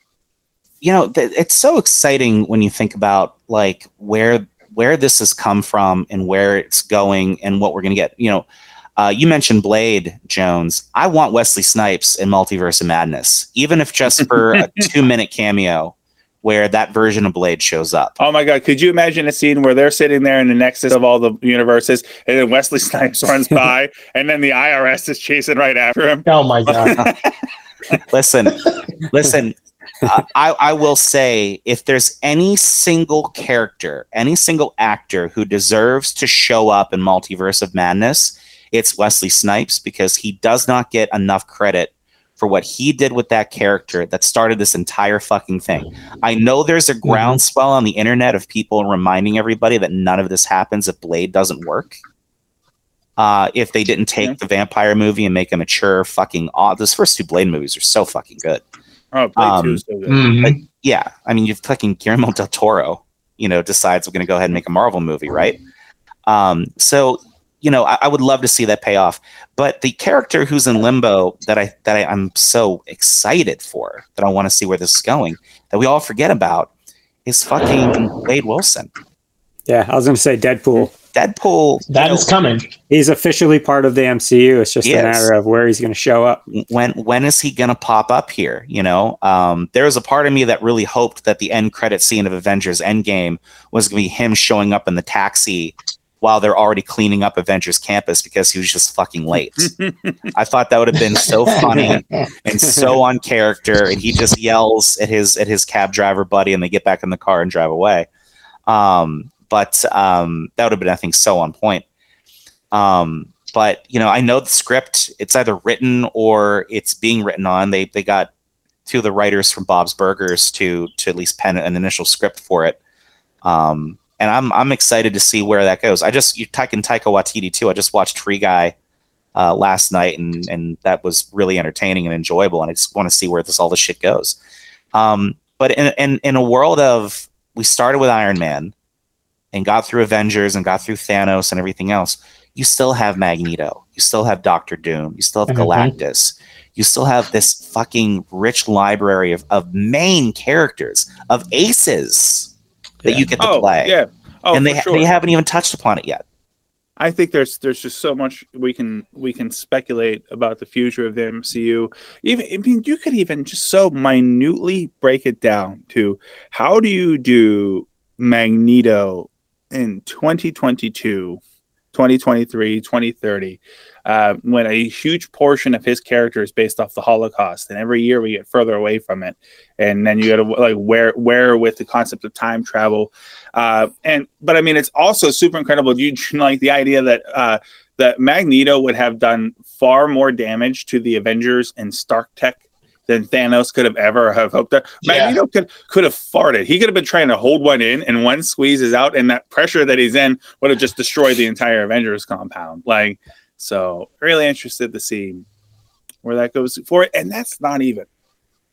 you know th- it's so exciting when you think about like where where this has come from and where it's going and what we're going to get you know uh, you mentioned blade jones i want wesley snipes in multiverse of madness even if just for a <laughs> two minute cameo where that version of blade shows up Oh my god, could you imagine a scene where they're sitting there in the nexus of all the universes and then Wesley <laughs> Snipes runs by and then the IRS is chasing right after him? Oh my god! <laughs> listen listen uh, I, I will say if there's any single character any single actor who deserves to show up in multiverse of madness it's wesley snipes because he does not get enough credit for what he did with that character that started this entire fucking thing i know there's a groundswell on the internet of people reminding everybody that none of this happens if blade doesn't work uh, if they didn't take Yeah. the vampire movie and make a mature fucking aw those first two blade movies are so fucking good Oh, Blade Um, 2 is so good. Mhm. yeah, I mean, you've fucking Guillermo del Toro, you know, decides we're going to go ahead and make a Marvel movie, right? Um, so, you know, I, I would love to see that pay off. But the character who's in limbo that I that I, I'm so excited for, that I want to see where this is going, that we all forget about, is fucking Wade Wilson. Yeah, I was going to say Deadpool. Deadpool. that is know, coming. He's officially part of the MCU. It's just He a matter of where he's going to show up. when when is he going to pop up here you know um, there was a part of me that really hoped that the end credit scene of avengers endgame was going to be him showing up in the taxi while they're already cleaning up avengers campus because he was just fucking late. <laughs> I thought that would have been so funny and so on character and he just yells at his at his cab driver buddy and they get back in the car and drive away. Um, but um, that would have been i think so on point. Um, but you know i know the script. It's either written or it's being written on. They they got two of the writers from bob's burgers to to at least pen an initial script for it. Um, and i'm i'm excited to see where that goes. I just you're taika taika waititi too. I just watched free guy uh, last night and and that was really entertaining and enjoyable. And i just want to see where this all this shit goes. Um, but in, in in a world of we started with iron man and got through avengers and got through thanos and everything else you still have Magneto, you still have Doctor Doom, you still have Mhm. Galactus, you still have this fucking rich library of, of main characters, of aces that Yeah. you get to Oh, play. yeah. Oh, and they, sure. they haven't even touched upon it yet. I think there's there's just so much we can we can speculate about the future of the MCU. Even I mean, you could even just so minutely break it down to how do you do Magneto in 2022, 2023, 2030, uh, when a huge portion of his character is based off the Holocaust, and every year we get further away from it, and then you got to like where where with the concept of time travel, uh, and but I mean it's also super incredible. You <laughs> like the idea that uh, that Magneto would have done far more damage to the Avengers and Stark Tech than Thanos could have ever have hoped that. Yeah. Magneto could could have farted. He could have been trying to hold one in, and one squeezes out, and that pressure that he's in would have just destroyed the entire Avengers compound. Like, so really interested to see where that goes for it. And that's not even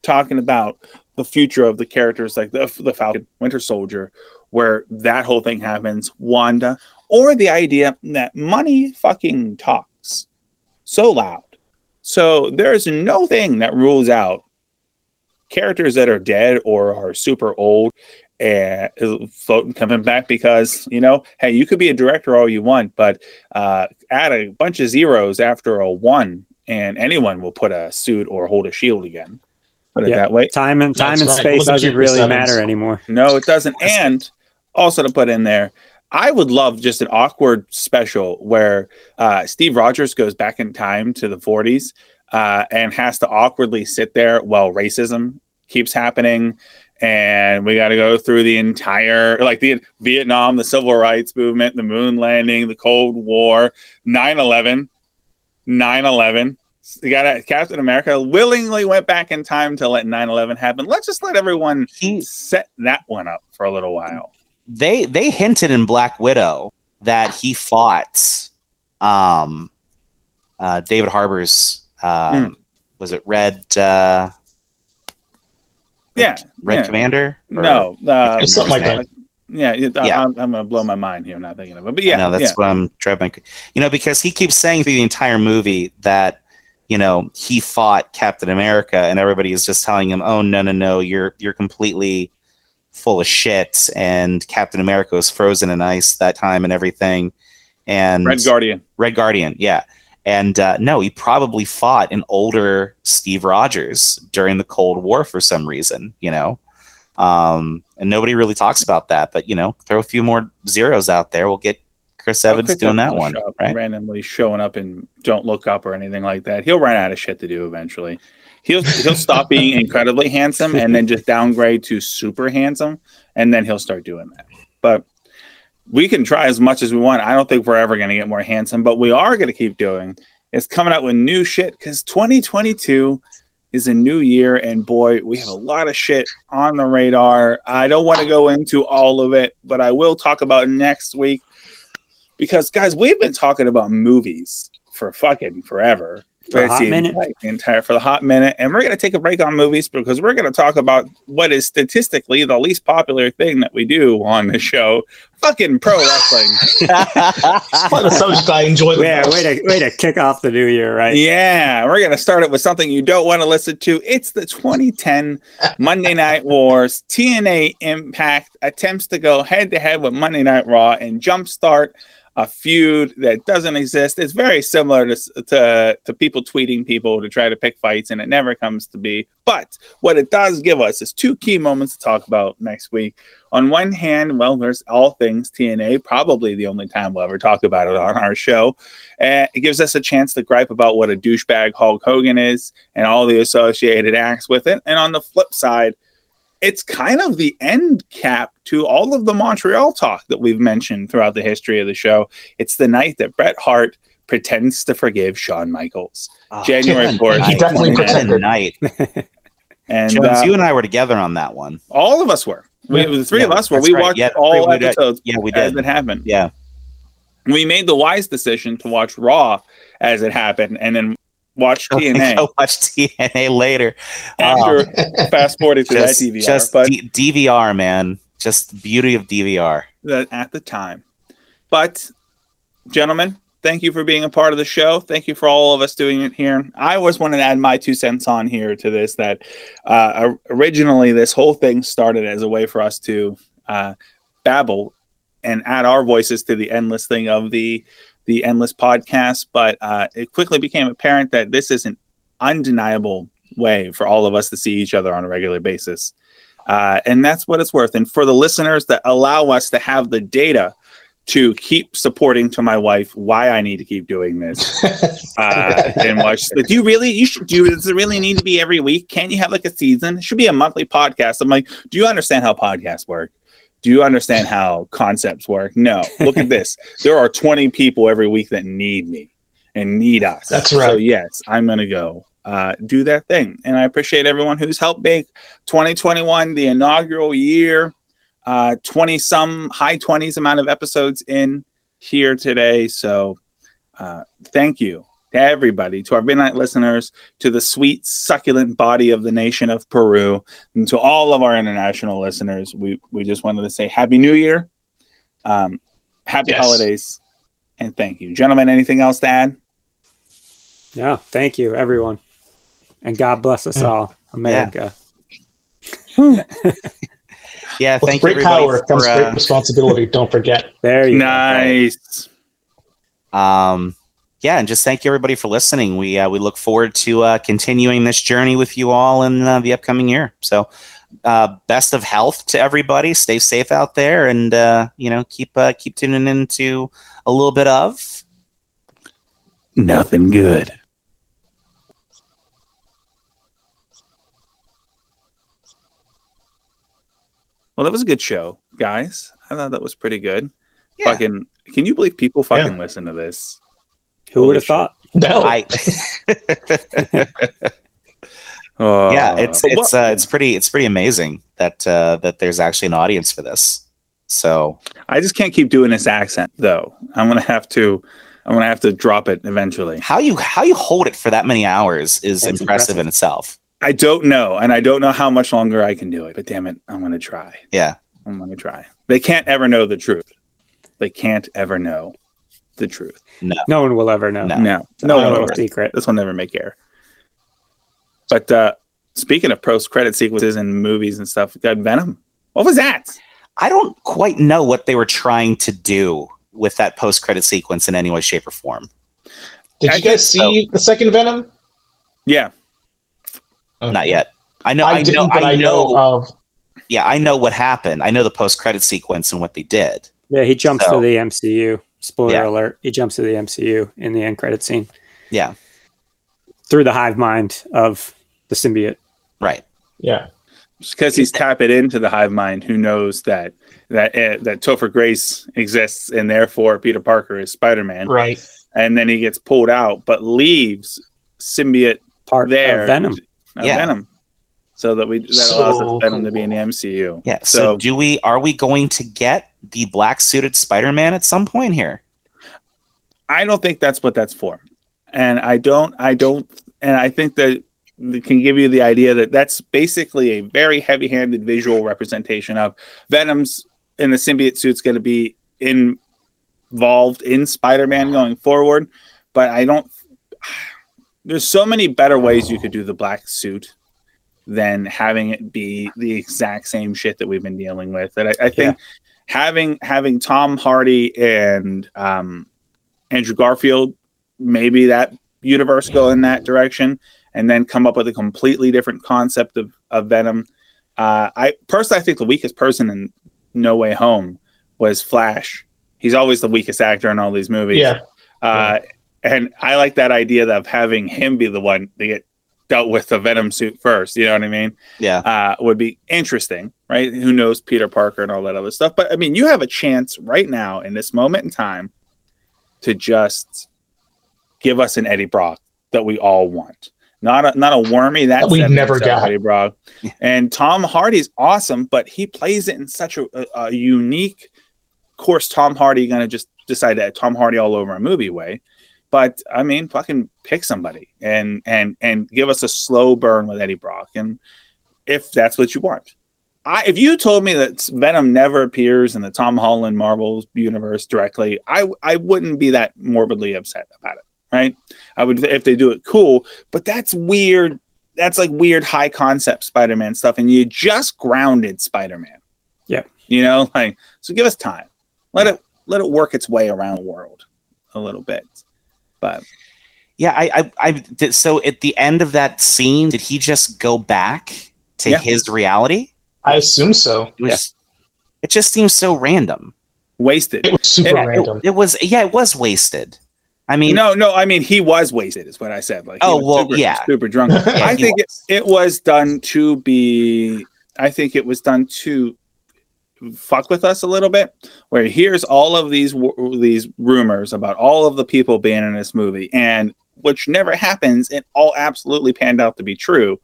talking about the future of the characters like the the Falcon, Winter Soldier, where that whole thing happens. Wanda, or the idea that money fucking talks so loud. So there's no thing that rules out characters that are dead or are super old and floating coming back because you know hey you could be a director all you want but uh add a bunch of zeros after a one and anyone will put a suit or hold a shield again put it Yeah. that way Time and time That's and right. space doesn't really Sevens. matter anymore. no, it doesn't. And also to put in there, I would love just an awkward special where uh, Steve Rogers goes back in time to the 40s uh, and has to awkwardly sit there while racism keeps happening. And we got to go through the entire, like the Vietnam, the civil rights movement, the moon landing, the Cold War, 9 11, 9 11. You got Captain America willingly went back in time to let 9 11 happen. Let's just let everyone He, set that one up for a little while. they they hinted in Black Widow that he fought um uh David Harbour's um was it Red uh Yeah, Red yeah. Commander? No, uh, something like that. Yeah, it- I- Yeah. I'm, I'm gonna blow my mind here. I'm not thinking of it, but Yeah, yeah, no, that's yeah. what I'm driving. You know, because he keeps saying through the entire movie that you know he fought Captain America, and everybody is just telling him, "Oh no, no, no, you're you're completely full of shit." And Captain America was frozen in ice that time and everything. And Red Guardian. Red Guardian, yeah. And uh, no, he probably fought an older Steve Rogers during the Cold War for some reason, you know. Um, and nobody really talks about that, but you know, throw a few more zeros out there, we'll get Chris Evans doing that one, right? Randomly showing up and don't look up or anything like that. He'll run out of shit to do eventually. He'll he'll stop being <laughs> incredibly handsome and then just downgrade to super handsome, and then he'll start doing that. But we can try as much as we want. I don't think we're ever going to get more handsome, but we are going to keep doing is coming out with new shit because 2022 is a new year, and boy, we have a lot of shit on the radar. I don't want to go into all of it, but I will talk about next week because guys, we've been talking about movies for fucking forever. For a It's hot the minute. entire- entire for the hot minute, and we're gonna take a break on movies because we're gonna talk about what is statistically the least popular thing that we do on the show: fucking pro wrestling. <laughs> What the subject I enjoy the Yeah, most. way to way to kick off the new year, right? Yeah, we're gonna start it with something you don't want to listen to. It's the 2010 Monday Night Wars. TNA Impact attempts to go head to head with Monday Night Raw and jumpstart a feud that doesn't exist. It's very similar to, to to people tweeting people to try to pick fights, and it never comes to be. But what it does give us is two key moments to talk about next week. On one hand, well, there's all things TNA, probably the only time we'll ever talk about it on our show. And it gives us a chance to gripe about what a douchebag Hulk Hogan is and all the associated acts with it. And on the flip side, it's kind of the end cap to all of the Montreal talk that we've mentioned throughout the history of the show. It's the night that Bret Hart pretends to forgive Shawn Michaels. Oh, January 4th. He definitely What a pretended. night. <laughs> And Jones, uh, you and I were together on that one. all of us were. We, the three of us were. We right. watched Yeah, all we did. episodes Yeah, we did. as did. it happened. Yeah. We made the wise decision to watch Raw as it happened and then watch TNA <laughs> Go watch TNA later. after fast forwarding to Just, that DVR. just but D- DVR, man. Just the beauty of DVR. that at the time. But, gentlemen, thank you for being a part of the show. Thank you for all of us doing it here. I always wanted to add my two cents on here to this that uh, originally this whole thing started as a way for us to uh, babble and add our voices to the endless thing of the the endless podcast. But uh, it quickly became apparent that this is an undeniable way for all of us to see each other on a regular basis. Uh, and that's what it's worth. And for the listeners that allow us to have the data to keep supporting to my wife why I need to keep doing this <laughs> uh, and watch. Do you really? You should do. Does it really need to be every week? Can't you have like a season? It should be a monthly podcast. I'm like, do you understand how podcasts work? Do you understand how concepts work? No. Look at this. <laughs> There are 20 people every week that need me and need us. That's right. So yes, I'm gonna go uh, do that thing, and I appreciate everyone who's helped make 2021 the inaugural year. Uh, 20 some high 20s amount of episodes in here today. So uh, thank you to everybody, to our midnight listeners, to the sweet, succulent body of the nation of Peru, and to all of our international listeners. We we just wanted to say Happy New Year, um, Happy Yes. holidays, and thank you, gentlemen. Anything else to add? Yeah, thank you, everyone, and God bless us Yeah. all, America. <laughs> Yeah, With thank you great everybody power comes for, great uh, responsibility. Don't forget. <laughs> There you go. Nice. um yeah and just thank you everybody for listening we uh, we look forward to uh, continuing this journey with you all in uh, the upcoming year so uh, best of health to everybody stay safe out there and uh, you know keep uh, keep tuning into a little bit of Nothing good. Well, that was a good show, guys. I thought that was pretty good. Yeah. Fucking, can you believe people fucking listen to this? Who would have thought? No. I, Oh, <laughs> yeah it's it's uh, it's pretty it's pretty amazing that uh, that there's actually an audience for this so I just can't keep doing this accent though. I'm gonna have to. I'm gonna have to drop it eventually. how you how you hold it for that many hours is impressive, impressive. in itself I don't know, and I don't know how much longer I can do it. But damn it, I'm gonna try. yeah I'm gonna try. They can't ever know the truth. They can't ever know the truth. No no one will ever know. No. No, It's no one little secret. This will never make air. But uh speaking of post credit sequences and movies and stuff, we got Venom. What was that? I don't quite know what they were trying to do with that post credit sequence in any way, shape, or form. Did I you guys think see the second Venom? Yeah. Not yet. I know. I, I, didn't, know. but I know. of. yeah, I know what happened. I know the post credit sequence and what they did. Yeah, he jumps So- to the MCU. Spoiler Yeah. alert. He jumps to the MCU in the end credit scene Yeah. through the hive mind of the symbiote. Right. Yeah. because he's tapping into the hive mind who knows that that uh, that Topher Grace exists and therefore Peter Parker is Spider-Man Right. and then he gets pulled out but leaves symbiote Part there of Venom. Yeah. Venom so that we that So allows us Venom to be in the. MCU Yeah. So, so do we? Are we going to get the black suited Spider Man at some point here? I don't think that's what that's for and I don't I don't and I think that it can give you the idea that that's basically a very heavy-handed visual representation of Venom's in the symbiote suit's going to be involved in Spider-Man going forward, but I don't. <sighs> There's so many better ways you could do the black suit than having it be the exact same shit that we've been dealing with. That I, I think having having Tom Hardy and um, Andrew Garfield, maybe that universe go in that direction, and then come up with a completely different concept of, of Venom. Uh, I personally, I think the weakest person in No Way Home was Flash. He's always the weakest actor in all these movies. Yeah. Uh, and I like that idea of having him be the one to get dealt with the Venom suit first. You know what I mean? Yeah. Uh, would be interesting, right? Who knows Peter Parker and all that other stuff? But I mean, you have a chance right now in this moment in time to just give us an Eddie Brock that we all want. Not a not a wormy that That we've 70s never got. Eddie Brock. <laughs> And Tom Hardy's awesome, but he plays it in such a, a, a unique course. Tom Hardy gonna just decide that Tom Hardy all over a movie way. But I mean, fucking pick somebody and and and give us a slow burn with Eddie Brock, and if that's what you want. I, if you told me that Venom never appears in the Tom Holland Marvel universe directly, I I wouldn't be that morbidly upset about it, right? I would if they do it cool, but that's weird. That's like weird high concept Spider-Man stuff, and you just grounded Spider-Man. Yeah. you know, like so. Give us time. Let it let it work its way around the world a little bit. But Yeah. I. I. I did, so at the end of that scene, did he just go back to Yeah. his reality? I assume so. It was. It just seems so random. wasted. It was super Yeah, it- random. It was. Yeah. It was wasted. I mean. no, no. I mean, he was wasted. Is what I said. Like, Oh, well, super, yeah. super drunk. <laughs> yeah, I he think it, it was done to be. I think it was done to fuck with us a little bit. Where here's all of these these rumors about all of the people being in this movie, and which never happens. It all absolutely panned out to be true.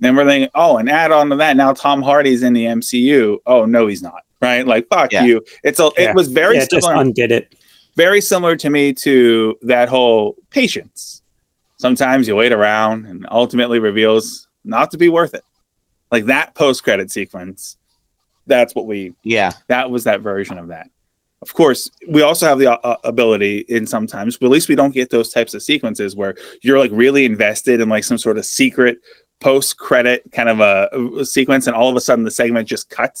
Then we're thinking, oh, and add on to that, now Tom Hardy's in the MCU. Oh no, he's not. Right? Like fuck Yeah. you. It's a. Yeah. It was very yeah, it just similar undid it. very similar to me to that whole patience. Sometimes you wait around and ultimately reveals not to be worth it. Like that post credit sequence. That's what we Yeah. that was that version of that. Of course, we also have the uh, ability in sometimes, but at least we don't get those types of sequences where you're like really invested in like some sort of secret post credit kind of a, a sequence and all of a sudden the segment just cuts